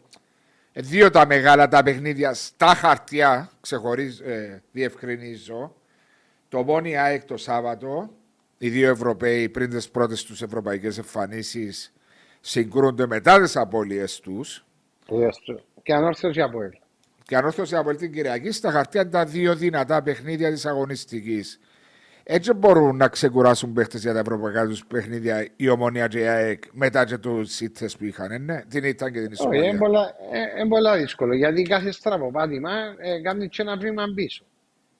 δύο τα μεγάλα τα παιχνίδια στα χαρτιά, ξεχωρίζω, ε, διευκρινίζω. Το Μόνι ΑΕΚ το Σάββατο, οι δύο Ευρωπαίοι πριν τις πρώτες τους ευρωπαϊκές εμφανίσεις συγκρούνται μετά τις απώλειες τους. Και ανόρθωση από ελ. Και ανόρθωση από την Κυριακή. Στα χαρτιά τα δύο δυνατά παιχνίδια της αγωνιστικής. Έτσι μπορούν να ξεκουράσουν παίχτες για τα ευρωπαϊκά τους παιχνίδια η ομονία και η ΑΕΚ μετά και τους ήττε που είχαν. Ναι, την ήταν και την ισοπαλία. Όχι, είναι πολύ δύσκολο γιατί κάθε στραβοπάτημα ε, κάνει και ένα βήμα πίσω.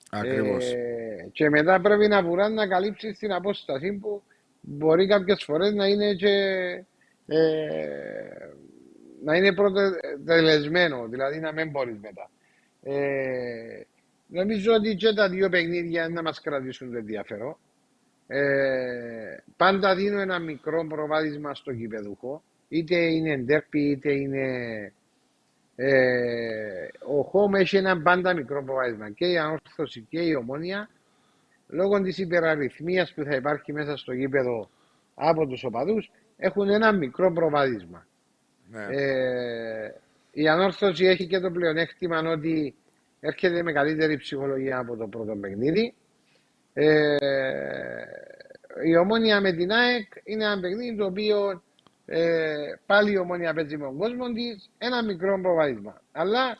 Ακριβώς. Ε, και μετά πρέπει να βουρά να καλύψει την απόσταση που μπορεί κάποιες φορές να είναι και. Ε, να είναι πρώτο τελεσμένο, δηλαδή να μην μπορείς μετά. Ε, Νομίζω ότι και τα δύο παιχνίδια να μας κρατήσουν το ενδιαφέρον. Ε, πάντα δίνω ένα μικρό προβάδισμα στο κυπεδούχο. Είτε είναι ντέρπι, είτε είναι... Ε, ο Χόμ έχει ένα πάντα μικρό προβάδισμα. Και η ανόρθωση και η ομόνια, λόγω της υπεραριθμίας που θα υπάρχει μέσα στο γήπεδο από τους οπαδούς, έχουν ένα μικρό προβάδισμα. Ναι. Ε, η ανόρθωση έχει και το πλεονέκτημα ότι έρχεται με καλύτερη ψυχολογία από το πρώτο παιχνίδι. Ε, η ομόνια με την ΑΕΚ είναι ένα παιχνίδι το οποίο ε, πάλι η ομόνια παίζει με τον κόσμο της ένα μικρό προβάδισμα. Αλλά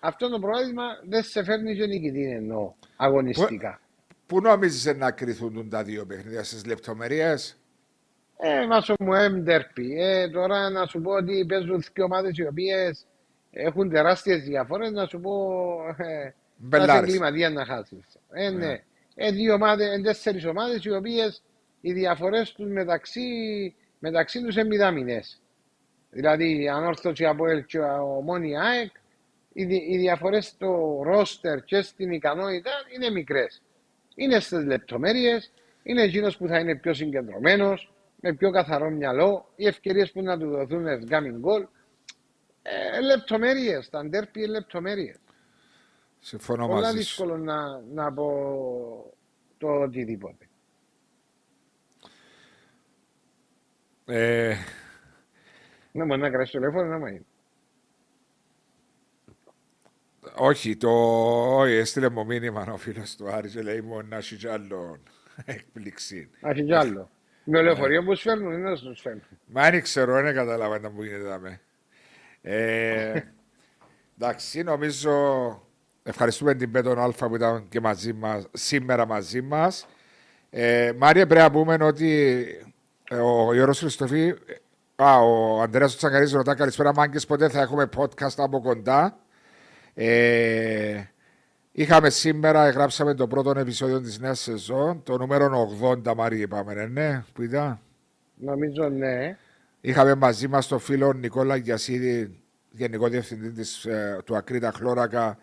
αυτό το προβάδισμα δεν σε φέρνει και νικητή εννοώ αγωνιστικά. Πού νομίζεις να κρυθούν τα δύο παιχνίδια στις λεπτομέρειε, ε, μάσο μου έμτερπι. Ε, τώρα να σου πω ότι παίζουν δύο ομάδες οι οποίες έχουν τεράστιες διαφορές. Να σου πω. Ε, Μπελάρες. εγκληματία να χάσεις. Ε, ναι. Yeah. Ε, δύο ομάδες, τέσσερις ομάδες οι οποίες οι διαφορές τους μεταξύ, μεταξύ τους είναι μηδαμινές. Δηλαδή, η ανόρθωση από ελ και ομόνη ΑΕΚ, οι, οι διαφορές στο ρόστερ και στην ικανότητα είναι μικρές. Είναι στις λεπτομέρειες, είναι εκείνος που θα είναι πιο συγκεντρωμένος, με πιο καθαρό μυαλό, οι ευκαιρίες που να του δοθούν να κάνει γκολ. Ε, λεπτομέρειες. Τα αντέρπι είναι λεπτομέρειες. Συμφωνώ Πολλά μαζί δύσκολο να, να πω το οτιδήποτε. Ε... Ναι, μπορεί να κρατήσει το τηλέφωνο, να είναι. Όχι, το όχι, έστειλε μου μήνυμα ο φίλος του Άρη και λέει μου να έχει κι άλλο έκπληξη. Να έχει κι άλλο. Με λεωφορείο που σου φέρνουν, είναι να σου φέρνουν; Μα δεν ξέρω, δεν καταλάβα που γίνεται δάμε. Ε, εντάξει, νομίζω ευχαριστούμε την Πέτον Αλφα που ήταν και μαζί μας, σήμερα μαζί μας. Ε, Μάρια, πρέπει να πούμε ότι ε, ο Γιώργος Χριστοφή, α, ο Αντρέας Τσακαρής ρωτά καλησπέρα μάγκες, ποτέ θα έχουμε podcast από κοντά; Ε, είχαμε σήμερα, γράψαμε το πρώτο επεισόδιο της νέας σεζόν, το νούμερο 80, Μάρια, είπαμε, ναι, ναι, που ήταν; Νομίζω ναι. Είχαμε μαζί μας τον φίλο Νικόλα Γιασίδη, Γενικό Διευθυντή της, ε, του Ακρίτα Χλώρακα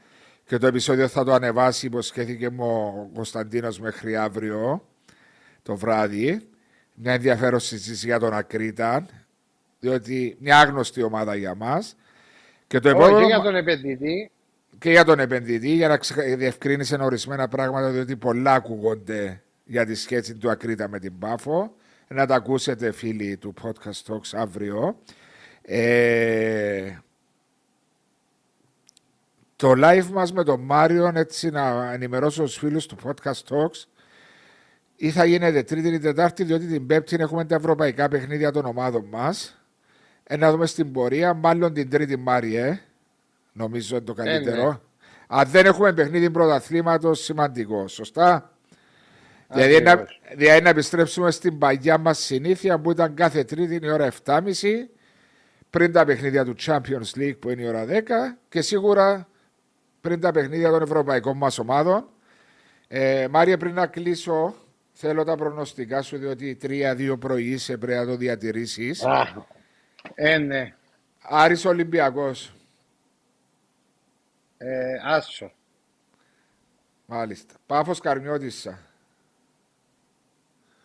και το επεισόδιο θα το ανεβάσει, υποσχέθηκε μου ο Κωνσταντίνος μέχρι αύριο το βράδυ. Μια ενδιαφέρον συζήτηση για τον Ακρίτα, διότι μια άγνωστη ομάδα για μας. Και το επόμενο... Όχι για τον επενδυτή. Και για τον επενδυτή, για να διευκρίνησε ορισμένα πράγματα, διότι πολλά ακούγονται για τη σχέση του Ακρίτα με την Πάφο. Να τα ακούσετε φίλοι του Podcast Talks αύριο. Ε, το live μας με τον Μάριο, έτσι να ενημερώσω τους φίλους του Podcast Talks, ή θα γίνεται Τρίτη ή Τετάρτη, διότι την Πέμπτη έχουμε τα ευρωπαϊκά παιχνίδια των ομάδων μας. Ε, να δούμε στην πορεία, μάλλον την Τρίτη Μάριε, νομίζω είναι το καλύτερο. Ε, ναι. Αν δεν έχουμε παιχνίδι πρωταθλήματος, σημαντικό. Σωστά; Δηλαδή να, δηλαδή να επιστρέψουμε στην παγιά μας συνήθεια που ήταν κάθε Τρίτη η ώρα 7.30 πριν τα παιχνίδια του Champions League που είναι η ώρα 10 και σίγουρα πριν τα παιχνίδια των ευρωπαϊκών μας ομάδων. Ε, Μάρια, πριν να κλείσω, θέλω τα προγνωστικά σου, διότι 3-2 πρωί είσαι πρέπει να το διατηρήσεις. Ε, ναι. Άρης Ολυμπιακός. Ε, άσο. Μάλιστα. Πάφος Καρμιώτισσα.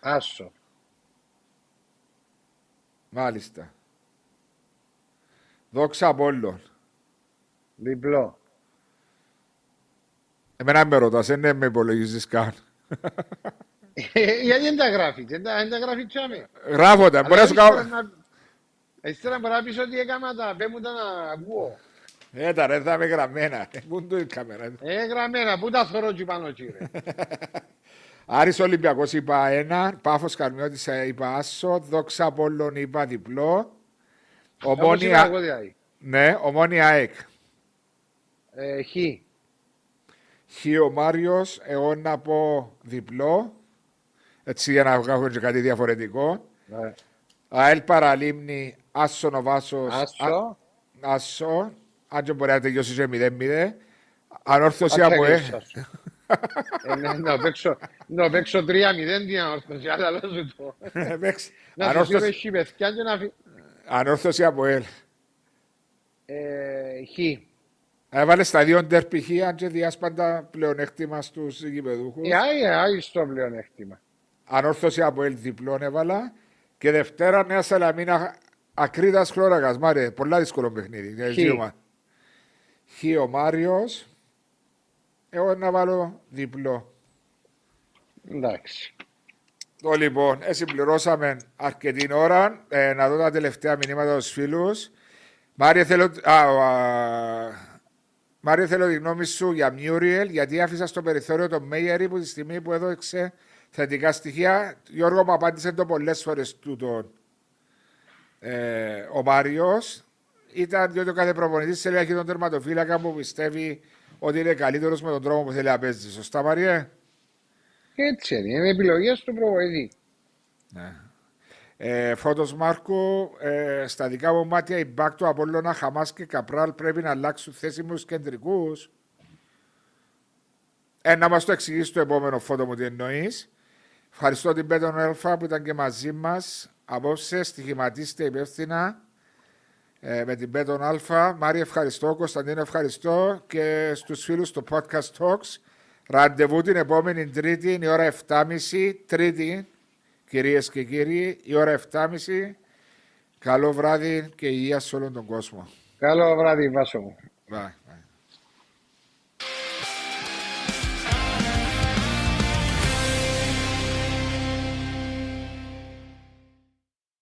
Άσο. Μάλιστα. Δόξα Απόλλων. Διπλό. Εμένα με ρωτάς, δεν με υπολογίζεις καν. Ε, γιατί δεν τα γράφεις, δεν τα γράφεις τσάμε. Γράφω τα, μπορεί να σου κάνω... Ύστερα μπορεί να πεις ότι έκανα τα, πέμουν τα να ακούω. Ε, τα ρε, θα είμαι γραμμένα. Ε, πού είναι το κάμερα; Ε, γραμμένα, πού τα θωρώ και πάνω κύριε. Άρης Ολυμπιακός είπα ένα, Πάφος Καρμιώτης είπα άσο, Δόξα Απόλλων είπα διπλό. Ομόνια... Ναι, ομόνια ΑΕΚ. Ε, χ. Χ ο Μάριος, εγώ να πω διπλό. Έτσι για να βγάλω και κάτι διαφορετικό. Ναι. ΑΕΛ Παραλίμνη, Άσο ο Βάσος. Άσο. Άσο. Αν και μπορεί να τελειώσει σε 0-0. Ανόρθωση από ε. Να παίξω 3-0 την ανόρθωση, αλλά λέω σου το. Να σου πει παιδιά και να Ανόρθωση από ελ. Χ. Έβαλε στα δύο ντερπι χ, αν και διάσπαντα πλεονέκτημα στους γηπεδούχους. Ε, στο πλεονέκτημα. Ανόρθωση από ελ διπλών έβαλα. Και Δευτέρα Νέα Σαλαμίνα Ακρίτα Χλώρακα. Μάρε, πολλά δύσκολο παιχνίδι. Χ ο Μάριος. Εγώ να βάλω διπλό. Εντάξει. Το λοιπόν, έτσι πληρώσαμε αρκετή ώρα. Ε, να δω τα τελευταία μηνύματα στους φίλους. Μάριο, θέλω, Μάριο, θέλω τη γνώμη σου για Μιούριελ, γιατί άφησα στο περιθώριο τον Μέιερη που τη στιγμή που έδωξε θετικά στοιχεία. Γιώργο μου απάντησε το πολλές φορές τούτο ε, ο Μάριος. Ήταν διότι ο κάθε προπονητής θέλει να έχει τον τερματοφύλακα που πιστεύει ότι είναι καλύτερος με τον τρόπο που θέλει να παίζει. Σωστά, Μαρία; Έτσι είναι. Είναι επιλογές του προπονητή. Ναι. Ε, Φώτος Μάρκο, ε, στα δικά μου μάτια η μπακ του Απόλλωνα, Χαμάς και Καπράλ πρέπει να αλλάξουν θέση μου κεντρικούς. Ε, να μας το εξηγήσει το επόμενο φώτο μου τι εννοείς. Ευχαριστώ την Πέτον Ελφα που ήταν και μαζί μας. Απόψε στοιχηματίστε υπεύθυνα ε, με την Πέτον Αλφα. Μάρια, ευχαριστώ. Κωνσταντίνο, ευχαριστώ. Και στους φίλους του Podcast Talks. Ραντεβού την επόμενη Τρίτη, η ώρα 7.30. Τρίτη, κυρίες και κύριοι, η ώρα 7.30. Καλό βράδυ και υγεία σε όλον τον κόσμο. Καλό βράδυ, Βάσο μου. Bye. Bye.